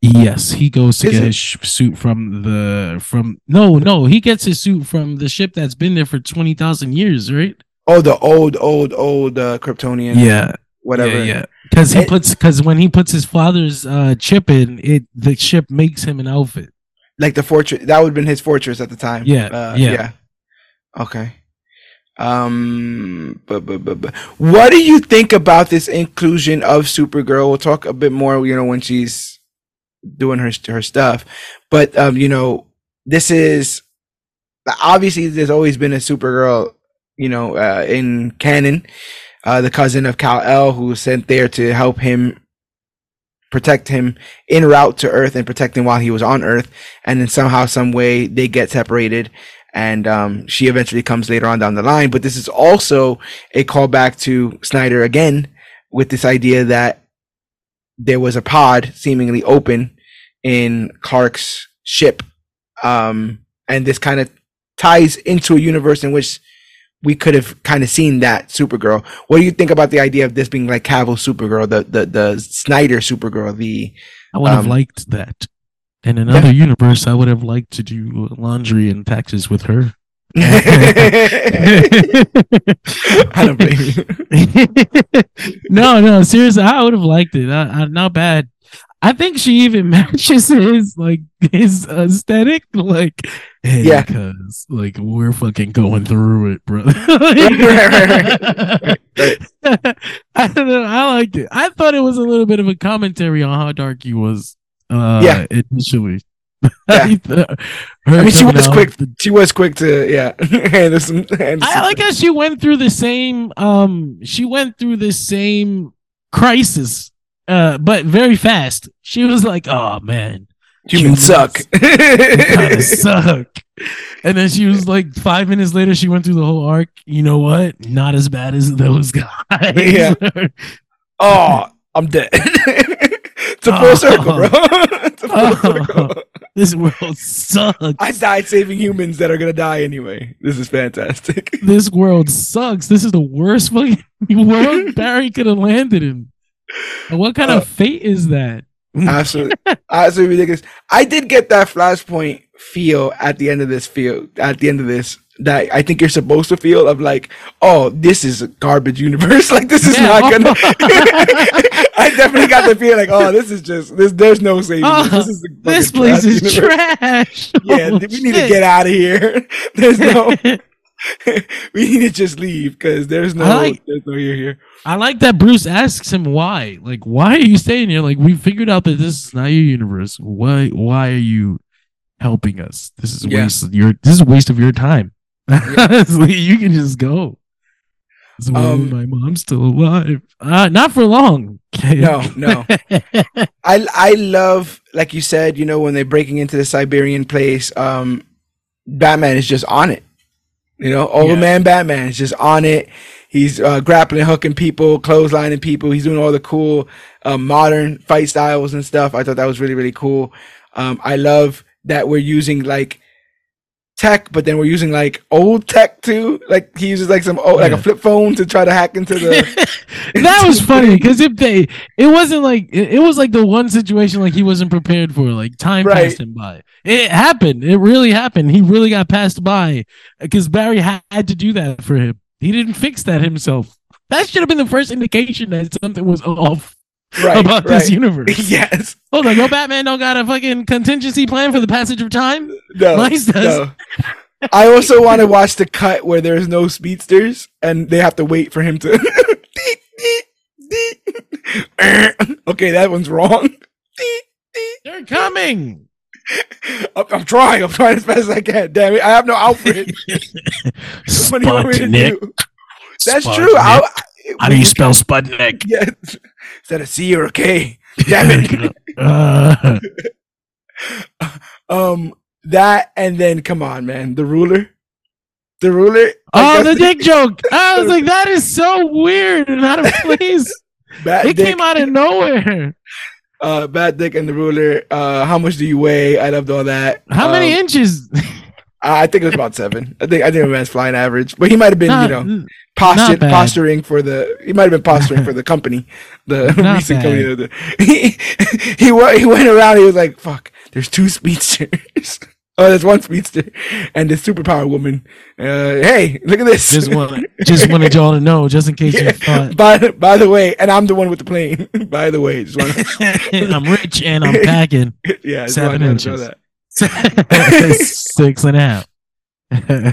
Yes, he goes to Is get it? his suit from the from no no he gets his suit from the ship that's been there for twenty thousand years, right? Oh, the old, old, old uh, Kryptonian. Yeah, whatever. yeah, yeah. Because he puts because when he puts his father's uh, chip in, it the ship makes him an outfit. Like the fortress. That would have been his fortress at the time. Yeah, Uh, yeah. Okay. Um, but, but, but, but, what do you think about this inclusion of Supergirl? We'll talk a bit more, you know, when she's doing her her stuff. But um, you know, this is obviously there's always been a Supergirl, you know, uh, in canon. Uh, the cousin of Kal El, who was sent there to help him protect him en route to Earth and protect him while he was on Earth, and then somehow, some way, they get separated, and um, she eventually comes later on down the line. But this is also a callback to Snyder again with this idea that there was a pod seemingly open in Clark's ship, um, and this kind of ties into a universe in which we could have kind of seen that Supergirl. What do you think about the idea of this being like Cavill's Supergirl, the the the Snyder Supergirl, the I would have Um, liked that. In another universe, I would have liked to do laundry and taxes with her. I don't blame you. no, no, seriously, I would have liked it. I, I, not bad. I think she even matches his like his aesthetic. Like, hey, Yeah. because like we're fucking going through it, bro. I don't know. I liked it. I thought it was a little bit of a commentary on how dark he was. Uh, Yeah. initially. Yeah. I thought- I her mean, she was quick. the She was quick to yeah. handle some, handle I like how she went through the same um she went through the same crisis uh but very fast. She was like, "Oh man, humans suck. kind suck." And then she was like 5 minutes later she went through the whole arc. You know what? Not as bad as those guys. Yeah. oh, I'm dead. It's a full Oh. circle, bro. it's a full Oh. circle. this world sucks. I died saving humans that are gonna die anyway. This is fantastic. this world sucks. This is the worst fucking world Barry could have landed in. What kind Uh, of fate is that? absolutely, absolutely ridiculous. I did get that Flashpoint feel at the end of this feel at the end of this that I think you're supposed to feel of like, oh, this is a garbage universe. like this is Yeah. not gonna. I definitely got the feeling like, oh, this is just this. There's no saving. Oh, this. Is this place trash is universe. trash. Yeah, Oh, we need to get out of here. There's no. we need to just leave because there's no. Like- there's no here here. I like that Bruce asks him why. Like, why are you staying here? Like, we figured out that this is not your universe. Why? Why are you helping us? This is Yeah. waste. of Your this is a waste of your time. Honestly, you can just go. Um, my mom's still alive. Uh, not for long. No, no. I I love like you said, you know, when they're breaking into the Siberian place, um Batman is just on it. You know, old Yeah. man Batman is just on it. He's uh, grappling, hooking people, clotheslining people. He's doing all the cool uh, modern fight styles and stuff. I thought that was really really cool. Um, I love that we're using like tech, but then we're using like old tech too. Like he uses like some old, like a flip phone to try to hack into the. that was funny because if they, it wasn't like it, it was like the one situation like he wasn't prepared for. Like time Right. passed him by. It happened. It really happened. He really got passed by because Barry had to do that for him. He didn't fix that himself. That should have been the first indication that something was off right, about this universe. yes. Hold on, no Batman don't got a fucking contingency plan for the passage of time. No. Mine's does. no. I also want to watch the cut where there's no speedsters and they have to wait for him to. okay, that one's wrong. They're coming. I'm, I'm trying. I'm trying as fast as I can. Damn it! I have no outfit. What do you want me to do? That's Sputnik. true. I, How do you spell Sputnik? Yes. Is that a C or a K? Damn it. Uh, um, that and then come on, man. The ruler. The ruler. oh, the dick joke. I was like, that is so weird and out of place. Bad It dick. came out of nowhere. uh, bad dick and the ruler. Uh, how much do you weigh? I loved all that. How many Um, inches? I think it was about seven. I think I think it was flying average, but he might have been, Not- you know, posture, posturing for the. He might have been posturing for the company, the Not recent bad. company. The, he he went he went around. He was like, "Fuck, there's two speedsters." Oh, there's one speedster and the superpower woman. Uh, hey, look at this. just want, just wanted y'all to know, just in case Yeah. you thought by the, by the way, and I'm the one with the plane. by the way, just want I'm rich and I'm packing yeah, Seven wanted to know inches. six and a half.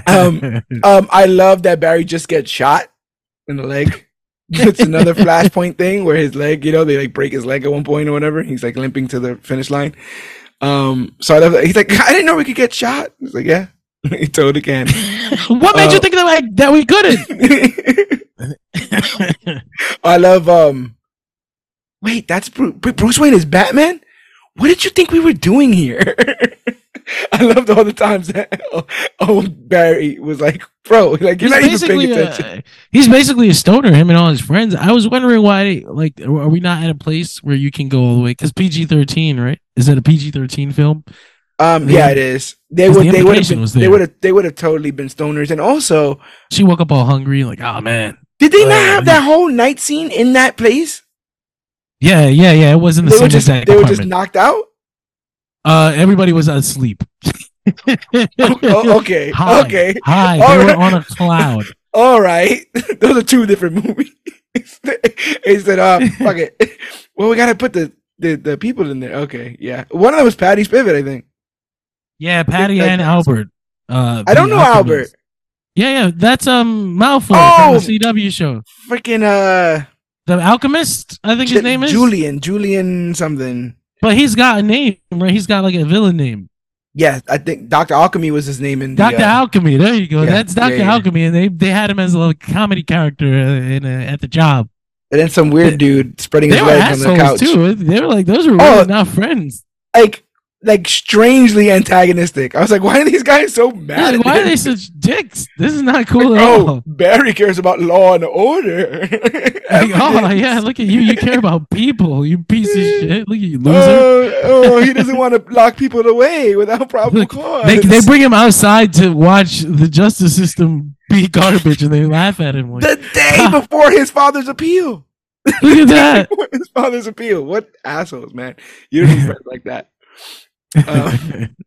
Um, Um, I love that Barry just gets shot in the leg. it's another flashpoint thing where his leg, you know, they like break his leg at one point or whatever. He's like limping to the finish line. Um, so I love that. He's like, I didn't know we could get shot. He's like, yeah, he totally can. what made you Uh, think that, like, that we couldn't? I love. Um, wait, that's Bruce, Bruce Wayne is Batman. What did you think we were doing here? I loved all the times that oh, old Barry was like, "Bro, like you're he's not even paying basically attention." uh, he's basically a stoner. Him and all his friends. I was wondering why. Like, are we not at a place where you can go all the way? Because PG thirteen, right? Is it a PG thirteen film? Um, yeah, it is. They would, the they would have, implication been, was they would have, they would have totally been stoners. And also, She woke up all hungry, like, oh man. did they not have that whole night scene in that place? Yeah, yeah, yeah. It wasn't the They were same just, exact they were just knocked out. uh, everybody was asleep. Oh, okay, High, okay, Hi, they All were on a cloud. all right. Those are two different movies. he said, "Uh, fuck it. Well, we gotta put the, the the people in there." Okay, yeah. One of them was Patty Spivot, I think. Yeah, Patty and Albert. Uh, I don't know. Albert. Yeah, yeah, that's um Malfoy Oh! from the CW show. Freaking uh, The Alchemist, I think his name is. Julian, Julian something. But he's got a name, right? He's got like a villain name. Yeah, I think Doctor Alchemy was his name in the, Doctor uh, Alchemy. There you go. yeah, That's Doctor yeah. Alchemy, and they they had him as a little comedy character uh, in a, at the job. And then some weird dude spreading They his legs on the couch. too. They were like those were Oh. not friends. Like, like strangely antagonistic. I was like, why are these guys so mad? Why are they such dicks? This is not cool Like, at oh, all. Barry cares about law and order. Like, oh yeah, look at you. You care about people. You piece of shit. Look at you, oh, loser. Oh, oh, he doesn't want to lock people away without probable Look, cause. They, they bring him outside to watch the justice system be garbage, and they laugh at him. Like, the day before his father's appeal. look at that. His father's appeal. What assholes, man! You don't like that. Um,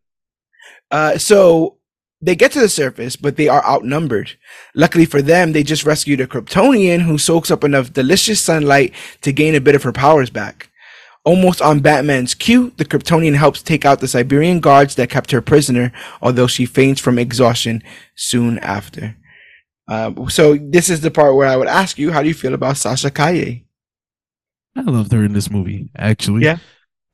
Uh, so they get to the surface, but they are outnumbered. Luckily for them, they just rescued a Kryptonian who soaks up enough delicious sunlight to gain a bit of her powers back. Almost on Batman's cue, the Kryptonian helps take out the Siberian guards that kept her prisoner, although she faints from exhaustion soon after. Uh, so this is the part where I would ask you, how do you feel about Sasha Calle? I loved her in this movie, actually. Yeah.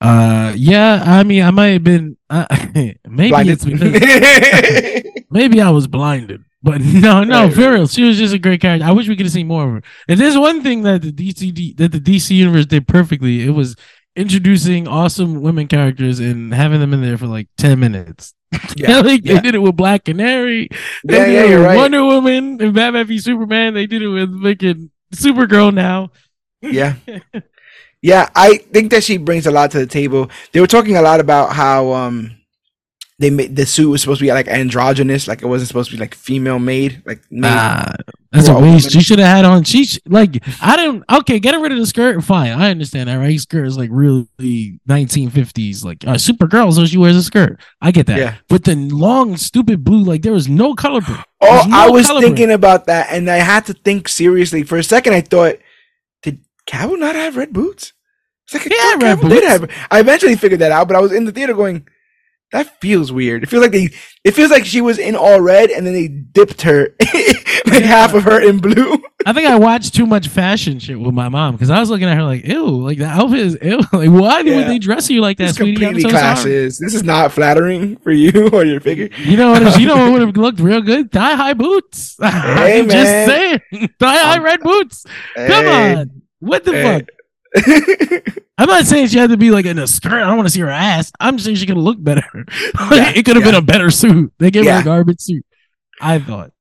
Uh, yeah. I mean, I might have been. Uh, maybe it's because maybe I was blinded, but no, no, Right, for real, she was just a great character. I wish we could have seen more of her. And there's one thing that the DC that the DC universe did perfectly. It was introducing awesome women characters and having them in there for like 10 minutes. Yeah, like yeah. they did it with Black Canary. They Yeah, did yeah, it you're with right. Wonder Woman and Batman v Superman. They did it with fucking Supergirl now. Yeah. Yeah, I think that she brings a lot to the table. They were talking a lot about how um they made the suit was supposed to be like androgynous, like it wasn't supposed to be like female made, like made. Nah, that's a waste. She should have had on. She sh- like I didn't. Okay, getting rid of the skirt. Fine, I understand that. Right, skirt is like really 1950s, like uh, Supergirl, so she wears a skirt. I get that. Yeah. But the long, stupid blue, like there was no color. Oh, no I was thinking about that, and I had to think seriously for a second. I thought, Cavill not have red boots? It's like thought red Cavill did boots. have. I eventually figured that out, but I was in the theater going, that feels weird. It feels like they. It feels like she was in all red, and then they dipped her, like half of her in blue. I think I watched too much fashion shit with my mom because I was looking at her like, ew, like the outfit is ew. Like, why Yeah. would they dress you like that, sweetie? Completely so classes. This is not flattering for you or your figure. You know what? You know what would have looked real good? Thigh high boots. Hey, I'm man. just saying, thigh high red boots. Come on, what the Hey. fuck? I'm not saying she had to be like in a skirt. I don't want to see her ass. I'm just saying she could have looked better. Like, Yeah, it could have yeah. been a better suit. They gave her a garbage suit. I thought.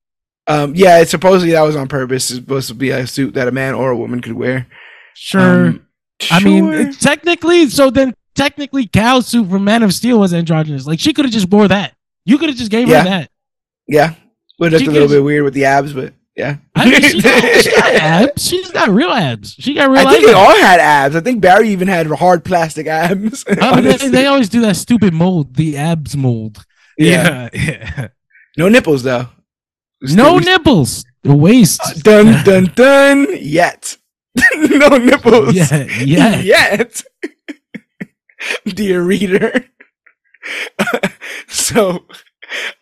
um, yeah, it's supposedly that was on purpose. It's supposed to be a suit that a man or a woman could wear. Sure. Um, I mean, sure. technically, so then technically, Kal's suit from Man of Steel was androgynous. Like she could have just wore that. You could have just gave Yeah. her that. yeah, would look she a little bit weird with the abs, but yeah. I mean, she got, she got abs. She's got real abs. She got real. I think abs. they all had abs. I think Barry even had hard plastic abs. Oh, they, they always do that stupid mold, the abs mold. yeah. Yeah, yeah. no nipples though. No nipples. The waist. Uh, dun dun dun. Yet. no nipples. Yeah, yeah. Yet. Dear reader. so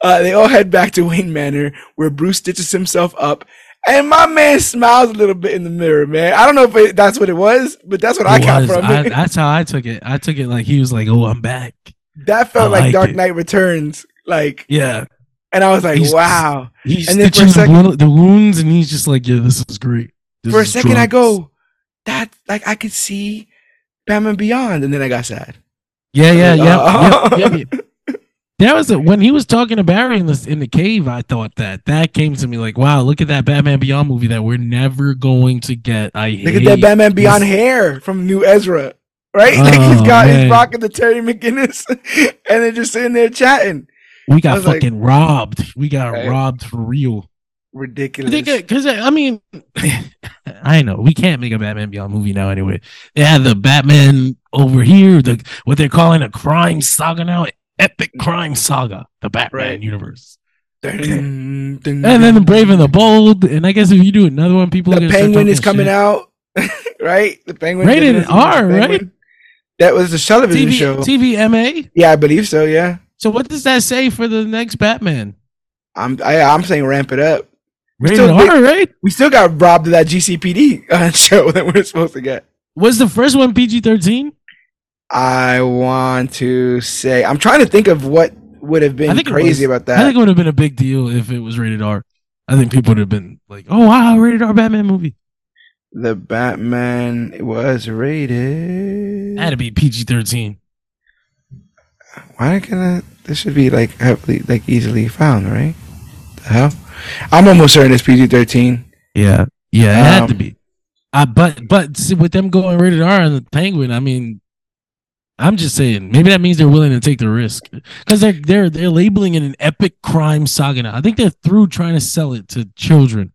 uh, they all head back to Wayne Manor where Bruce stitches himself up. And my man smiles a little bit in the mirror, man. I don't know if it, that's what it was, but that's what I It got was. from I- it. that's how I took it. I took it like he was like, "Oh, I'm back." that felt like like Dark. Knight Returns. Like, Yeah, and I was like, He's- wow. he's And then stitching a the, second- wo- the wounds, and he's just like, "Yeah, this is great." This For a is second, I go, that, like, I could see Batman Beyond. And then I got sad. "Yeah, yeah, yeah." Yeah, yeah, yeah. That was it. when he was talking to Barry in the in the cave. I thought that that came to me like, "Wow, look at that Batman Beyond movie that we're never going to get." I Look at that Batman Beyond this- hair from New Ezra, right? like he's Oh, got man. he's rocking the Terry McGinnis, and they're just sitting there chatting. We got was like- fucking robbed. We got Right. robbed for real. Ridiculous. Because I mean, I know we can't make a Batman Beyond movie now. Anyway, they had the Batman over here, the what they're calling a crime saga now, epic crime saga, the Batman Right. universe, Dun, dun, and then the Brave and the Bold. And I guess if you do another one, people are the gonna start Penguin is coming shit. out, right? The Penguin Rated the R, Penguin. right? That was a television TV, show. TVMA. yeah, I believe so. Yeah, So what does that say for the next Batman? I'm I, I'm saying ramp it up. Rated Still big- R, right? We still got robbed of that GCPD uh, show that we're supposed to get. Was the first one PG thirteen? I want to say I'm trying to think of what would have been crazy was. about that. I think it would have been a big deal if it was rated R. I think people would have been like, "Oh wow, rated R Batman movie." the Batman was rated. Had to be PG thirteen. Why can I? This should be like heavily, like easily found, right? The hell? I'm almost certain it's PG-13. Yeah, yeah, it had to Um, be. I but but see, with them going rated R on the Penguin, I mean, I'm just saying maybe that means they're willing to take the risk because they're they're they're labeling it an epic crime saga now. I think they're through trying to sell it to children.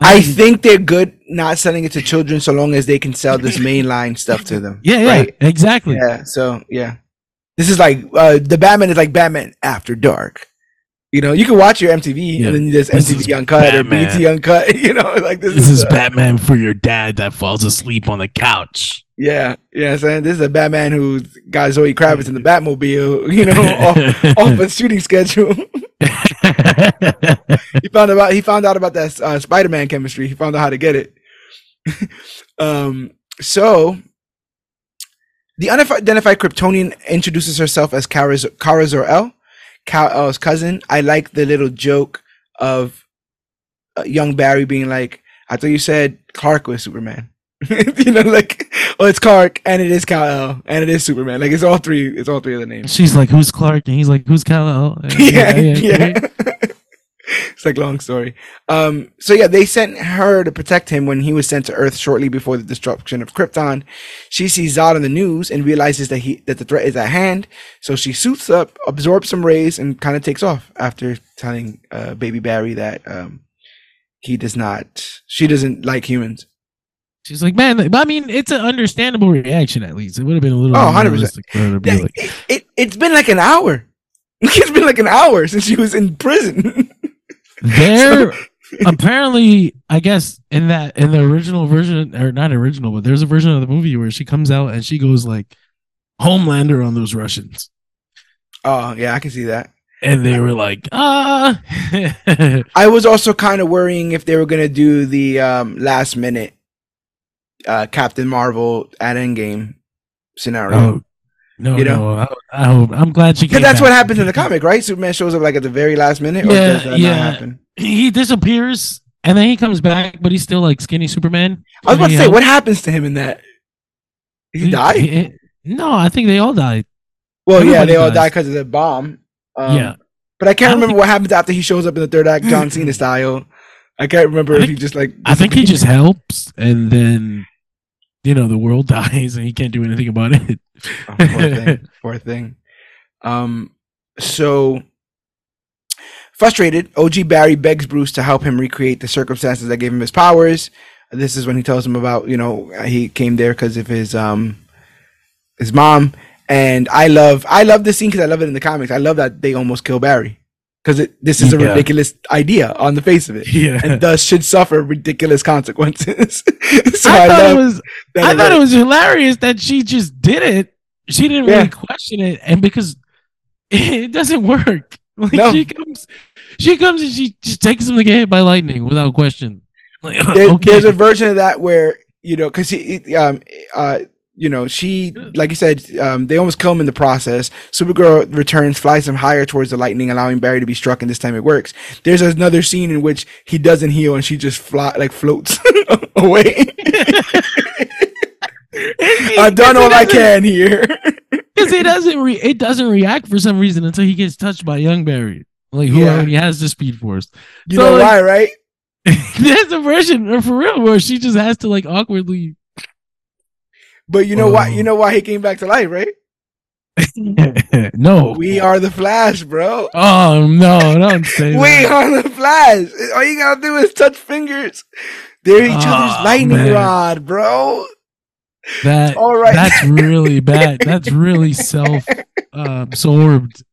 I think they're good not selling it to children so long as they can sell this mainline stuff to them. yeah, yeah, Right? exactly. Yeah. So yeah, this is like uh, the Batman is like Batman After Dark. You know, you can watch your MTV Yeah. and then there's This MTV Uncut or BT Uncut. You know, like this, This is uh, Batman for your dad that falls asleep on the couch. Yeah, yeah. I'm saying this is a Batman who's got Zoe Kravitz in the Batmobile. You know, off, off a shooting schedule. he found about he found out about that uh, Spider-Man chemistry. He found out how to get it. um, so the unidentified Kryptonian introduces herself as Kara, Kara Zor-El, Kal-El's cousin. I like the little joke of uh, young Barry being like, "I thought you said Clark was Superman." you know, like well, it's Clark, and it is Kal El, and it is Superman. Like it's all three. It's all three of the names. She's like, "Who's Clark?" And he's like, "Who's Kal El?" Yeah, yeah. yeah. it's like long story. Um, so yeah, they sent her to protect him when he was sent to Earth shortly before the destruction of Krypton. She sees Zod on the news and realizes that he that the threat is at hand. So she suits up, absorbs some rays, and kind of takes off after telling uh, Baby Barry that um, he does not. She doesn't like humans. She's like, "Man, I mean, it's an understandable reaction. At least it would have been a little Oh, 100%. realistic for her to be Yeah, like." it, it it's been like an hour. It's been like an hour since she was in prison. There, apparently, I guess in that in the original version, or not original, but there's a version of the movie where she comes out and she goes like, "Homelander on those Russians," oh yeah, I can see that. and they were like, "Ah." I was also kind of worrying if they were gonna do the um, last minute uh, Captain Marvel at Endgame scenario. oh, no, You no. I, I, I'm glad she. Because that's back. what happens in the comic, right? Superman shows up like at the very last minute, or Yeah, does that yeah. not happen? He disappears and then he comes back, but he's still like skinny Superman. I was about to say, helps- what happens to him in that? He died. he- no, I think they all died. well, yeah, everybody they all dies. die because of the bomb. Um, yeah, but I I can't don't remember what happens after he shows up in the third act, John Cena style. I can't remember I if think- he just like. I think he just helps, and then you know the world dies, and he can't do anything about it. Oh, poor thing. Poor thing. Um, so frustrated, OG Barry begs Bruce to help him recreate the circumstances that gave him his powers. This is when he tells him about, you know, he came there because of his um his mom. And I love I love this scene because I love it in the comics. I love that they almost kill Barry because this is a Yeah. ridiculous idea on the face of it, yeah, and thus should suffer ridiculous consequences. so I, I, thought it was. I thought it was hilarious that she just did it. She didn't Yeah. really question it, and because it doesn't work. Like No. she comes, she comes and she just takes him to get hit by lightning without question. Like, there, okay. there's a version of that where you know because um uh you know she like you said um they almost kill him in the process supergirl returns flies him higher towards the lightning allowing barry to be struck and this time it works there's another scene in which he doesn't heal and she just fly like floats away i've done all i can here because it doesn't re- it doesn't react for some reason until he gets touched by young Barry, like who Yeah. already has the speed force. you So, know like- why right There's a version for real where she just has to like awkwardly. But you know why Oh. you know why he came back to life right no, we are the flash bro Oh no! Don't say We that. are the Flash. All you gotta do is touch fingers. They're each Oh, other's lightning man. rod, bro. That All right. that's really bad. That's really self uh, absorbed.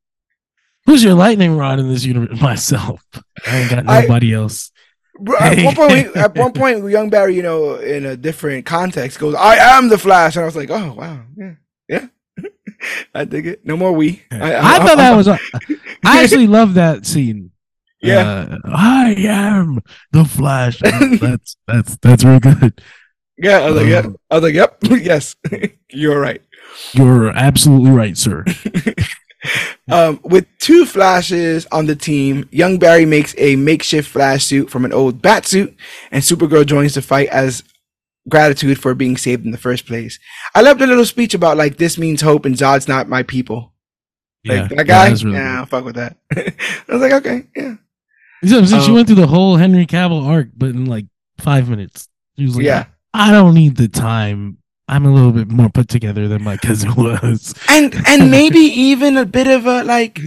Who's your lightning rod in this universe? Myself. I ain't got I- nobody else. Bro, at one point, at one point, young Barry, you know, in a different context, goes, "I am the Flash," and I was like, "Oh wow, yeah, yeah." I dig it. No more we. I, thought that was. I actually love that scene. Yeah. Uh, I am the Flash. that's that's that's real good. Yeah, I was like, yeah. Um, I was like, "Yep, yes, you're right." You're absolutely right, sir. Um, with two flashes on the team, young Barry makes a makeshift flash suit from an old bat suit, and Supergirl joins the fight as gratitude for being saved in the first place. I love the little speech about like this means hope and Zod's not my people. Yeah, Like that guy, that's really yeah, good. Fuck with that. I was like, okay, yeah, so she Um, went through the whole Henry Cavill arc, but in like five minutes. She was like, yeah. I don't need the time. I'm a little bit more put together than my cousin was. And and maybe even a bit of a like,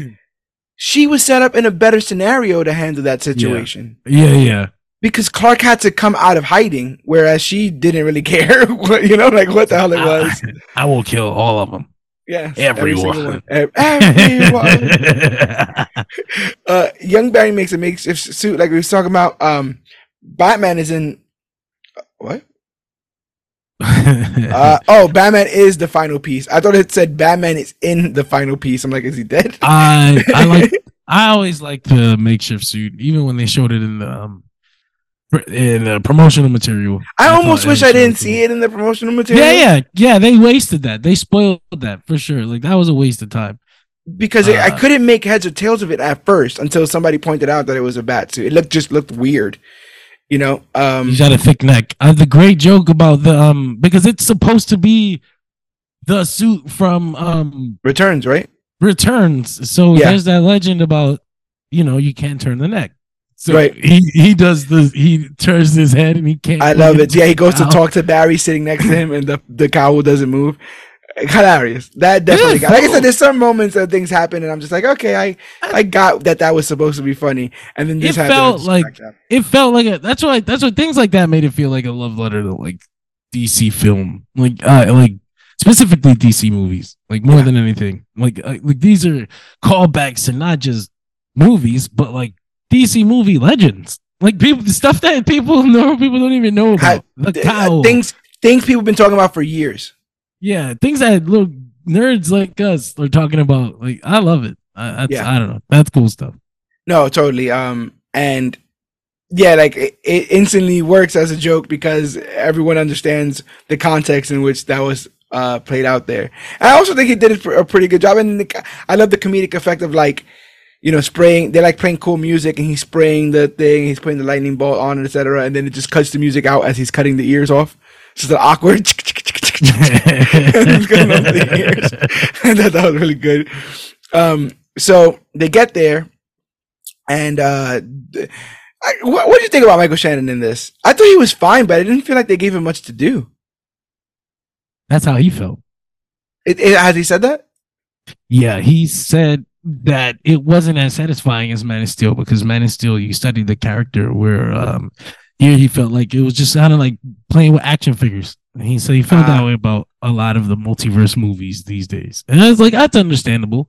she was set up in a better scenario to handle that situation. Yeah, yeah. because Clark had to come out of hiding, whereas she didn't really care. what, you know, like what the hell it was. I, I will kill all of them. Yeah, every Everyone. one. Ev- Everyone. uh, young Barry makes a makeshift suit, like we was talking about. Um, Batman is in. What? Uh, oh, Batman is the final piece. I thought it said Batman is in the final piece. I'm like, is he dead? I I like I always like the makeshift suit, even when they showed it in the um in the promotional material. I thought almost wish I didn't cool. see it in the promotional material. Yeah, yeah, yeah. They wasted that. They spoiled that for sure. Like that was a waste of time. because it, I Uh, couldn't make heads or tails of it at first until somebody pointed out that it was a bat suit. It looked just looked weird, You know, um, He's got a thick neck. Uh, the great joke about the um because it's supposed to be the suit from um returns, right? Returns. So Yeah. there's that legend about you know you can't turn the neck. So Right. he he does the he turns his head and he can't. I love it. Yeah, he goes to talk to Barry sitting next to him, and the the cowl doesn't move. Hilarious. That definitely. Got, like I said, there's some moments that things happen, and I'm just like, okay, I I got that that was supposed to be funny, and then this It happened. felt and like- It felt like a that's why that's what things like that made it feel like a love letter to like DC film, like uh like specifically DC movies, like more Yeah. than anything. Like uh, like these are callbacks to not just movies, but like DC movie legends. Like people, the stuff that people normal people don't even know about. The Th- uh, cow, things things people have been talking about for years. Yeah, things that little nerds like us are talking about. Like I love it. I, that's, Yeah. I don't know. That's cool stuff. No, totally. Um, and yeah, like it, it instantly works as a joke because everyone understands the context in which that was uh played out there. And I also think he did a pretty good job, and the, I love the comedic effect of like. You know, spraying. They're like playing cool music, and he's spraying the thing. He's putting the lightning bolt on, and etc. And then it just cuts the music out as he's cutting the ears off. It's just an awkward. Cutting off the ears. I thought that was really good. Um, so they get there, and uh, I, what what do you think about Michael Shannon in this? I thought he was fine, but I didn't feel like they gave him much to do. That's how he felt. It, it, has he said that? Yeah, he said that it wasn't as satisfying as Man of Steel because Man of Steel, you studied the character where um here he felt like it was just kind of like playing with action figures. And he said he felt Ah. that way about a lot of the multiverse movies these days. And I was like, that's understandable.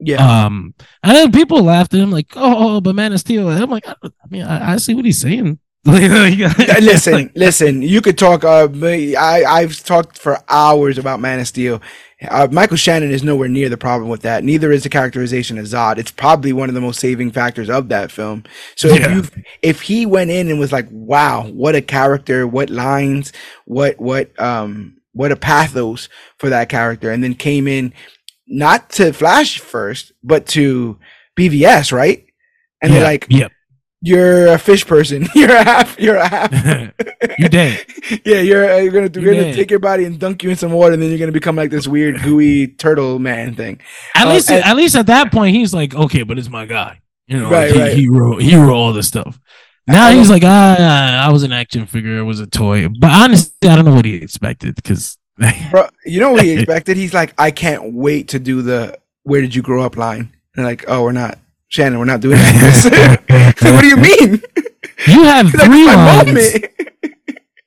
Yeah, Um, and then people laughed at him like, oh, but Man of Steel. And I'm like, I, I mean, I, I see what he's saying. Uh, listen, listen. You could talk. Uh, I I've talked for hours about Man of Steel. Uh, Michael Shannon is nowhere near the problem with that. Neither is the characterization of Zod. It's probably one of the most saving factors of that film. So Yeah. if you if he went in and was like, "Wow, what a character! What lines! What what um what a pathos for that character," and then came in not to Flash first, but to BvS, right? And yeah, they're like, yep. "You're a fish person. You're a half. You're a half." you dead. yeah, you're uh, you're gonna you're gonna take your body and dunk you in some water, and then you're gonna become like this weird gooey turtle man thing. At Uh, least, and- at least at that point, he's like, okay, but it's my guy. You know, Right, like, he, right. he wrote, he wrote all this stuff. Now he's like, ah, I was an action figure, it was a toy. But honestly, I don't know what he expected because Bro, you know what he expected? He's like, I can't wait to do the "Where did you grow up?" line. And like, oh, we're not, Shannon, we're not doing that. what do you mean? you have three lines.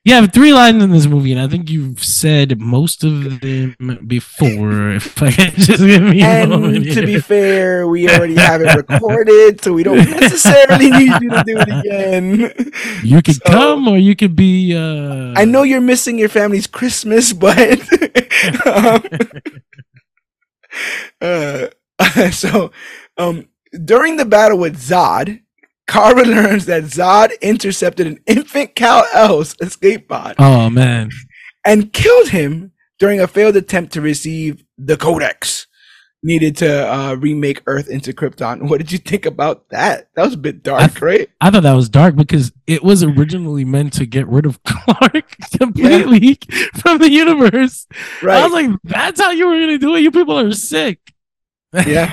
You have three lines in this movie, and I think you've said most of them before. If I can just give me And to be fair, we already have it recorded, so we don't necessarily need you to do it again. you could So- come or you could be. uh I know you're missing your family's Christmas, but um, uh, so um, during the battle with Zod, Kara learns that Zod intercepted an infant Kal El's escape pod Oh man, and killed him during a failed attempt to receive the Codex needed to uh, remake Earth into Krypton. What did you think about that? That was a bit dark, I- right? I thought that was dark because it was originally meant to get rid of Clark completely from the universe. I was like, that's how you were gonna do it. You people are sick. Yeah.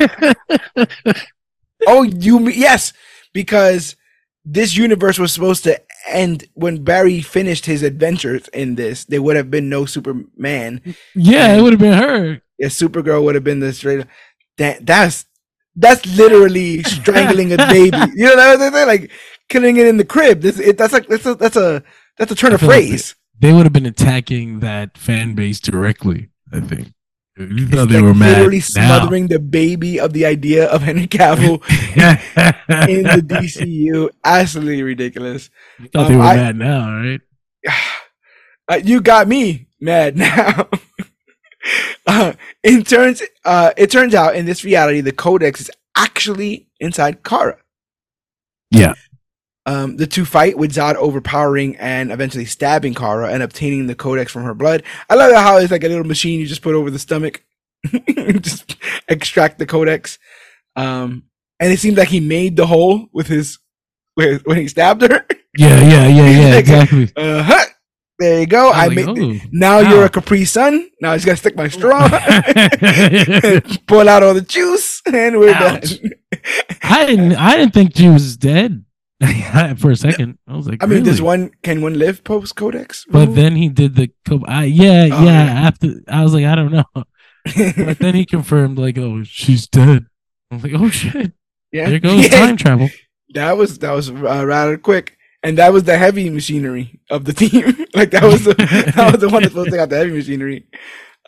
Oh, you yes, because this universe was supposed to end when Barry finished his adventures in this. There would have been no Superman. yeah, it would have been her. Yeah, Supergirl would have been the straight. That that's that's literally strangling a baby. You know what I'm saying? Like killing it in the crib. This it, that's like that's a that's a that's a turn of feel like phrase. They would have been attacking that fan base directly. I think. You thought It's they like were mad. literally now. smothering the baby of the idea of Henry Cavill in the DCU. Absolutely ridiculous. you thought they Um, were I- mad now, right? Uh, you got me mad now. uh, it turns uh, it turns out in this reality, the Codex is actually inside Kara. Yeah. Um, the two fight with Zod overpowering and eventually stabbing Kara and obtaining the Codex from her blood. I love how it's like a little machine you just put over the stomach, just extract the Codex. Um, and it seems like he made the hole with his with, when he stabbed her. Yeah, yeah, yeah, yeah, exactly. Uh huh. There you go. I, I was made. oh, now wow. you're a Capri Sun. Now I just gotta stick my straw, pull out all the juice, and we're Ouch. done. I didn't. I didn't think she was dead for a second. I was like, I mean, does one can one live post Codex? But then he did the. I, yeah, Oh, yeah. yeah. After I was like, I don't know. But then he confirmed, like, oh, she's dead. I was like, oh shit, yeah, there goes Yeah. time travel. That was that was uh, rather quick, and that was the heavy machinery of the team. like that was the that was the one that's supposed to take out the heavy machinery.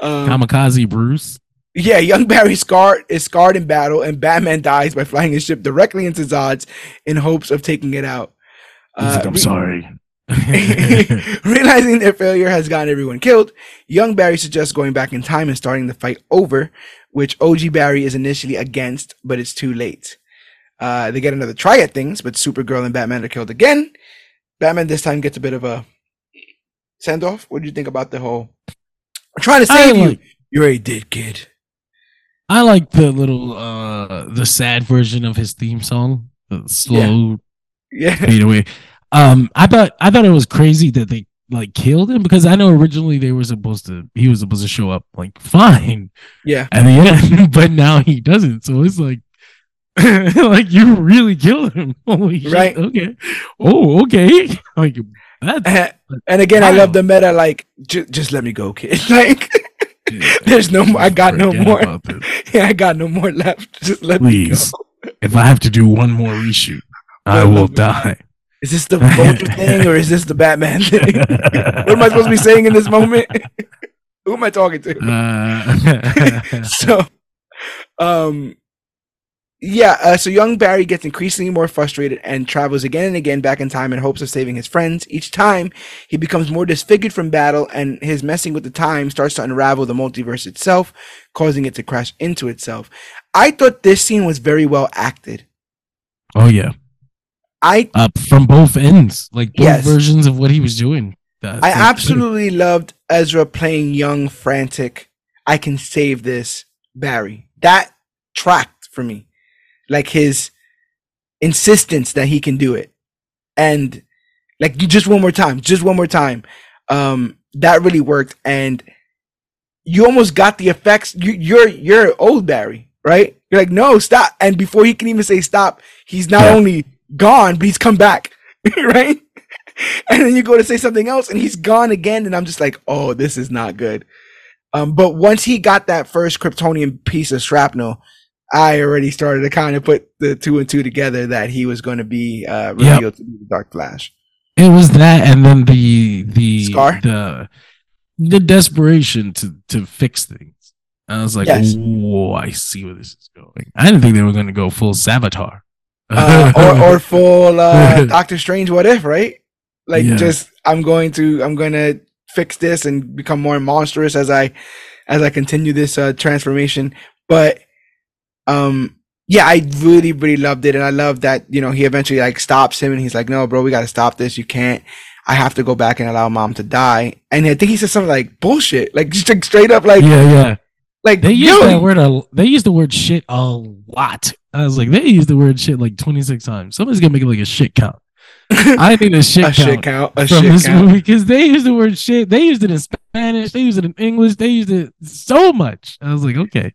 Um, Kamikaze Bruce. Yeah, young Barry scarred is scarred in battle, and Batman dies by flying his ship directly into Zod's in hopes of taking it out. He's like, Uh, I'm re- sorry. Realizing their failure has gotten everyone killed, young Barry suggests going back in time and starting the fight over, which OG Barry is initially against, but it's too late. Uh, they get another try at things, but Supergirl and Batman are killed again. Batman this time gets a bit of a send off. What do you think about the whole? I'm trying to I save you. like, You already did, kid. I like the little, uh, the sad version of his theme song, the slow Yeah, fade away. Um, I thought I thought it was crazy that they like killed him because I know originally they were supposed to he was supposed to show up like fine yeah. at the end, but now he doesn't. So it's like like you really killed him. Holy shit. Right. Okay. Oh, okay. Like that's And again, I love the meta. Like, just let me go, kid. Like, there's no more. I got no more. Yeah, I got no more left. Just let Please. me go. If I have to do one more reshoot, I will die. Is this the Vulture thing or is this the Batman thing? what am I supposed to be saying in this moment? Who am I talking to? Uh, so, um, yeah. Uh, so young Barry gets increasingly more frustrated and travels again and again back in time in hopes of saving his friends. Each time, he becomes more disfigured from battle, and his messing with the time starts to unravel the multiverse itself, causing it to crash into itself. I thought this scene was very well acted. oh yeah. I uh, from both ends, like both Yes. versions of what he was doing. That- I absolutely loved Ezra playing young, frantic. I can save this Barry. That tracked for me, like his insistence that he can do it, and like you just one more time, just one more time. Um, that really worked, and you almost got the effects. You, you're you're old Barry, right? You're like, no, stop, and before he can even say stop, he's not Yeah. only gone, but he's come back, right? and then you go to say something else and he's gone again and i'm just like oh this is not good um but once he got that first kryptonian piece of shrapnel i already started to kind of put the two and two together that he was going to be uh Yep. revealed to be the dark flash It was that, and then the the Scar? the the desperation to to fix things. I was like, Yes. "Whoa, I see where this is going." I didn't think they were going to go full Savitar. uh, or or full uh doctor strange what if right like Yeah. just i'm going to i'm going to fix this and become more monstrous as i as i continue this uh transformation but um yeah i really really loved it and i love that you know he eventually like stops him and he's like no bro we got to stop this you can't i have to go back and allow mom to die and i think he said something like bullshit like just like, straight up like yeah, yeah. like They used yo, that word. A, they used the word shit a lot. I was like, they used the word shit like twenty six times. Somebody's gonna make it like a shit count. I need a shit a count. shit count a from shit this count movie because they used the word shit. They used it in Spanish. They used it in English. They used it so much. I was like, okay,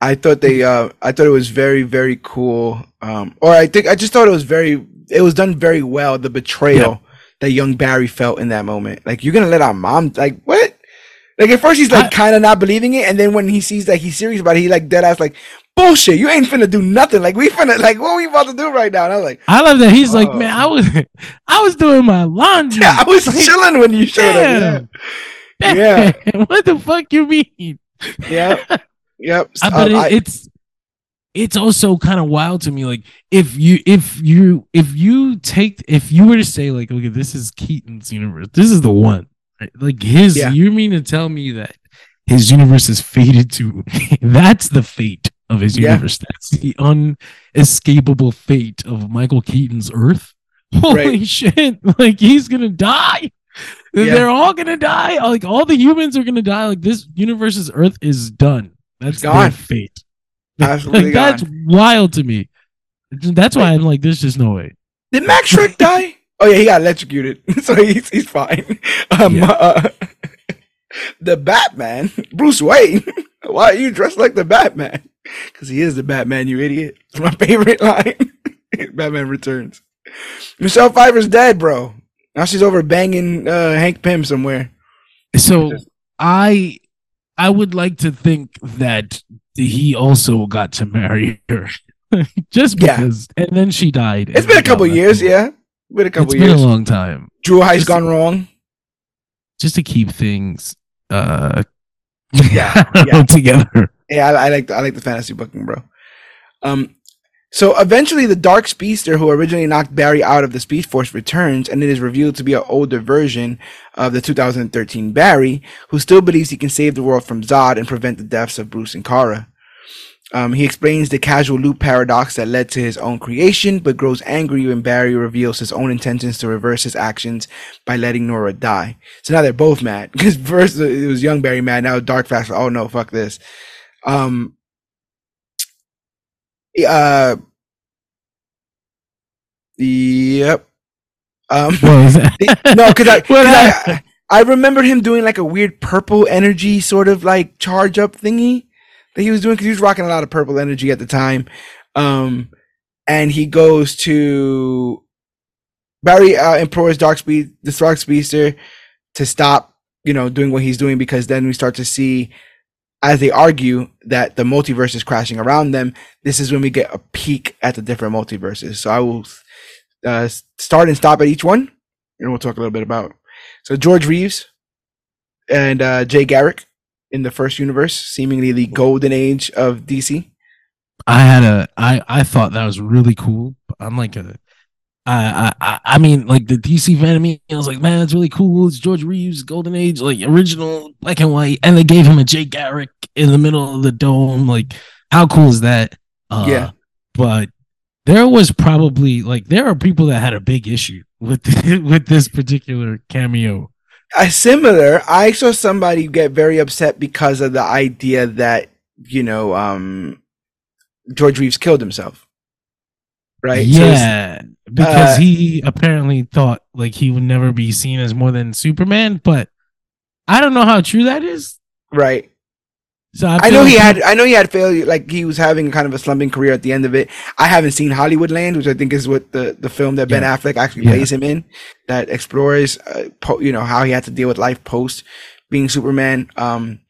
I thought they uh I thought it was very very cool um or I think I just thought it was very it was done very well the betrayal that young Barry felt in that moment like you're gonna let our mom like what like at first he's like kind of not believing it and then when he sees that he's serious about it he like dead ass like bullshit you ain't finna do nothing like we finna like what we about to do right now and I was like I love that he's like, Oh. man, I was, I was doing my laundry. yeah I was Like, chilling when you showed up damn. Yeah. what the fuck you mean? yeah yeah yep I, Uh, but it, I- it's it's also kind of wild to me. Like if you if you if you take if you were to say like, okay, this is Keaton's universe. This is the one. right? Like his. Yeah. You mean to tell me that his universe is fated to? that's the fate of his Yeah. universe. That's the unescapable fate of Michael Keaton's Earth. Holy Right. shit! Like he's gonna die. Yeah. They're all gonna die. Like all the humans are gonna die. Like this universe's Earth is done. That's their gone. fate. Absolutely like, that's wild to me. That's why I'm like, there's just no way. did Max Shreck die Oh yeah, he got electrocuted, so he's he's fine. Um, Yeah. uh, the Batman, Bruce Wayne. Why are you dressed like the Batman? Because he is the Batman, you idiot. It's my favorite line. Batman Returns. Michelle Pfeiffer's dead, bro. Now she's over banging uh, Hank Pym somewhere. So I I would like to think that he also got to marry her. Just Yeah. because and then she died. It's been a couple years, yeah. Been a couple It's been a long time. Drew Heist Just- gone wrong. Just to keep things uh Yeah, yeah. together. Yeah, I, I like the, I like the fantasy booking, bro. Um, so eventually, the Dark Speedster, who originally knocked Barry out of the Speed Force, returns, and it is revealed to be an older version of the 2013 Barry, who still believes he can save the world from Zod and prevent the deaths of Bruce and Kara. Um, he explains the causal loop paradox that led to his own creation, but grows angry when Barry reveals his own intentions to reverse his actions by letting Nora die. So now they're both mad because first it was young Barry mad, now Dark Fast. Oh no, fuck this. Um. Uh. Yep. Um. No, because I, I. I remember him doing like a weird purple energy sort of like charge up thingy that he was doing because he was rocking a lot of purple energy at the time. Um, and he goes to Barry uh, implores Dark Speed, the Dark Speedster, to stop, you know, doing what he's doing because then we start to see, as they argue that the multiverse is crashing around them. This is when we get a peek at the different multiverses. So I will uh, start and stop at each one, and we'll talk a little bit about. So George Reeves and uh, Jay Garrick in the first universe, seemingly the golden age of DC. I had a I I thought that was really cool. I'm like a I I I- mean like the DC fan of me. I was like, man, it's really cool. It's George Reeves, Golden Age, like original black and white, and they gave him a Jay Garrick in the middle of the dome. Like, how cool is that? Uh, Yeah. but there was probably like there are people that had a big issue with with this particular cameo. A similar, I saw somebody get very upset because of the idea that you know um, George Reeves killed himself. Right? So Yeah, because uh, he apparently thought like he would never be seen as more than Superman, but I don't know how true that is. right. So I, I know he had. I know he had failure. Like he was having kind of a slumping career at the end of it. I haven't seen Hollywoodland, which I think is what the the film that Ben Affleck actually Yeah. plays him in, that explores, uh, po- you know, how he had to deal with life post being Superman. Um,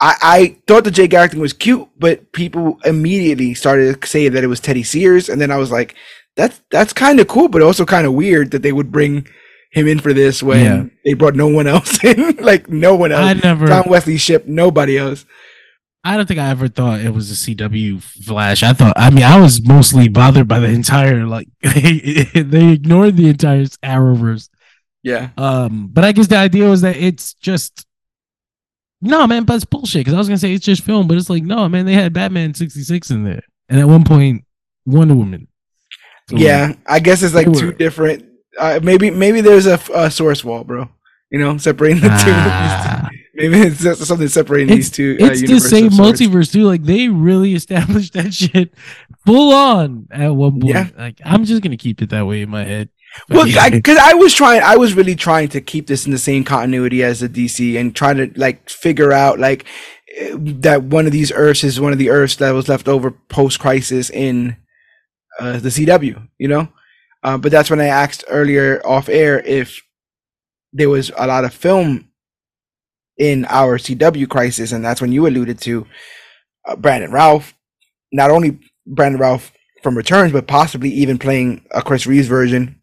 I I thought the Jay Garrick thing was cute, but people immediately started to say that it was Teddy Sears, and then I was like, that's that's kind of cool, but also kind of weird that they would bring him in for this when Yeah. they brought no one else in, like no one else. I never. John Wesley Shipp, nobody else. I don't think I ever thought it was a CW Flash. I thought. I mean, I was mostly bothered by the entire like they ignored the entire Arrowverse. Yeah. Um, but I guess the idea was that it's just no man, but it's bullshit. Because I was gonna say it's just film, but it's like no man, they had Batman sixty six in there, and at one point Wonder Woman. So, Yeah, I guess it's like two different. Uh, maybe maybe there's a, a source wall, bro. You know, separating the Ah. two. maybe it's something separating It's- these two. uh, it's the same multiverse too. Like they really established that shit full on at one point. Yeah. Like I'm just gonna keep it that way in my head. But Well, yeah. because I, was trying, I was really trying to keep this in the same continuity as the DC and trying to like figure out like eh, that one of these Earths is one of the Earths that was left over post crisis in uh, the CW. You know, uh, but that's when I asked earlier off air if there was a lot of film in our CW crisis, and that's when you alluded to uh, Brandon Routh. Not only Brandon Routh from Returns, but possibly even playing a Chris Reeves version.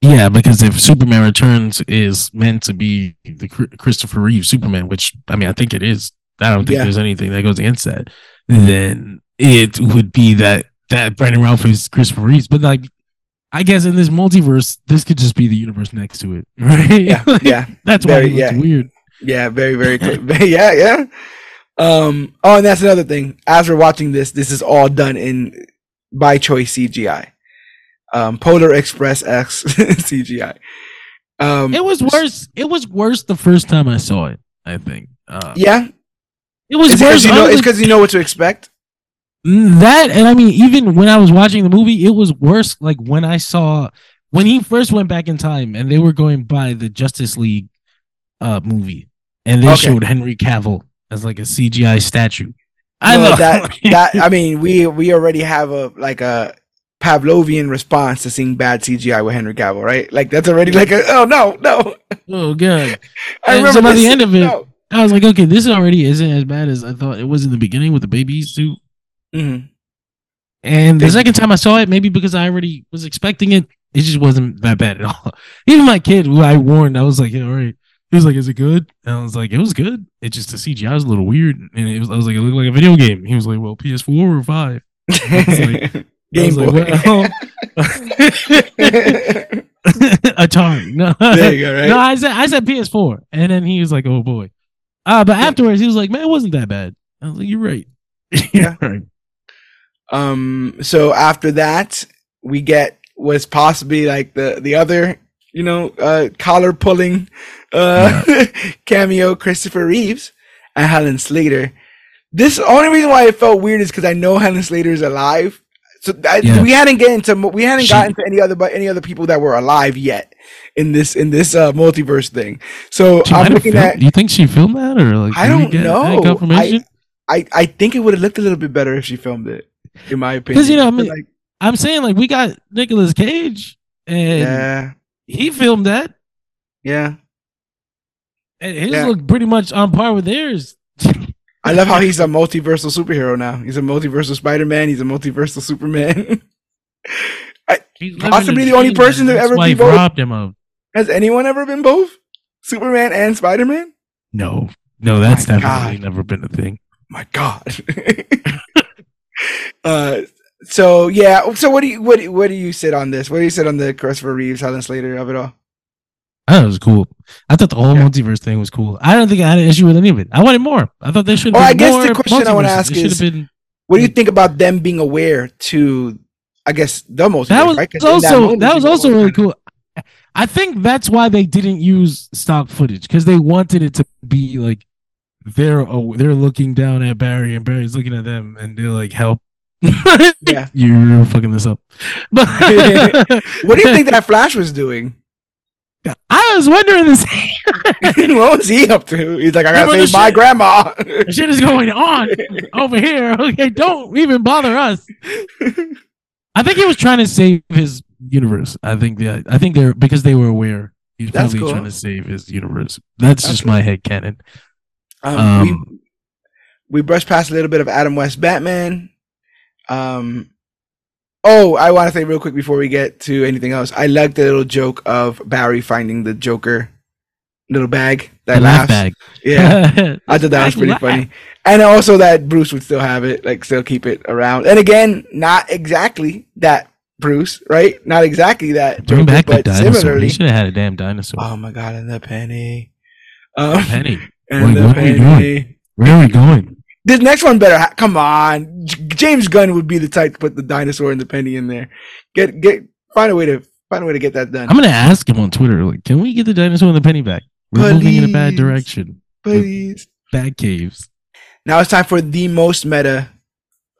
Yeah, because if Superman Returns is meant to be the Christopher Reeve Superman, which I mean I think it is, I don't think Yeah. there's anything that goes against that. Then it would be that that Brandon Routh is Christopher Reeves, but like I guess in this multiverse, this could just be the universe next to it, right? Yeah, Like, yeah. that's why Very- it looks yeah. weird. Yeah, very, very clear. yeah, yeah. Um, oh, and that's another thing. As we're watching this, this is all done in by choice CGI. Um, Polar Express X CGI. Um, It was worse. It was worse the first time I saw it. I think. Uh, yeah, it was it's worse. you know, it's because you know what to expect. That, and I mean, even when I was watching the movie, it was worse. Like when I saw when he first went back in time and they were going by the Justice League uh movie and they Okay. showed Henry Cavill as like a CGI statue. I Well, know that that I mean, we we already have a like a Pavlovian response to seeing bad CGI with Henry Cavill, right? Like that's already like a oh no no. oh god. I And remember so by the end of it- no. I was like, okay, this already isn't as bad as I thought it was in the beginning with the baby suit. Mhm. And the They- second time I saw it, maybe because I already was expecting it, it just wasn't that bad at all. Even my kid, who I warned, I was like, yeah, all right. He was like, is it good? And I was like, it was good. It just the CGI was a little weird. And it was, I was like, it looked like a video game. He was like, well, PS4 or 5? I Game was like, Boy. well, Atari. No, there you go, right? no, I said I said PS4, and then he was like, "Oh boy." Uh, but afterwards, he was like, "Man, it wasn't that bad." I was like, "You're right." Yeah. Right. Um. So after that, we get was possibly like the the other, you know, uh, collar pulling, uh, cameo Christopher Reeves and Helen Slater. This only reason why it felt weird is because I know Helen Slater is alive. So I, Yeah. we hadn't get into we hadn't She- gotten to any other but any other people that were alive yet in this in this uh, multiverse thing. So I'm looking filmed- at Do you think she filmed that, or like? I don't get know. confirmation. I I think it would have looked a little bit better if she filmed it, in my opinion. Because you know, I mean, like, I'm saying like we got Nicolas Cage, and yeah, he filmed that, yeah. and his Yeah. looked pretty much on par with theirs. I love how he's a multiversal superhero now. He's a multiversal Spider-Man. He's a multiversal Superman. He's Possibly the only person that to ever be both. him of. Has anyone ever been both Superman and Spider-Man? No, no, that's My definitely God. never been a thing. My God. uh, so yeah. So what do you what do what do you sit on this? What do you sit on the Christopher Reeves, Helen Slater of it all? I thought it was cool. I thought the whole Yeah. multiverse thing was cool. I don't think I had an issue with any of it. I wanted more. I thought they should. Well, have I guess the question I wanna ask is- been. What do you think about them being aware to, I guess, the most. That was right? in that also that was also really cool. I think that's why they didn't use stock footage because they wanted it to be like they're oh, they're looking down at Barry and Barry's looking at them and they're like help. Yeah. You're fucking this up. But What do you think that Flash was doing? I was wondering this what was he up to? He's like, I gotta Remember save my shit- grandma. shit is going on over here. Okay, don't even bother us. I think he was trying to save his universe. I think that I think they're because they were aware. He's That's probably cool. trying to save his universe. That's, That's just my head canon. Um, Um, we we brushed past a little bit of Adam West Batman. Um, oh, I want to say real quick before we get to anything else. I like the little joke of Barry finding the Joker little bag that The laugh laughs. bag. Yeah, I thought that was pretty laugh. funny, and also that Bruce would still have it, like still keep it around. And again, not exactly that Bruce, right? Not exactly that Bring Joker, back the dinosaur. similarly. They should have had a damn dinosaur. Oh my god, and the penny. Um, Penny, and Wait, the what are we penny. where are we going? This next one better. Ha- come on, J- James Gunn would be the type to put the dinosaur and the penny in there. Get get find a way to find a way to get that done. I'm gonna ask him on Twitter. Like, can we get the dinosaur and the penny back? We're moving in a bad direction. Please. Bad caves. Now it's time for the most meta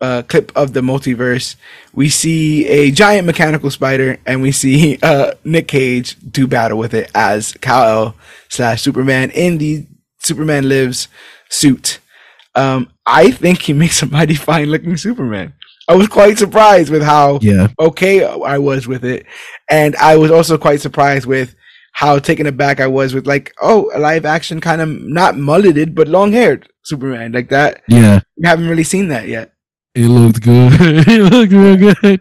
uh, clip of the multiverse. We see a giant mechanical spider, and we see uh, Nick Cage do battle with it as Kal-El slash Superman in the Superman Lives suit. Um, I think he makes a mighty fine looking Superman. I was quite surprised with how Yeah. okay I was with it, and I was also quite surprised with how taken aback I was with like, oh, a live action kind of not mulleted but long haired Superman like that. Yeah. We haven't really seen that yet. It looked good. it looked real good.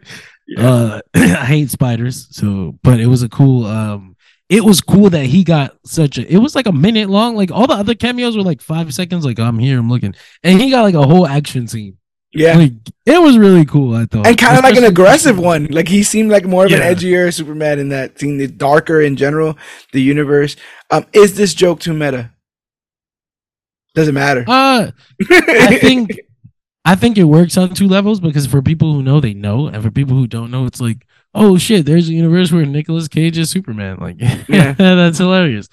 Uh, I hate spiders, so but it was a cool. Um, it was cool that he got such a. It was like a minute long. Like all the other cameos were like five seconds. Like I'm here, I'm looking, and he got like a whole action scene. Yeah. Like it was really cool. I thought, and kind of like an aggressive one. Like he seemed like more of Yeah. an edgier Superman in that scene. It's darker in general, the universe. Um, is this joke too meta? Doesn't matter. Uh, I think I think it works on two levels because for people who know, they know, and for people who don't know, it's like, oh shit, there's a universe where Nicolas Cage is Superman. Like, Yeah. that's hilarious.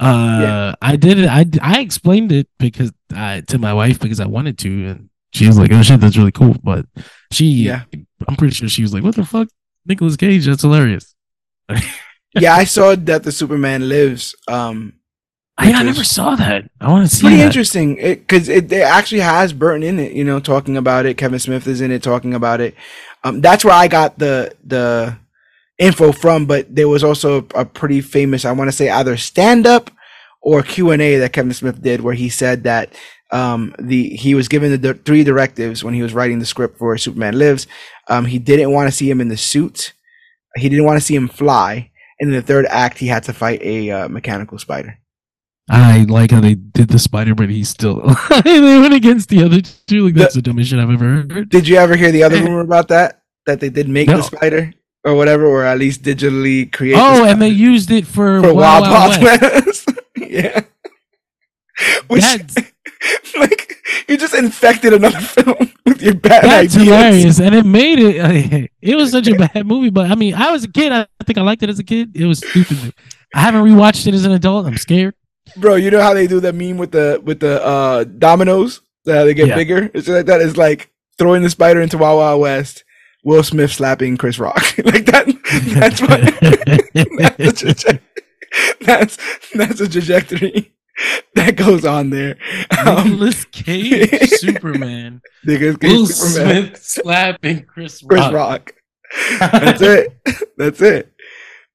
Uh, Yeah. I did it. I I explained it because I to my wife because I wanted to, and she was like, oh shit, that's really cool. But she, Yeah. I'm pretty sure she was like, what the fuck, Nicolas Cage, that's hilarious. yeah, I saw that the Superman lives. Um, I, I never saw that. I want to see. Pretty that. interesting because it, it, it actually has Burton in it. You know, talking about it. Kevin Smith is in it, talking about it. Um, that's where I got the the info from. But there was also a, pretty famous, I want to say, either stand up or Q and A that Kevin Smith did, where he said that um, the he was given the, the three directives when he was writing the script for Superman Lives. Um, he didn't want to see him in the suit. He didn't want to see him fly. And in the third act, he had to fight a uh, mechanical spider. I like how they did the spider, but he's still they went against the other two. Like that's the, the dumbest shit I've ever heard. Did you ever hear the other rumor about that? That they did make no. the spider or whatever, or at least digitally create. Oh, and they used it for, for Wild, Wild West. West. yeah. Which, like you just infected another film with your bad That's ideas. hilarious, and it made it. it was such a bad movie, but I mean, I was a kid. I think I liked it as a kid. It was stupid. I haven't rewatched it as an adult. I'm scared. Bro, you know how they do that meme with the with the uh dominoes? That they get yeah. bigger. It's like that is like throwing the spider into Wild Wild West. Will Smith slapping Chris Rock like that. That's what. that's, a that's that's a trajectory that goes on there. Um, Nicolas Cage, Superman. Nicolas Cage, Will Superman. Smith slapping Chris Rock. Chris Rock. That's it. That's it.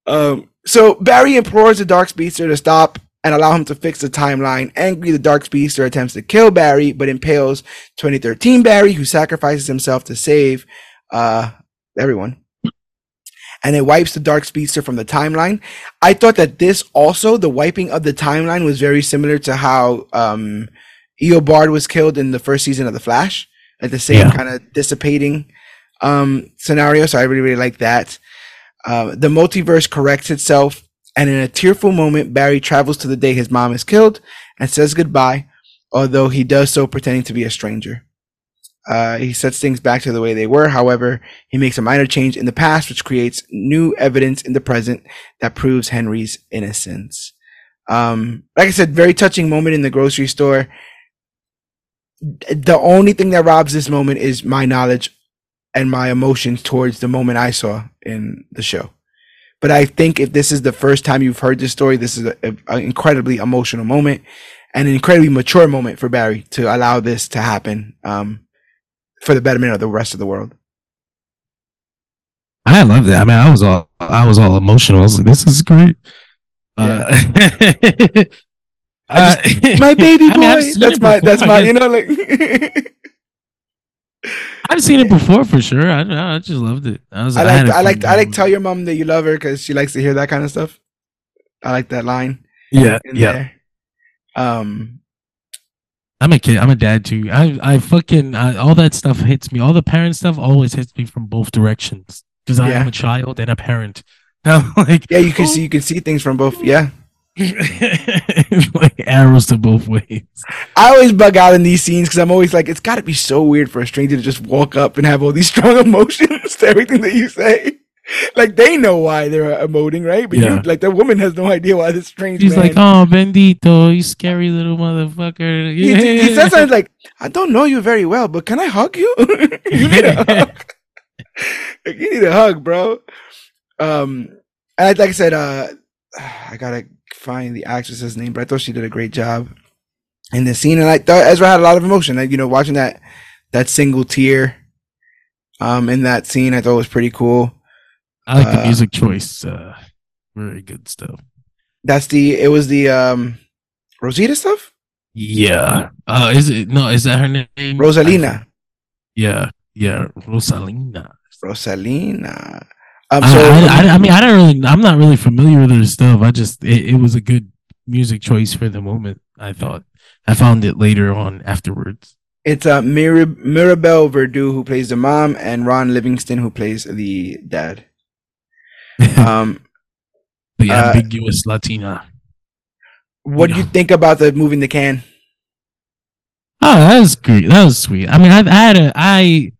Um, so Barry implores the Dark Speedster to stop and allow him to fix the timeline. Angry, the Dark Speedster attempts to kill Barry, but impales 2013 Barry, who sacrifices himself to save uh, everyone. And it wipes the Dark Speedster from the timeline. I thought that this also, the wiping of the timeline, was very similar to how um, Eobard was killed in the first season of The Flash, at the same yeah. kind of dissipating um, scenario. So I really, really like that. Uh, the multiverse corrects itself and in a tearful moment, Barry travels to the day his mom is killed and says goodbye, although he does so pretending to be a stranger. Uh, he sets things back to the way they were. However, he makes a minor change in the past, which creates new evidence in the present that proves Henry's innocence. Um, like I said, very touching moment in the grocery store. The only thing that robs this moment is my knowledge and my emotions towards the moment I saw in the show. But I think if this is the first time you've heard this story, this is an incredibly emotional moment and an incredibly mature moment for Barry to allow this to happen um, for the betterment of the rest of the world. I love that. I mean, I was all I was all emotional. I was like, "This is great." Yeah. Uh, just, my baby boy. I mean, that's my. That's my. You know, like. I've seen it before for sure. I, I just loved it. I, was, I like. I, I like. I like. Tell your mom that you love her because she likes to hear that kind of stuff. I like that line. Yeah. Yeah. There. Um. I'm a kid. I'm a dad too. I I fucking I, all that stuff hits me. All the parent stuff always hits me from both directions because I am a child and a parent. I'm like, yeah, you can oh. see you can see things from both. Yeah. like arrows to both ways. I always bug out in these scenes because I'm always like, it's got to be so weird for a stranger to just walk up and have all these strong emotions to everything that you say. Like they know why they're emoting, right? But yeah. you, like the woman has no idea why this strange. He's man, like, "Oh, bendito, you scary little motherfucker." He, he says something like, "I don't know you very well, but can I hug you? you need a hug. like, you need a hug, bro." Um, and like I said, uh, I gotta find the actress's name, but I thought she did a great job in the scene, and I thought Ezra had a lot of emotion. Like you know, watching that that single tear um in that scene, I thought was pretty cool. I like uh, the music choice. Uh, very good stuff. That's the. It was the um Rosita stuff. Yeah. Uh, is it no? Is that her name? Rosalina. Yeah. Yeah. Rosalina. Rosalina. Um, so I, I, I, mean, I don't really, I'm not really familiar with their stuff. I just, it, it, was a good music choice for the moment. I thought. I found it later on afterwards. It's uh, Mir- Maribel Verdú who plays the mom, and Ron Livingston who plays the dad. Um, the uh, ambiguous Latina. What do you think about the moving the can? Oh, that was great. That was sweet. I mean, I, I had a, I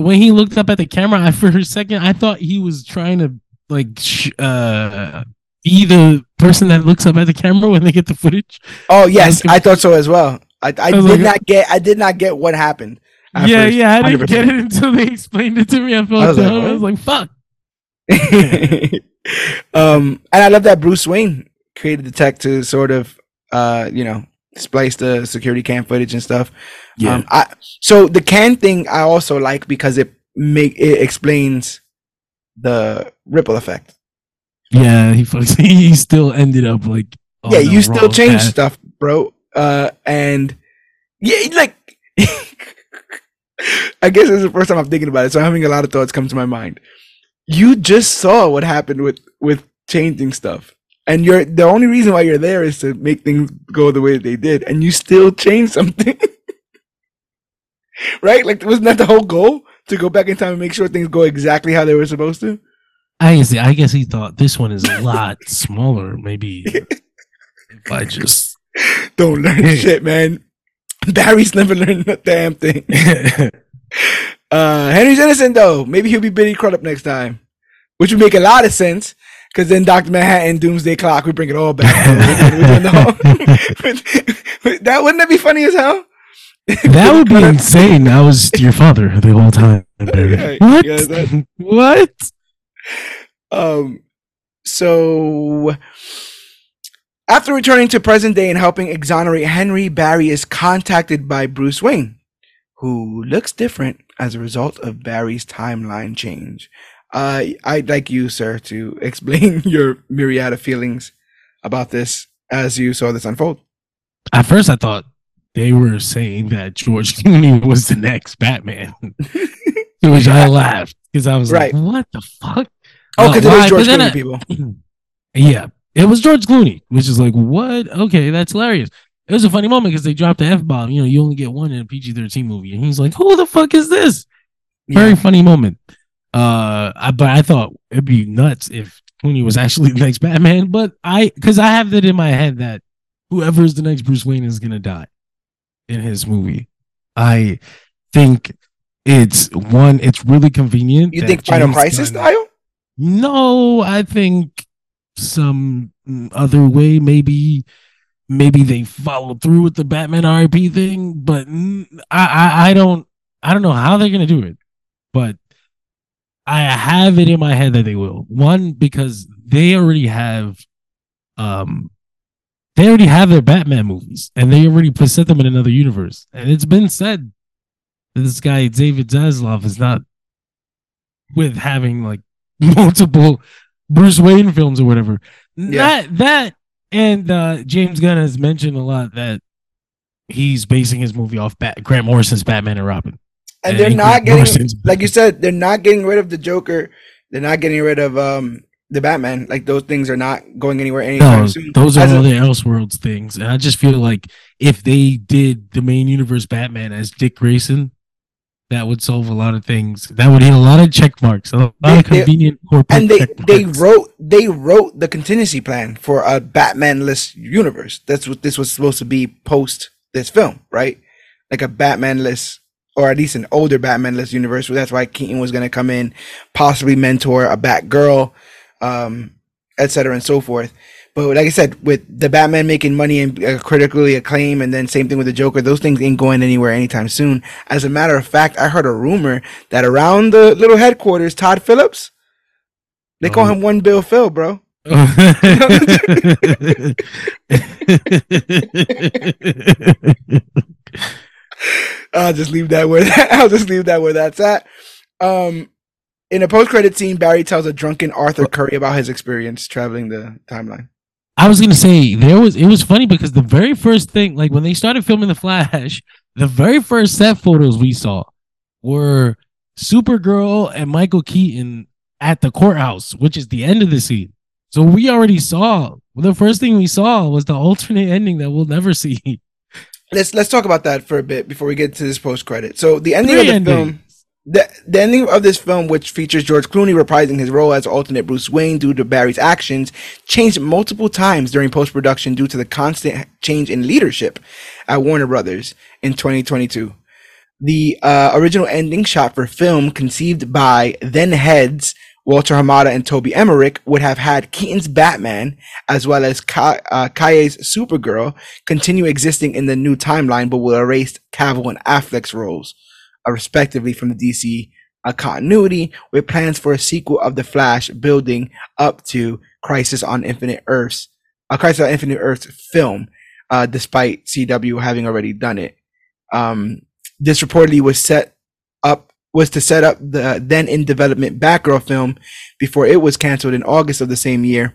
when he looked up at the camera, I for a second I thought he was trying to like sh- uh be the person that looks up at the camera when they get the footage. Oh yes, I, thought so as well. I, I, I did like, not get I did not get what happened. Yeah, first, yeah, I didn't 100%. get it until they explained it to me. I felt I was, like, I was like, fuck. um, and I love that Bruce Wayne created the tech to sort of, uh, you know, splice the security cam footage and stuff. Yeah. Um, I, so the can thing I also like because it make it explains the ripple effect. Yeah, he he still ended up like yeah, you still change path. stuff, bro. Uh, and yeah, like I guess it's the first time I'm thinking about it, so I'm having a lot of thoughts come to my mind. You just saw what happened with with changing stuff, and you're the only reason why you're there is to make things go the way they did, and you still change something, right? Like, wasn't that the whole goal to go back in time and make sure things go exactly how they were supposed to? I guess I guess he thought this one is a lot smaller. Maybe if I just Don't learn shit, man. Barry's never learned a damn thing. Uh, Henry's innocent though. Maybe he'll be Billy Crudup next time, which would make a lot of sense. Because then Doctor Manhattan, Doomsday Clock, we bring it all back. We doing the whole- that wouldn't that be funny as hell? that would be insane. I was your father the whole time. Yeah, What? yeah, that- what? Um, so after returning to present day and helping exonerate Henry, Barry is contacted by Bruce Wayne, who looks different as a result of Barry's timeline change. Uh, I'd like you, sir, to explain your myriad of feelings about this as you saw this unfold. At first, I thought they were saying that George Clooney was the next Batman, to which I laughed because I was Right. like, "What the fuck?" Oh, Uh, because it was George Clooney, I- people. Yeah, it was George Clooney, which is like, what? Okay, that's hilarious. It was a funny moment because they dropped the f bomb. You know, you only get one in a PG thirteen movie, and he's like, "Who the fuck is this?" Very funny moment. Uh, I, but I thought it'd be nuts if Clooney was actually the next Batman. But I, because I have that in my head that whoever is the next Bruce Wayne is gonna die in his movie. I think it's one. It's really convenient. You think Final Crisis Gunn- style? no, I think some other way. Maybe, maybe they follow through with the Batman RIP thing, but I, I, I don't, I don't know how they're gonna do it. But I have it in my head that they will. One because they already have, um, they already have their Batman movies, and they already put set them in another universe. And it's been said that this guy David Zaslav is not with having like multiple Bruce Wayne films or whatever. Yeah. That that and uh James Gunn has mentioned a lot that he's basing his movie off Bat- Grant Morrison's Batman and Robin. And And they're not getting Morrison's like you said they're not getting rid of the joker. They're not getting rid of um the batman. Like those things are not going anywhere anytime No, soon. those are As a- all the Elseworlds things, and I just feel like if they did the main universe Batman as Dick Grayson, that would solve a lot of things. That would hit a lot of check marks, a lot They- of they- convenient corporate. and they they wrote they wrote the contingency plan for a batmanless universe. That's what this was supposed to be post this film right? Like a batmanless or at least an older Batman-less universe that's why keaton was going to come in possibly mentor a batgirl um et cetera and so forth. But like i said with the batman making money and uh, critically acclaimed and then same thing with the joker those things ain't going anywhere anytime soon. As a matter of fact i heard a rumor that around the little headquarters todd phillips they call Oh. him one bill phil bro I'll just leave that where I'll just leave that where that's at. Um, in a post-credit scene, Barry tells a drunken Arthur Curry about his experience traveling the timeline. I was gonna say there was it was funny because the very first thing, like when they started filming the Flash, the very first set photos we saw were Supergirl and Michael Keaton at the courthouse, which is the end of the scene. So we already saw the first thing we saw was the alternate ending that we'll never see. Let's let's talk about that for a bit before we get to this post-credit. So the ending Three of the film, the, the ending of this film, which features George Clooney reprising his role as alternate Bruce Wayne due to Barry's actions, changed multiple times during post-production due to the constant change in leadership at Warner Brothers in 2022. The uh, original ending shot for film, conceived by then heads Walter Hamada and Toby Emmerich, would have had Keaton's Batman as well as Ka- uh, Calle's Supergirl continue existing in the new timeline, but will erase Cavill and Affleck's roles, uh, respectively, from the DC a continuity with plans for a sequel of The Flash building up to Crisis on Infinite Earths, a Crisis on Infinite Earths film, uh, despite CW having already done it. Um, this reportedly was set was to set up the then in development Batgirl film before it was canceled in August of the same year,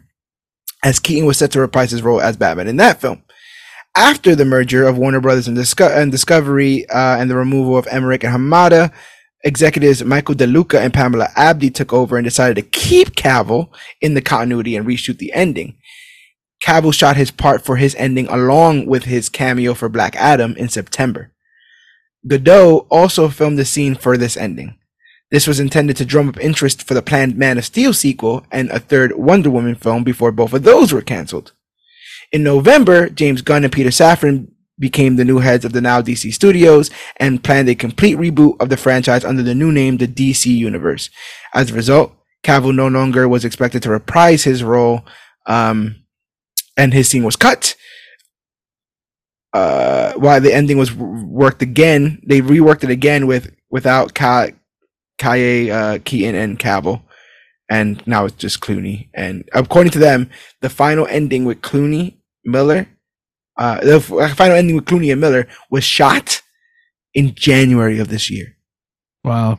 as Keaton was set to reprise his role as Batman in that film. After the merger of Warner Brothers and, Disco- and Discovery uh, and the removal of Emmerich and Hamada, executives Michael DeLuca and Pamela Abdy took over and decided to keep Cavill in the continuity and reshoot the ending. Cavill shot his part for his ending along with his cameo for Black Adam in September. Gadot also filmed the scene for this ending. This was intended to drum up interest for the planned Man of Steel sequel and a third Wonder Woman film before both of those were canceled. In November, James Gunn and Peter Safran became the new heads of the now DC Studios and planned a complete reboot of the franchise under the new name, the DC Universe. As a result, Cavill no longer was expected to reprise his role, um, and his scene was cut. Uh, while the ending was worked again, they reworked it again with without Ka- Calle, uh, Keaton and Cavill, and now it's just Clooney. And according to them, the final ending with Clooney, Miller, uh, the f- final ending with Clooney and Miller was shot in January of this year. Wow.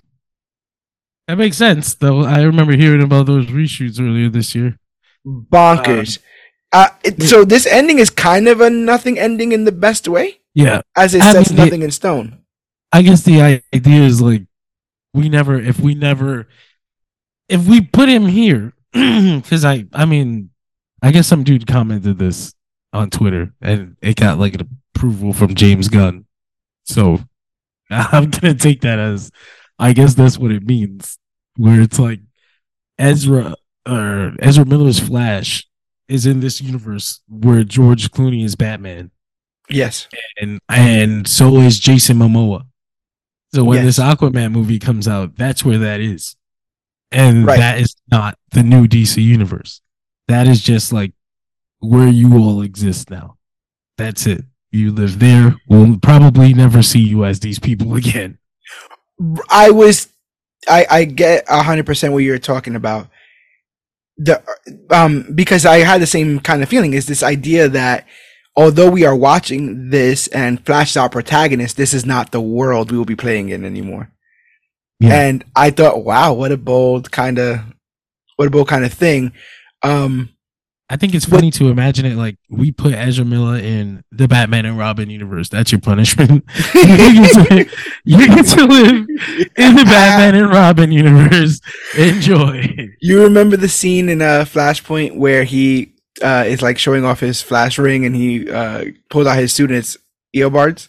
That makes sense, though. I remember hearing about those reshoots earlier this year. Bonkers. Uh, it, so this ending is kind of a nothing ending in the best way, Yeah. as it I sets mean, nothing in stone. I guess the idea is like we never if we never if we put him here because I I mean I guess some dude commented this on Twitter and it got like an approval from James Gunn. So I'm gonna take that as I guess that's what it means. Where it's like Ezra or Ezra Miller's Flash is in this universe where George Clooney is Batman Yes. and and so is Jason Momoa. So when Yes. this Aquaman movie comes out, that's where that is. And Right. that is not the new DC universe. That is just like where you all exist now. That's it. You live there. We'll probably never see you as these people again. I was, I I get a hundred percent what you're talking about. The um because I had the same kind of feeling is this idea that although we are watching this and Flash is our protagonist, this is not the world we will be playing in anymore. Yeah. And I thought, wow, what a bold kind of, what a bold kind of thing. Um, I think it's funny to imagine it like we put Ezra Miller in the Batman and Robin universe. That's your punishment. you, get to, you get to live in the Batman and Robin universe. Enjoy. You remember the scene in uh, Flashpoint where he uh, is like showing off his flash ring and he uh, pulls out his suit and it's earbuds?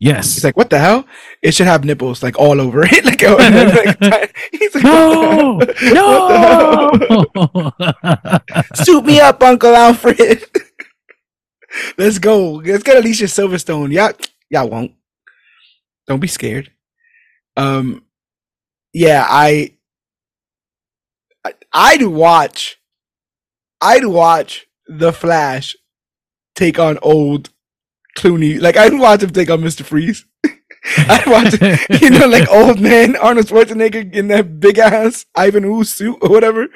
Yes. He's like, what the hell? It should have nipples like all over it. like, oh, like, he's like, no, what the hell? What the hell? no. Suit me up, Uncle Alfred. Let's go. Let's get Alicia Silverstone. Y'all, y'all won't. Don't be scared. Um, yeah, I, I, I'd watch, I'd watch the Flash take on old Clooney. Like I'd watch him take on Mister Freeze. I'd watch, you know, like old man Arnold Schwarzenegger in that big ass Ivan Ooze suit or whatever.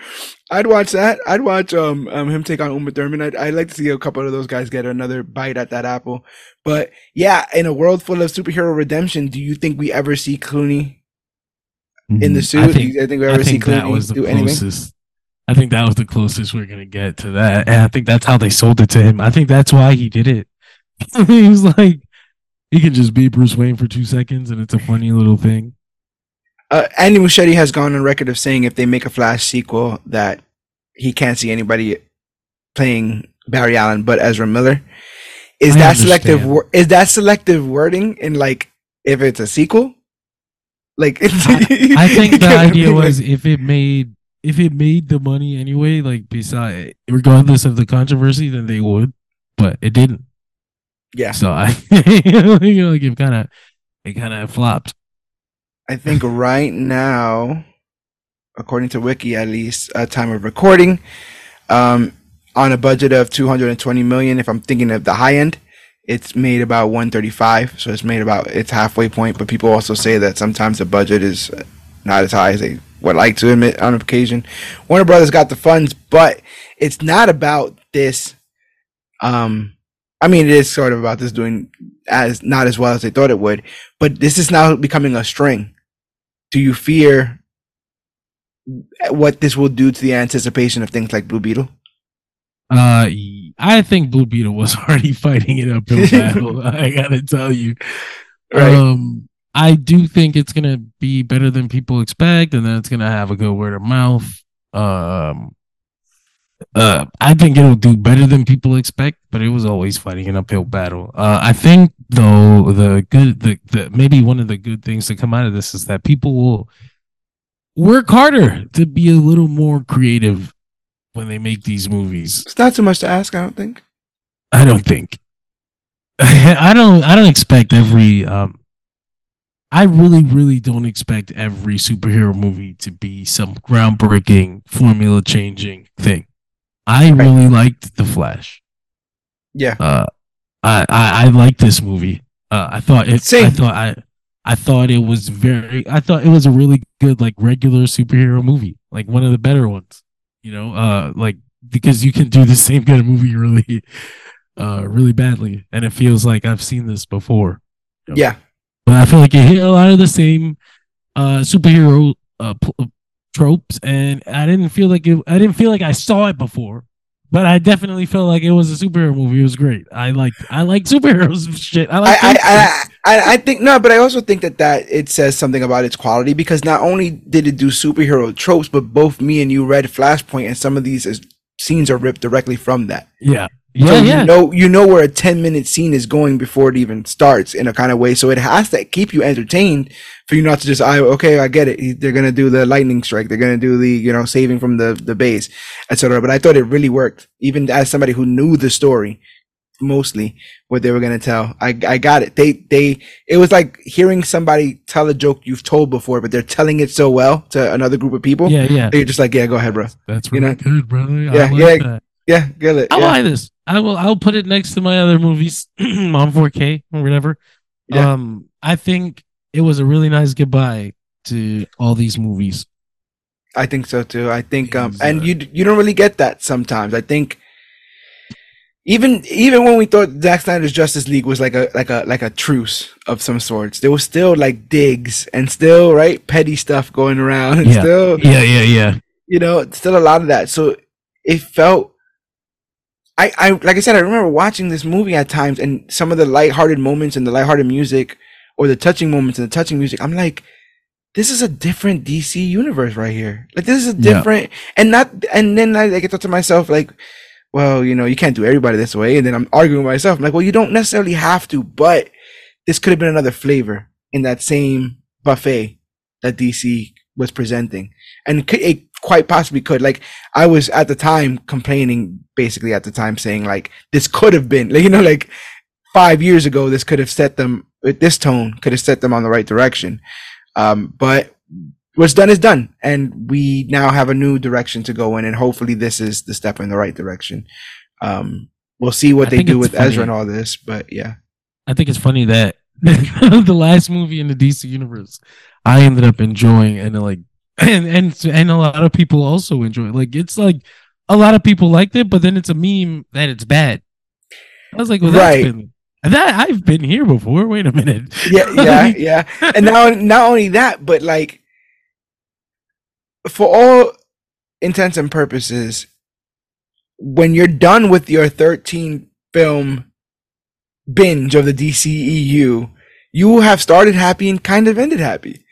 I'd watch that. I'd watch um, um him take on Uma Thurman. I'd, I'd like to see a couple of those guys get another bite at that apple. But yeah, in a world full of superhero redemption, do you think we ever see Clooney in the suit? I think, think we ever see think that Clooney do anything? closest. I think that was the closest we're gonna get to that, and I think that's how they sold it to him. I think that's why he did it. he was like, he can just be Bruce Wayne for two seconds, and it's a funny little thing. Uh, Andy Muschietti has gone on record of saying if they make a Flash sequel that he can't see anybody playing Barry Allen but Ezra Miller. Is I that selective? understand. Wor- is that selective wording in like if it's a sequel? Like I think the idea was if it made if it made the money anyway, like beside regardless of the controversy, then they would, but it didn't. Yeah. So I, you know, like it kind of it kind of flopped. I think right now, according to Wiki, at least at time of recording, um, on a budget of 220 million, if I'm thinking of the high end, it's made about 135, so it's made about its halfway point. But people also say that sometimes the budget is not as high as they would like to admit on occasion. Warner Brothers got the funds, but it's not about this. Um, I mean, it is sort of about this doing as not as well as they thought it would, but this is now becoming a string. Do you fear what this will do to the anticipation of things like Blue Beetle? Uh, I think Blue Beetle was already fighting an uphill battle. I gotta tell you. Right. Um, I do think it's gonna be better than people expect, and then it's gonna have a good word of mouth. Um, uh, I think it'll do better than people expect, but it was always fighting an uphill battle. Uh, I think though the good, the, the maybe one of the good things to come out of this is that people will work harder to be a little more creative when they make these movies. It's not too much to ask, I don't think. I don't think. I don't. I don't expect every. Um, I really, really don't expect every superhero movie to be some groundbreaking, formula changing thing. I right. really liked The Flash. Yeah. Uh, I, I I liked this movie. Uh, I thought it. Same. I thought I I thought it was very. I thought it was a really good, like regular superhero movie, like one of the better ones. You know, uh, like because you can do the same kind of movie really, uh, really badly, and it feels like I've seen this before. You know? Yeah, but I feel like it hit a lot of the same uh superhero uh pl- tropes, and I didn't feel like it. I didn't feel like I saw it before but I definitely felt like it was a superhero movie. It was great. I like I like superheroes shit. I like. I I, I, I think no, but I also think that that it says something about its quality because not only did it do superhero tropes, but both me and you read Flashpoint, and some of these scenes are ripped directly from that. Yeah, yeah, so yeah. You know, you know where a ten minute scene is going before it even starts in a kind of way. So it has to keep you entertained for you not to just, I okay, I get it. They're gonna do the lightning strike. They're gonna do the you know saving from the the base, etc. But I thought it really worked, even as somebody who knew the story mostly what they were gonna tell. I I got it. They they it was like hearing somebody tell a joke you've told before, but they're telling it so well to another group of people. Yeah, yeah. You're just like, yeah, go ahead, bro. That's really you know? good, brother. Yeah, like yeah. That. Yeah, get it. I'll yeah. buy this. I will. I'll put it next to my other movies on 4K or whatever. Yeah. Um, I think it was a really nice goodbye to all these movies. I think so too. I think, um, and uh, you you don't really get that sometimes. I think even even when we thought Zack Snyder's Justice League was like a like a like a truce of some sorts, there was still like digs and still right petty stuff going around and yeah. still yeah yeah yeah you know still a lot of that. So it felt I, I like I said, I remember watching this movie at times and some of the lighthearted moments and the lighthearted music or the touching moments and the touching music. I'm like, this is a different DC universe right here. Like this is a different yeah. and not and then I, I get thought to myself like, well, you know, you can't do everybody this way. And then I'm arguing with myself. I'm like, well, you don't necessarily have to, but this could have been another flavor in that same buffet that DC was presenting. And it quite possibly could. Like I was at the time complaining, basically at the time saying like this could have been, like, you know, like five years ago, this could have set them with this tone, could have set them on the right direction. Um, but what's done is done, and we now have a new direction to go in, and hopefully this is the step in the right direction. Um, we'll see what I they do with funny. Ezra and all this, but yeah. I think it's funny that the last movie in the DC universe I ended up enjoying and like and and and a lot of people also enjoy it. Like it's like a lot of people liked it, but then it's a meme that it's bad. I was like, well, right. Been, that I've been here before. Wait a minute. Yeah, yeah, yeah. And now, not only that, but like, for all intents and purposes, when you're done with your 13 film binge of the DCEU, you have started happy and kind of ended happy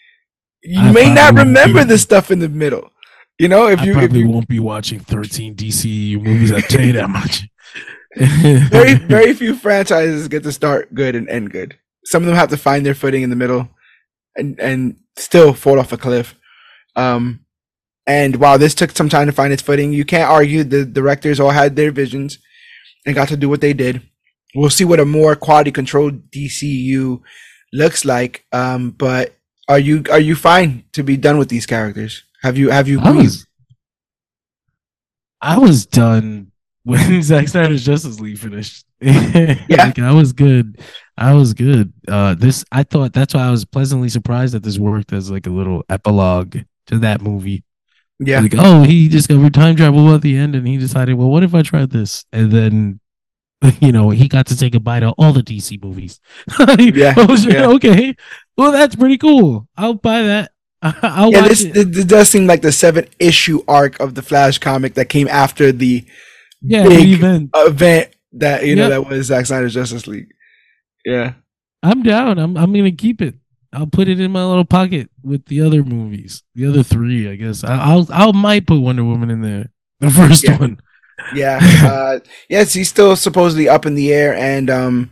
you I may not remember the stuff in the middle. You know, if I you probably if you, won't be watching 13 DCU movies, I tell you that much. very, very few franchises get to start good and end good. Some of them have to find their footing in the middle and and still fall off a cliff. Um, and while this took some time to find its footing, you can't argue the directors all had their visions and got to do what they did. We'll see what a more quality controlled DCU looks like. Um, but are you are you fine to be done with these characters? Have you have you I was, I was done when Zack Snyder's Justice League finished. yeah, like, I was good. I was good. Uh, this I thought that's why I was pleasantly surprised that this worked as like a little epilogue to that movie. Yeah. Like, oh, he discovered time travel at the end, and he decided, well, what if I tried this? And then, you know, he got to say goodbye to all the DC movies. yeah. yeah. Okay. Well, that's pretty cool. I'll buy that. I'll yeah, this, this does seem like the seven issue arc of the Flash comic that came after the yeah big event. event that you know that was Zack Snyder's Justice League. Yeah, I'm down. I'm I'm gonna keep it. I'll put it in my little pocket with the other movies, the other three. I guess I, will I'll might put Wonder Woman in there, the first yeah. one. Yeah. uh, yes, he's still supposedly up in the air, and um,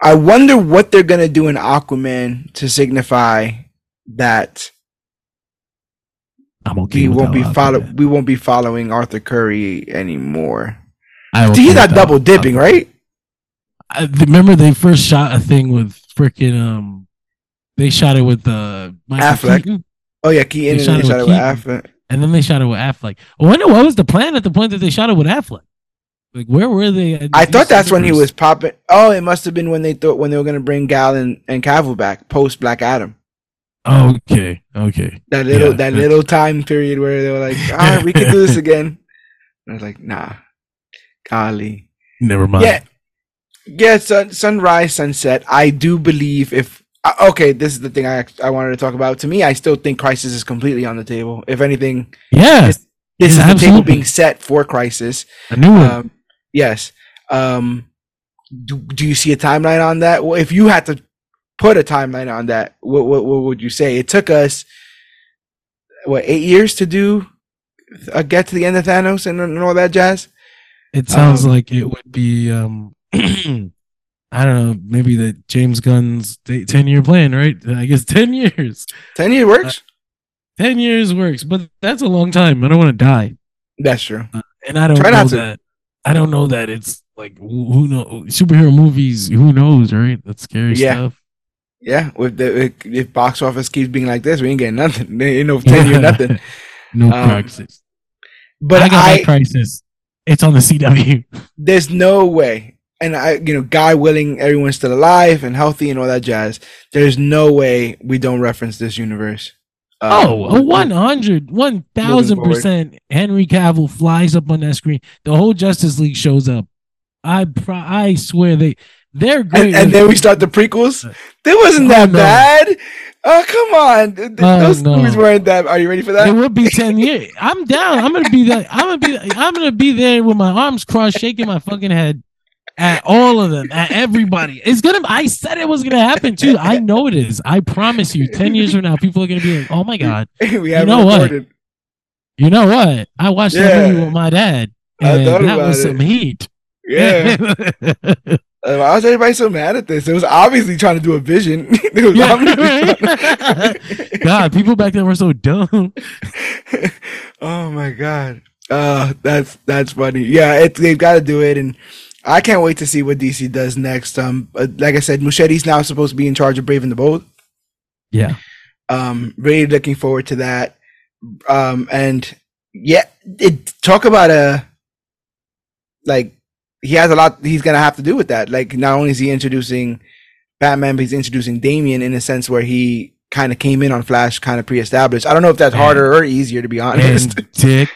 I wonder what they're gonna do in Aquaman to signify that I'm okay. We won't be follow. We won't be following Arthur Curry anymore. I he's not double dipping, right? I remember they first shot a thing with freaking um. They shot it with uh Michael Affleck. Keaton. Oh yeah, Keaton. They shot, and they shot it with Affleck. And then they shot it with Affleck. I wonder what was the plan at the point that they shot it with Affleck. Like where were they? I thought that's when he was popping. Oh, it must have been when they thought when they were going to bring Gal and, and Cavill back post Black Adam. Okay, okay. That little yeah, that little time period where they were like, "All right, we can do this again." I was like, "Nah, golly, never mind." Yeah, yeah. Sun, sunrise, sunset. I do believe if okay, this is the thing I I wanted to talk about. To me, I still think Crisis is completely on the table. If anything, yeah, this, this is the table being set for Crisis. A new one. Um, yes. Um, do, do you see a timeline on that? Well, if you had to put a timeline on that, what, what, what would you say? It took us what eight years to do uh, get to the end of Thanos and, and all that jazz. It sounds um, like it would be um I don't know, maybe the James Gunn's ten year plan, right? I guess ten years. Ten years works. Uh, ten years works, but that's a long time. I don't want to die. That's true. Uh, and I don't Try know that. I don't know that it's like who knows? superhero movies. Who knows, right? That's scary yeah. stuff. Yeah, with the if box office keeps being like this, we ain't getting nothing. There ain't no ten year nothing. no um, crisis. But I got I, crisis. It's on the CW. There's no way, and I, you know, guy willing, everyone's still alive and healthy and all that jazz. There's no way we don't reference this universe. Um, oh, 100, 1000% Henry Cavill flies up on that screen. The whole Justice League shows up. I pro- I swear they they're great. And, and then we start the prequels. That wasn't that oh, no. bad. Oh come on, oh, those no. movies weren't that. Are you ready for that? It would be ten years. I'm down. I'm gonna be there. I'm gonna be. I'm gonna be there with my arms crossed, shaking my fucking head at all of them, at everybody. It's gonna. I said it was gonna happen too. I know it is. I promise you. Ten years from now, people are gonna be like, "Oh my god, we you know recorded. what? You know what? I watched yeah. that movie with my dad, and that was it. some heat." Yeah. Why was everybody so mad at this? It was obviously trying to do a vision. yeah, God, people back then were so dumb. oh my god. Uh, that's that's funny. Yeah, it, they've got to do it, and I can't wait to see what DC does next. Um, uh, like I said, Muschietti's now supposed to be in charge of Brave and the Bold. Yeah. Um, really looking forward to that. Um, and yeah, it talk about a like he has a lot he's gonna have to do with that. Like not only is he introducing Batman, but he's introducing Damian in a sense where he kind of came in on Flash, kind of pre-established. I don't know if that's and, harder or easier to be honest. And Dick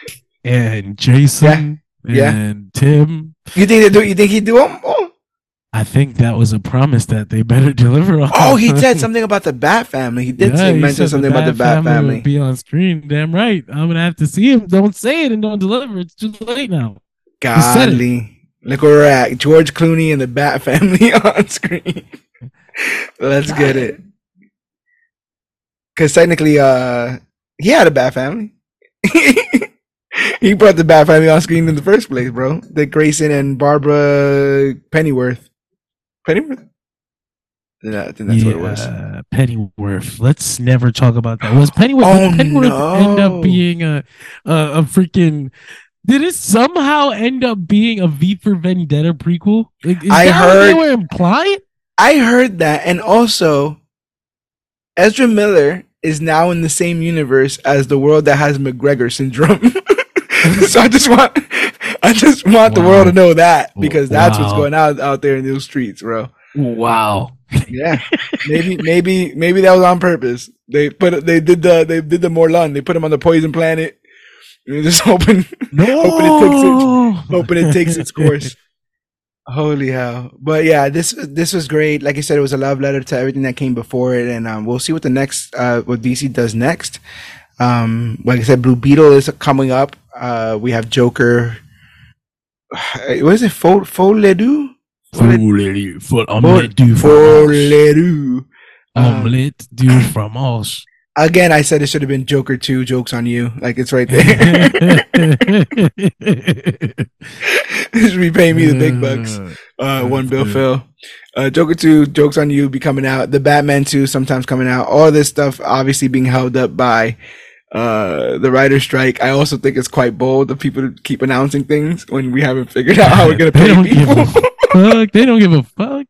and Jason yeah. and yeah. Tim. You think they do? You think he'd do them? Oh. I think that was a promise that they better deliver on. Oh, he said something about the Bat Family. He did yeah, say, he mention something about the Bat Family. family. Be on screen. Damn right. I'm gonna have to see him. Don't say it and don't deliver. It's too late now. Godly. Look where we're at. George Clooney and the Bat Family on screen. Let's get it. Because technically, uh, he had a Bat Family. he brought the Bat Family on screen in the first place, bro. The Grayson and Barbara Pennyworth. Pennyworth. Yeah, I think that's yeah, what it was. Pennyworth. Let's never talk about that. Was Pennyworth? Oh, Pennyworth no. end up being a, a a freaking did it somehow end up being a V for Vendetta prequel? Like, I heard they were implying. I heard that, and also Ezra Miller is now in the same universe as the world that has McGregor syndrome. so I just want I just want the world to know that because that's what's going on out there in those streets, bro. Wow. Yeah, maybe, maybe, maybe that was on purpose. They put, they did the, they did the Morlun. They put him on the poison planet. They're just hoping, No. Hoping it takes it- hoping it takes its course. Holy hell! But yeah, this this was great. Like I said, it was a love letter to everything that came before it, and um, we'll see what the next uh, what DC does next. Um, like I said, Blue Beetle is coming up. Uh, we have Joker. What is it? Fo Foledu? Folerie, for omelette du from us. Foledu. Um, Omelette du from us. Again, I said it should have been Joker Two. Jokes on you. Like it's right there. Just repay me the big bucks. Uh, one Bill. Phil. Uh, Joker 2, Jokes on You be coming out. The Batman 2 sometimes coming out. All this stuff obviously being held up by uh, the writer's strike. I also think it's quite bold of people to keep announcing things when we haven't figured out how we're going to They pay give people. fuck. They don't give a fuck.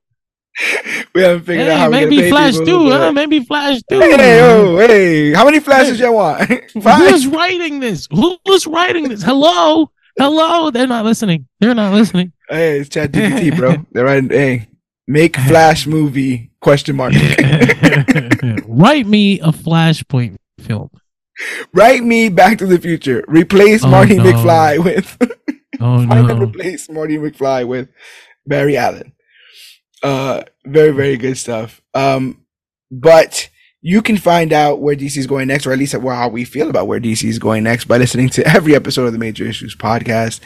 we haven't figured out Hey, how we're going to pay Flash people. too, but- huh? Maybe Flash too. Hey, oh, hey, how many flashes y'all want? Who's writing this? Who's writing this? Hello? Hello? They're not listening. They're not listening. Hey, it's Chat GPT, bro. They're writing, hey, make Flash movie, question mark. Write me a Flashpoint film. Write me Back to the Future. Replace Oh, Marty no. McFly with Oh and no. replace Marty McFly with Barry Allen. Uh, very very good stuff. Um, but you can find out where DC is going next, or at least how we feel about where DC is going next, by listening to every episode of the Major Issues podcast.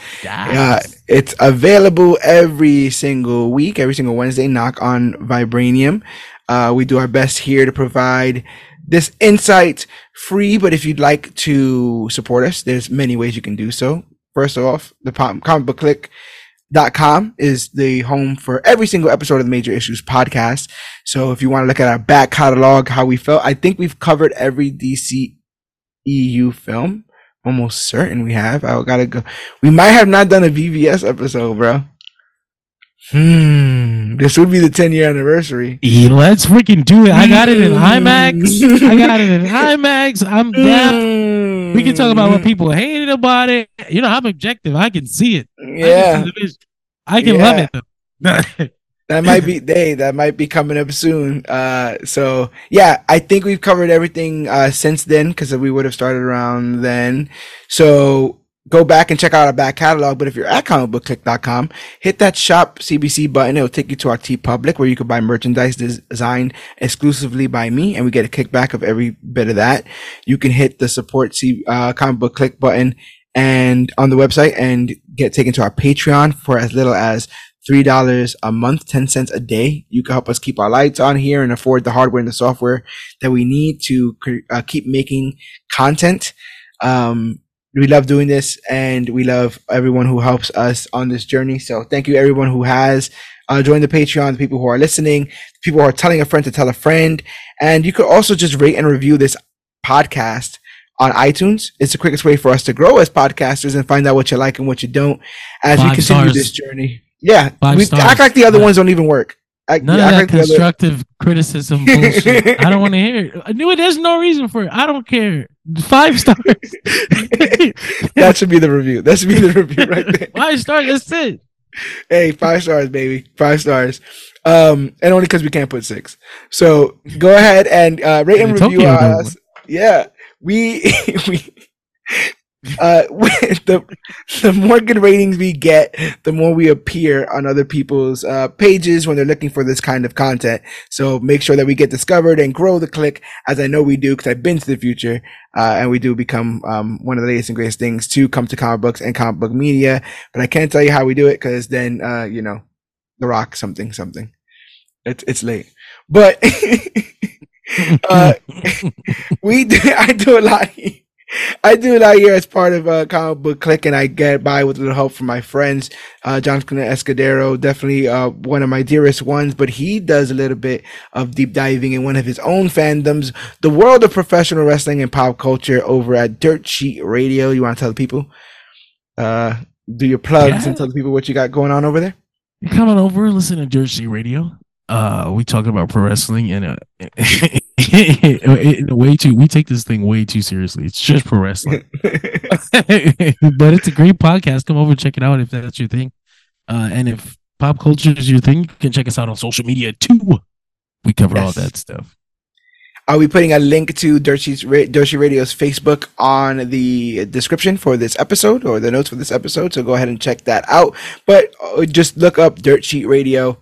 Uh, it's available every single week, every single Wednesday. Knock on Vibranium. Uh, we do our best here to provide this insight free, but if you'd like to support us, there's many ways you can do so. First off, the comic book click com is the home for every single episode of the major issues podcast. So if you want to look at our back catalog how we felt i think we've covered every dc eu film. Almost certain we have. I gotta go. We might have not done a BvS episode bro hmm this would be the 10 year anniversary Yeah, let's freaking do it. I got it in IMAX. I got it in IMAX. I'm down. We can talk about what people hated about it. You know, I'm objective. I can see it. I can yeah see the vis- I can Yeah. love it though. that might be day that might be coming up soon uh so yeah i think we've covered everything uh since then because we would have started around then so go back and check out our back catalog but if you're at comicbookclique.com hit that shop cbc button it'll take you to our TeePublic where you can buy merchandise des- designed exclusively by me and we get a kickback of every bit of that you can hit the support C- uh, ComicBook Clique button and on the website and get taken to our patreon for as little as three dollars a month, ten cents a day. You can help us keep our lights on here and afford the hardware and the software that we need to uh, keep making content. Um, we love doing this, and we love everyone who helps us on this journey. So thank you, everyone who has uh, joined the Patreon, the people who are listening, the people who are telling a friend to tell a friend, and you could also just rate and review this podcast on iTunes. It's the quickest way for us to grow as podcasters and find out what you like and what you don't as we continue stars. this journey. Yeah, Five we stars. act like the other None- ones don't even work. Act, None act of that the other- constructive criticism bullshit. I don't want to hear it. I knew it. There's no reason for it. I don't care. Five stars. that should be the review. That should be the review right there. Five stars. That's it. Hey, five stars, baby. Five stars. Um, and only because we can't put six. So go ahead and uh, rate and Yeah, review us. Yeah, we we uh the the more good ratings we get, the more we appear on other people's uh, pages when they're looking for this kind of content. So make sure that we get discovered and grow the Clique, as I know we do, because I've been to the future, uh, and we do become um, one of the latest and greatest things to come to comic books and comic book media. But I can't tell you how we do it because then uh, you know, The Rock something something. It's it's late, but uh, we do, I do a lot. I do a lot here as part of uh, ComicBook Clique, and I get by with a little help from my friends. Uh, Jonathan Escudero, definitely uh, one of my dearest ones, but he does a little bit of deep diving in one of his own fandoms, the world of professional wrestling and pop culture, over at Dirt Sheet Radio. You want to tell the people? Uh, do your plugs Yeah. and tell the people what you got going on over there. You coming over, listen to Dirt Sheet Radio. Uh, we talk about pro wrestling and uh, way too we take this thing way too seriously. It's just pro wrestling. but it's a great podcast. Come over and check it out if that's your thing. Uh, and if pop culture is your thing, you can check us out on social media too. We cover yes. all that stuff. I'll be putting a link to Dirt Sheets Dirt Sheet Radio's Facebook on the description for this episode or the notes for this episode. So go ahead and check that out. But uh, just look up Dirt Sheet Radio.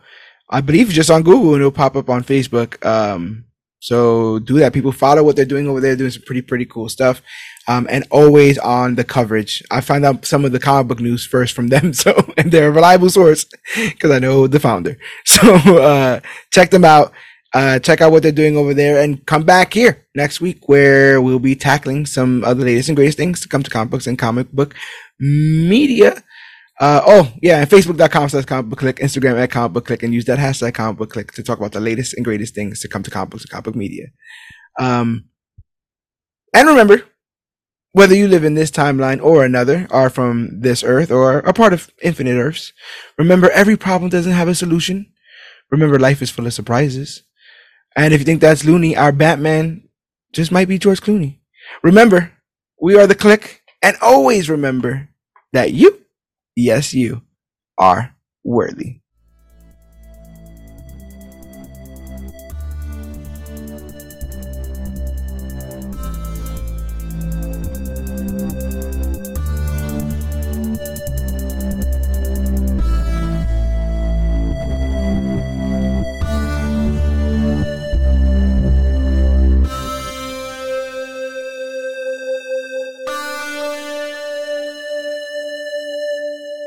I believe just on Google and it'll pop up on Facebook. Um, so do that. People follow what they're doing over there, doing some pretty, pretty cool stuff. Um, and always on the coverage. I find out some of the comic book news first from them. So, and they're a reliable source because I know the founder. So, uh, check them out uh, check out what they're doing over there and come back here next week where we'll be tackling some of the latest and greatest things to come to comic books and comic book media. Uh, oh, yeah, and facebook.com slash ComicBook Clique, Instagram at ComicBook Clique, and use that hashtag ComicBook Clique to talk about the latest and greatest things to come to comic books and comic book media. Um, and remember, whether you live in this timeline or another, are from this earth or a part of infinite earths, remember every problem doesn't have a solution. Remember, life is full of surprises. And if you think that's loony, our Batman just might be George Clooney. Remember, we are the Clique, and always remember that you, yes, you, are worthy.